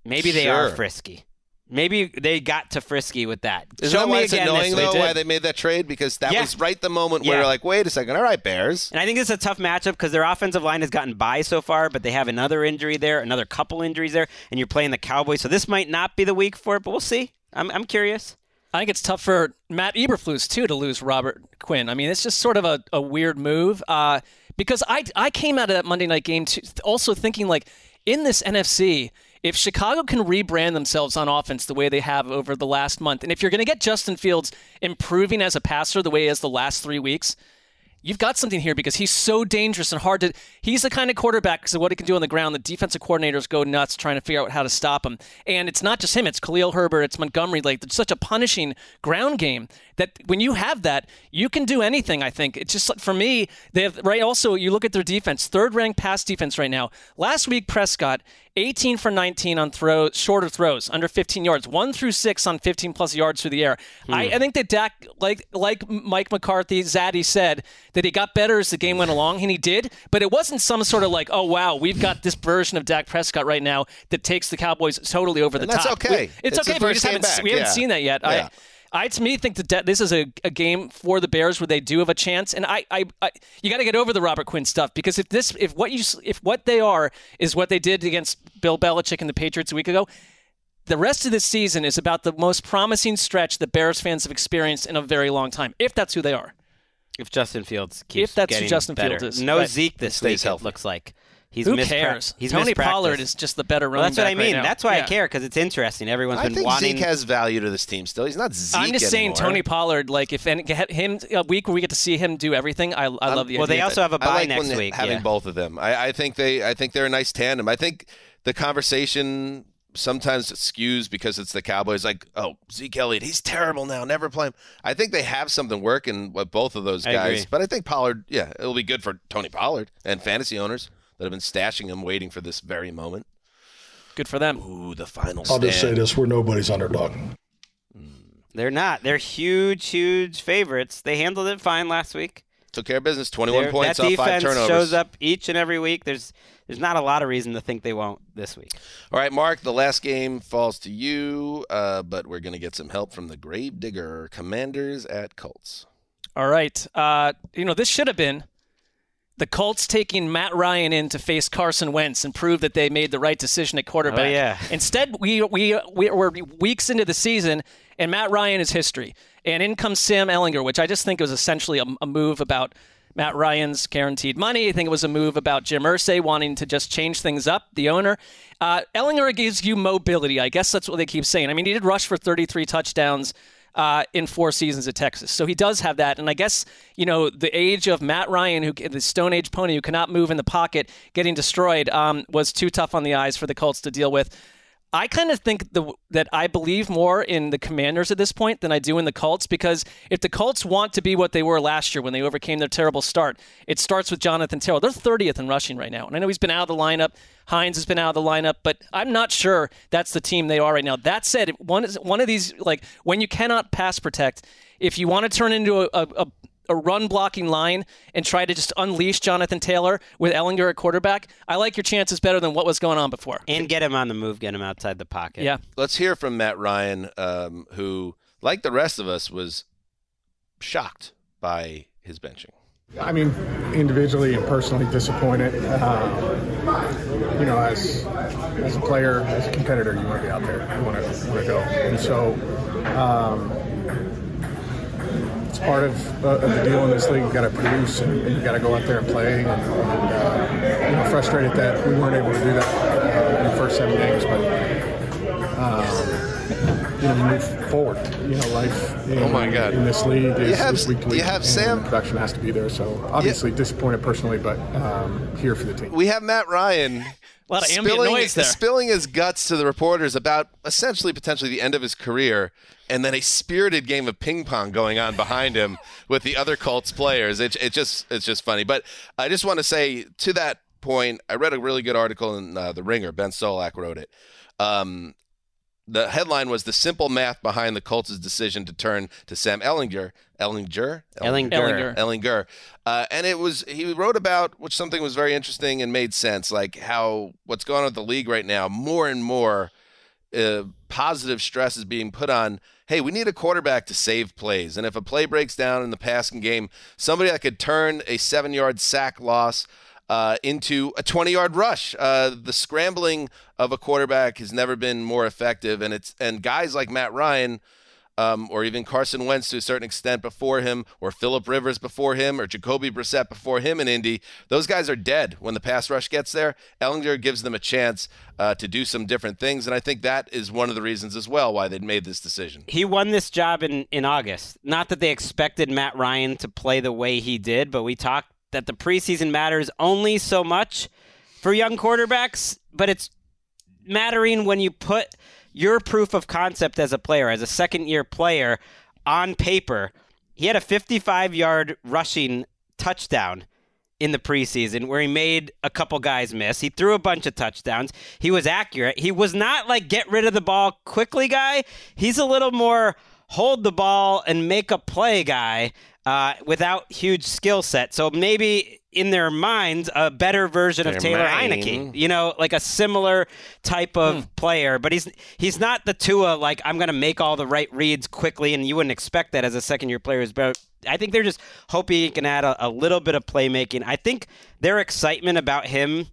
S4: Maybe they are frisky. Maybe they got to frisky with that.
S2: Isn't
S4: Show
S2: that
S4: me
S2: why it's
S4: again
S2: annoying though
S4: week.
S2: why they made that trade? Because that
S4: Yeah.
S2: was right the moment where
S4: Yeah.
S2: you're like, wait a second, all right, Bears.
S4: And I think this is a tough matchup because their offensive line has gotten by so far, but they have another injury there, another couple injuries there, and you're playing the Cowboys. So this might not be the week for it, but we'll see. I'm, I'm curious.
S3: I think it's tough for Matt Eberflus too to lose Robert Quinn. I mean, it's just sort of a, a weird move uh, because I I came out of that Monday night game also thinking like in this NFC. If Chicago can rebrand themselves on offense the way they have over the last month, and if you're going to get Justin Fields improving as a passer the way he has the last three weeks, you've got something here because he's so dangerous and hard to. He's the kind of quarterback because of what he can do on the ground. The defensive coordinators go nuts trying to figure out how to stop him. And it's not just him; it's Khalil Herbert, it's Montgomery. Like it's such a punishing ground game that when you have that, you can do anything. I think it's just for me. They have right. Also, you look at their defense, third ranked pass defense right now. Last week, Prescott. 18 for 19 on throws, shorter throws, under 15 yards. One through six on 15 plus yards through the air. I, hmm. I think that Dak, like like Mike McCarthy, Zaddy said, that he got better as the game went along, and he did. But it wasn't some sort of like, oh wow, we've got this version of Dak Prescott right now that takes the Cowboys totally over the
S2: And that's
S3: top.
S2: okay.
S3: We- it's,
S2: It's
S3: okay, but we just haven't
S2: back,
S3: we haven't
S2: yeah.
S3: seen that yet.
S2: Yeah.
S3: I, I to me think that this is a, a game for the Bears where they do have a chance, and I, I, I you got to get over the Robert Quinn stuff because if this if what you if what they are is what they did against Bill Belichick and the Patriots a week ago, the rest of this season is about the most promising stretch that Bears fans have experienced in a very long time. If that's who they are,
S4: If Justin Fields keeps
S3: If that's who
S4: getting
S3: Justin
S4: better.
S3: Fields is.
S4: no
S3: Right.
S4: Zeke this
S2: Stays
S4: week.
S2: healthy.
S4: It looks like he's
S3: who
S4: mispra-
S3: cares?
S4: He's
S3: Tony. Pollard is just the better
S4: Well,
S3: running
S4: that's what I
S3: back right
S4: mean. that's why I care because it's interesting. Everyone's
S2: I
S4: been
S2: think
S4: wanting.
S2: Zeke has value to this team still. He's not Zeke
S3: I'm just saying. Tony Pollard. Like, if any, get him a week where we get to see him do everything, I, I love the
S4: well,
S3: idea.
S4: they also have a bye
S2: like
S4: next
S2: when
S4: week.
S2: having
S4: yeah.
S2: both of them. I, I think they I think they're a nice tandem. I think the conversation sometimes skews because it's the Cowboys. Like, oh, Zeke Elliott, he's terrible now. Never play him. I think they have something working with both of those
S4: I
S2: guys.
S4: agree.
S2: But I think Pollard, yeah, it'll be good for Tony Pollard and fantasy owners that have been stashing him, waiting for this very moment.
S3: Good for them.
S2: Ooh, the final
S14: I'll just say this: we're nobody's underdog. Hmm.
S4: They're not. They're huge, huge favorites. They handled it fine last week.
S2: Took care of business. 21
S4: They're-
S2: points
S4: that
S2: off five
S4: defense
S2: turnovers.
S4: shows up each and every week. There's there's not a lot of reason to think they won't this week.
S2: All right, Marc, the last game falls to you, uh, but we're going to get some help from the Grave Digger Commanders at Colts.
S3: All right. Uh, you know, this should have been the Colts taking Matt Ryan in to face Carson Wentz and prove that they made the right decision at quarterback.
S4: Oh, yeah.
S3: Instead, we we we were weeks into the season, and Matt Ryan is history. And in comes Sam Ehlinger, which I just think was essentially a, a move about Matt Ryan's guaranteed money. I think it was a move about Jim Irsay wanting to just change things up, the owner. Uh, Ehlinger gives you mobility. I guess that's what they keep saying. I mean, he did rush for 33 touchdowns uh, in four seasons at Texas. So he does have that. And I guess, you know, the age of Matt Ryan, who the Stone Age pony who cannot move in the pocket, getting destroyed, um, was too tough on the eyes for the Colts to deal with. I kind of think the, that I believe more in the Commanders at this point than I do in the Colts because if the Colts want to be what they were last year when they overcame their terrible start, it starts with Jonathan Taylor. They're 30th in rushing right now. And I know he's been out of the lineup. Hines has been out of the lineup, but I'm not sure that's the team they are right now. That said, one, one of these, like when you cannot pass protect, if you want to turn into a, a, a a run blocking line and try to just unleash Jonathan Taylor with Ehlinger at quarterback, I like your chances better than what was going on before.
S4: And get him on the move, get him outside the pocket.
S3: Yeah.
S2: Let's hear from Matt Ryan, um, who, like the rest of us, was shocked by his benching.
S15: I mean, individually and personally disappointed. Uh, you know, as as a player, as a competitor, you want to be out there. You want to want to go, and so um, it's part of, uh, of the deal in this league. You've got to produce, and, and you got to go out there and play. And, and uh, you know, frustrated that we weren't able to do that uh, in the first seven games, but. Um, you know, move forward. You know, life. In,
S2: Oh, my God.
S15: In this league, is,
S2: You have-
S15: is week to
S2: you have Sam-
S15: Production has to be there. So obviously disappointed personally, but um, here for the team.
S2: We have Matt Ryan.
S3: A lot of ambient
S2: spilling,
S3: noise there.
S2: spilling his guts to the reporters about essentially potentially the end of his career, and then a spirited game of ping pong going on behind him with the other Colts players. It, it just it's just funny. But I just want to say to that point, I read a really good article in uh, the Ringer. Ben Solak wrote it. Um, the headline was the simple math behind the Colts' decision to turn to Sam Ehlinger, Ehlinger,
S4: Ehlinger.
S3: Ehlinger.
S2: Ehlinger, uh, and it was he wrote about which something was very interesting and made sense, like how what's going on with the league right now. More and more uh, positive stress is being put on. Hey, we need a quarterback to save plays, and if a play breaks down in the passing game, somebody that could turn a seven-yard sack loss uh, into a 20 yard rush. Uh, the scrambling of a quarterback has never been more effective, and it's and guys like Matt Ryan. Um, or even Carson Wentz to a certain extent before him, or Philip Rivers before him, or Jacoby Brissett before him in Indy. Those guys are dead when the pass rush gets there. Ehlinger gives them a chance uh, to do some different things, and I think that is one of the reasons as well why they made this decision.
S4: He won this job in, in August. Not that they expected Matt Ryan to play the way he did, but we talked that the preseason matters only so much for young quarterbacks, but it's mattering when you put your proof of concept as a player, as a second year player, on paper. He had a 55 yard rushing touchdown in the preseason where he made a couple guys miss. He threw a bunch of touchdowns. He was accurate. He was not like get rid of the ball quickly guy. He's a little more hold the ball and make a play guy uh, without huge skill set. So maybe in their minds, a better version of Taylor
S2: mind.
S4: Heinicke. You know, like a similar type of player, but he's he's not the Tua like I'm going to make all the right reads quickly, and you wouldn't expect that as a second year player. But I think they're just hoping he can add a, a little bit of playmaking. I think their excitement about him i-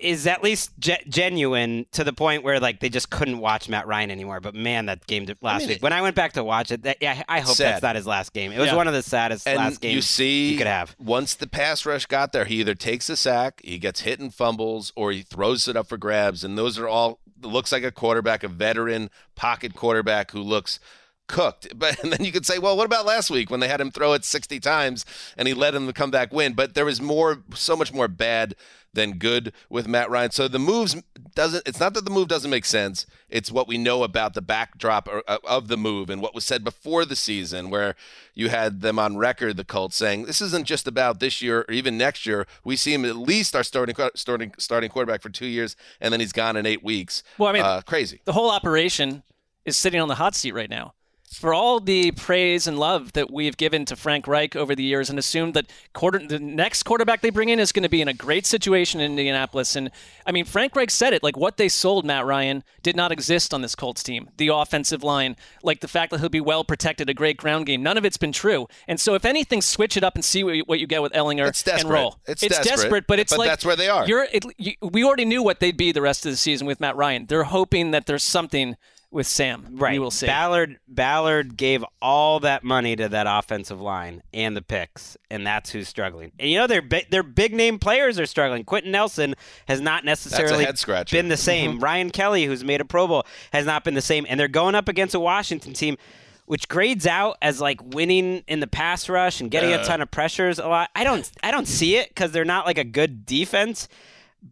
S4: is at least ge- genuine to the point where like they just couldn't watch Matt Ryan anymore. But man, that game did- last
S2: mean,
S4: week when I went back to watch it, that, yeah, I hope
S2: Sad.
S4: that's not his last game. It was
S2: Yeah.
S4: one of the saddest
S2: and
S4: last games
S2: you see,
S4: you could have.
S2: Once the pass rush got there, he either takes a sack, he gets hit and fumbles, or he throws it up for grabs. And those are all looks like a quarterback, a veteran pocket quarterback who looks cooked. But and then you could say, well, what about last week when they had him throw it 60 times and he let him come back win? But there was more, so much more bad than good with Matt Ryan. So the moves doesn't. It's not that the move doesn't make sense. It's what we know about the backdrop uh, of the move and what was said before the season, where you had them on record, the Colts saying this isn't just about this year or even next year. We see him at least our starting starting starting quarterback for two years, and then he's gone in eight weeks.
S3: Well, I mean,
S2: uh, crazy.
S3: The whole operation is sitting on the hot seat right now for all the praise and love that we've given to Frank Reich over the years and assumed that quarter, the next quarterback they bring in is going to be in a great situation in Indianapolis. And I mean, Frank Reich said it like what they sold Matt Ryan did not exist on this Colts team. The offensive line, like the fact that he'll be well protected, a great ground game, none of it's been true. And so, if anything, switch it up and see what you, what you get with Ehlinger and roll.
S2: It's,
S3: it's
S2: desperate,
S3: desperate, but it's
S2: but
S3: like
S2: that's where they are.
S3: You're, it, you, we already knew what they'd be the rest of the season with Matt Ryan. They're hoping that there's something with Sam.
S4: Right.
S3: We will see.
S4: Ballard Ballard gave all that money to that offensive line and the picks, and that's who's struggling. And you know their their big name players are struggling. Quenton Nelson has not necessarily been the same. Ryan Kelly, who's made a Pro Bowl, has not been the same. And they're going up against a Washington team which grades out as like winning in the pass rush and getting a
S2: Uh.
S4: ton of pressures a lot. I don't I don't see it cuz they're not like a good defense,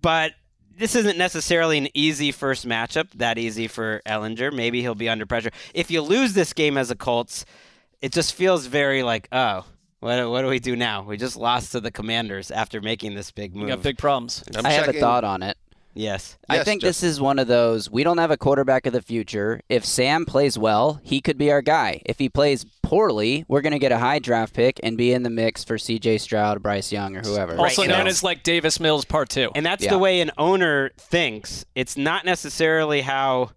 S4: but this isn't necessarily an easy first matchup, that easy for Ehlinger. Maybe he'll be under pressure. If you lose this game as a Colts, it just feels very like, oh, what, what do we do now? We just lost to the Commanders after making this big move.
S3: We got big problems.
S7: I have a thought on it.
S4: Yes.
S7: I think this is one of those. We don't have a quarterback of the future. If Sam plays well, he could be our guy. If he plays poorly, we're going to get a high draft pick and be in the mix for C.J. Stroud, Bryce Young, or whoever.
S3: Also
S4: Right,
S3: known
S4: and
S3: as like Davis Mills Part Two.
S4: And that's
S7: Yeah.
S4: the way an owner thinks. It's not necessarily how,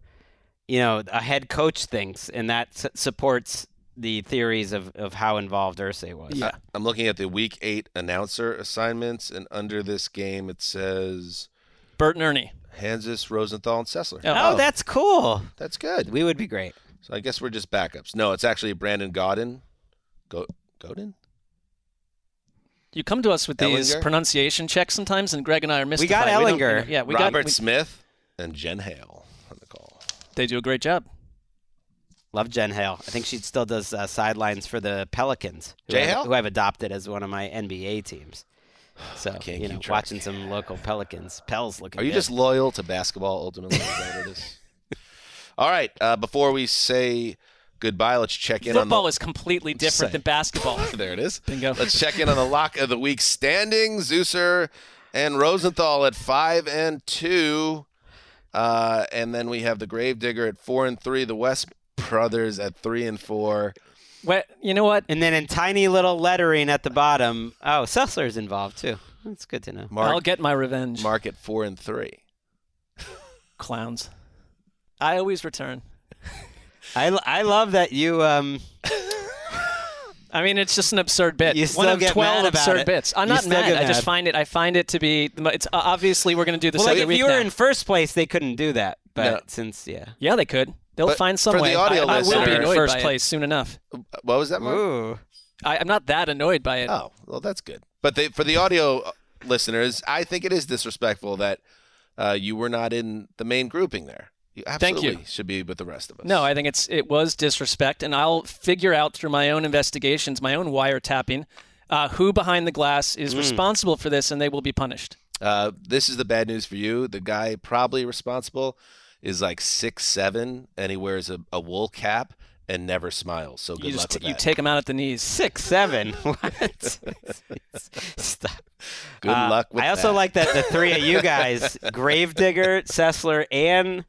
S4: you know, a head coach thinks, and that s- supports the theories of, of how involved Irsay was. Yeah.
S2: I, am looking at the week eight announcer assignments, and under this game it says
S3: Bert and Ernie.
S2: Hanzus, Rosenthal, and Sessler.
S4: Oh, that's cool.
S2: That's good.
S4: We would be great.
S2: So I guess we're just backups. No, it's actually Brandon Gaudin. Go Gaudin?
S3: You come to us with these
S2: Ehlinger?
S3: pronunciation checks sometimes, and Gregg and I are mystified.
S4: We got
S3: don't-
S4: Ehlinger.
S3: yeah, we
S2: Robert
S3: got. we-
S2: Smith and Jen Hale on the call.
S3: they do a great job.
S4: Love Jen Hale. I think she still does uh, sidelines for the Pelicans, who,
S2: Jay
S4: I've,
S2: Hale?
S4: who I've adopted as one of my NBA teams. So
S2: Can't
S4: you know,
S2: keep track.
S4: watching some local Pelicans. Pels looking.
S2: Are you
S4: good.
S2: just loyal to basketball ultimately? Is that what it is? All right. Uh, before we say goodbye, let's check in
S3: Football
S2: on the.
S3: is completely different than basketball.
S2: there it is.
S3: Bingo.
S2: Let's check in on the lock of the week standings. Zeuser and Rosenthal at five and two, uh, and then we have the Gravedigger at four and three. The West brothers at three and four.
S3: What you know what?
S4: And then in tiny little lettering at the bottom, oh, Sessler's involved too. That's good to know.
S2: Marc,
S3: I'll get my revenge.
S2: Marc at four and three.
S3: Clowns. I always return.
S4: I, I love that you um
S3: I mean, it's just an absurd bit.
S4: You
S3: One
S4: still
S3: of
S4: get
S3: twelve
S4: mad about
S3: absurd
S4: it.
S3: bits. I'm
S4: You
S3: not
S4: still
S3: mad. I just find it. I find it to be. It's uh, obviously we're going to do this
S4: well,
S3: every
S4: if
S3: week
S4: you were
S3: now.
S4: in first place, they couldn't do that. But
S2: No.
S4: since yeah,
S3: yeah, they could. They'll
S2: But
S3: find some
S2: for the
S3: way.
S2: audio
S3: I, I will be in
S2: Annoyed
S3: first
S7: by it.
S3: place soon enough.
S2: What was that, Marc?
S4: ooh,
S3: I, I'm not that annoyed by it.
S2: Oh, well, that's good. But they, for the audio uh, listeners, I think it is disrespectful that uh, you were not in the main grouping there. You
S3: Thank you.
S2: should be with the rest of us.
S3: No, I think it's it was disrespect, and I'll figure out through my own investigations, my own wiretapping, uh, who behind the glass is
S2: Mm.
S3: responsible for this, and they will be punished.
S2: Uh, this is the bad news for you. The guy probably responsible is like six seven, and he wears a, a wool cap and never smiles. So good
S3: you
S2: luck with
S3: you take him out at the knees.
S4: six seven. what? Stop.
S2: Good
S4: Uh,
S2: luck with
S4: I also
S2: that.
S4: like that the three of you guys, Gravedigger, Sessler, and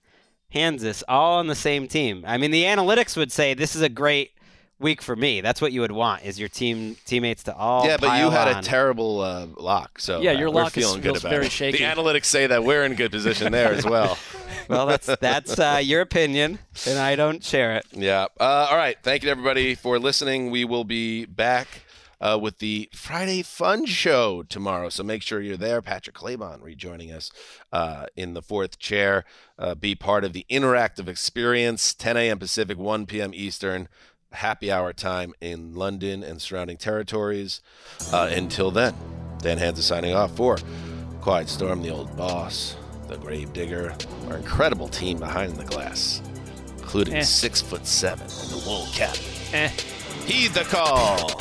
S4: Hanzus, all on the same team. I mean, the analytics would say this is a great week for me. That's what you would want is your team teammates to all.
S2: yeah, but you had
S4: on.
S2: a terrible uh, lock. So
S3: Yeah,
S2: uh,
S3: your
S2: we're
S3: lock is-
S2: feeling good
S3: feels
S2: about
S3: very
S2: it.
S3: shaky.
S2: The analytics say that we're in good position there as well.
S4: well, that's that's uh, your opinion, and I don't share it.
S2: Yeah. Uh, all right. Thank you everybody for listening. We will be back uh, with the Friday Fun Show tomorrow. So make sure you're there. Patrick Claybon rejoining us uh, in the fourth chair. Uh, be part of the interactive experience. 10 a.m. Pacific, 1 p.m. Eastern. Happy hour time in London and surrounding territories. Uh, until then, Dan Hanzus signing off for Quiet Storm, the old boss, the Grave Digger, our incredible team behind the glass. including
S3: Eh.
S2: six foot seven and the wool cap.
S3: Eh.
S2: Heed the call.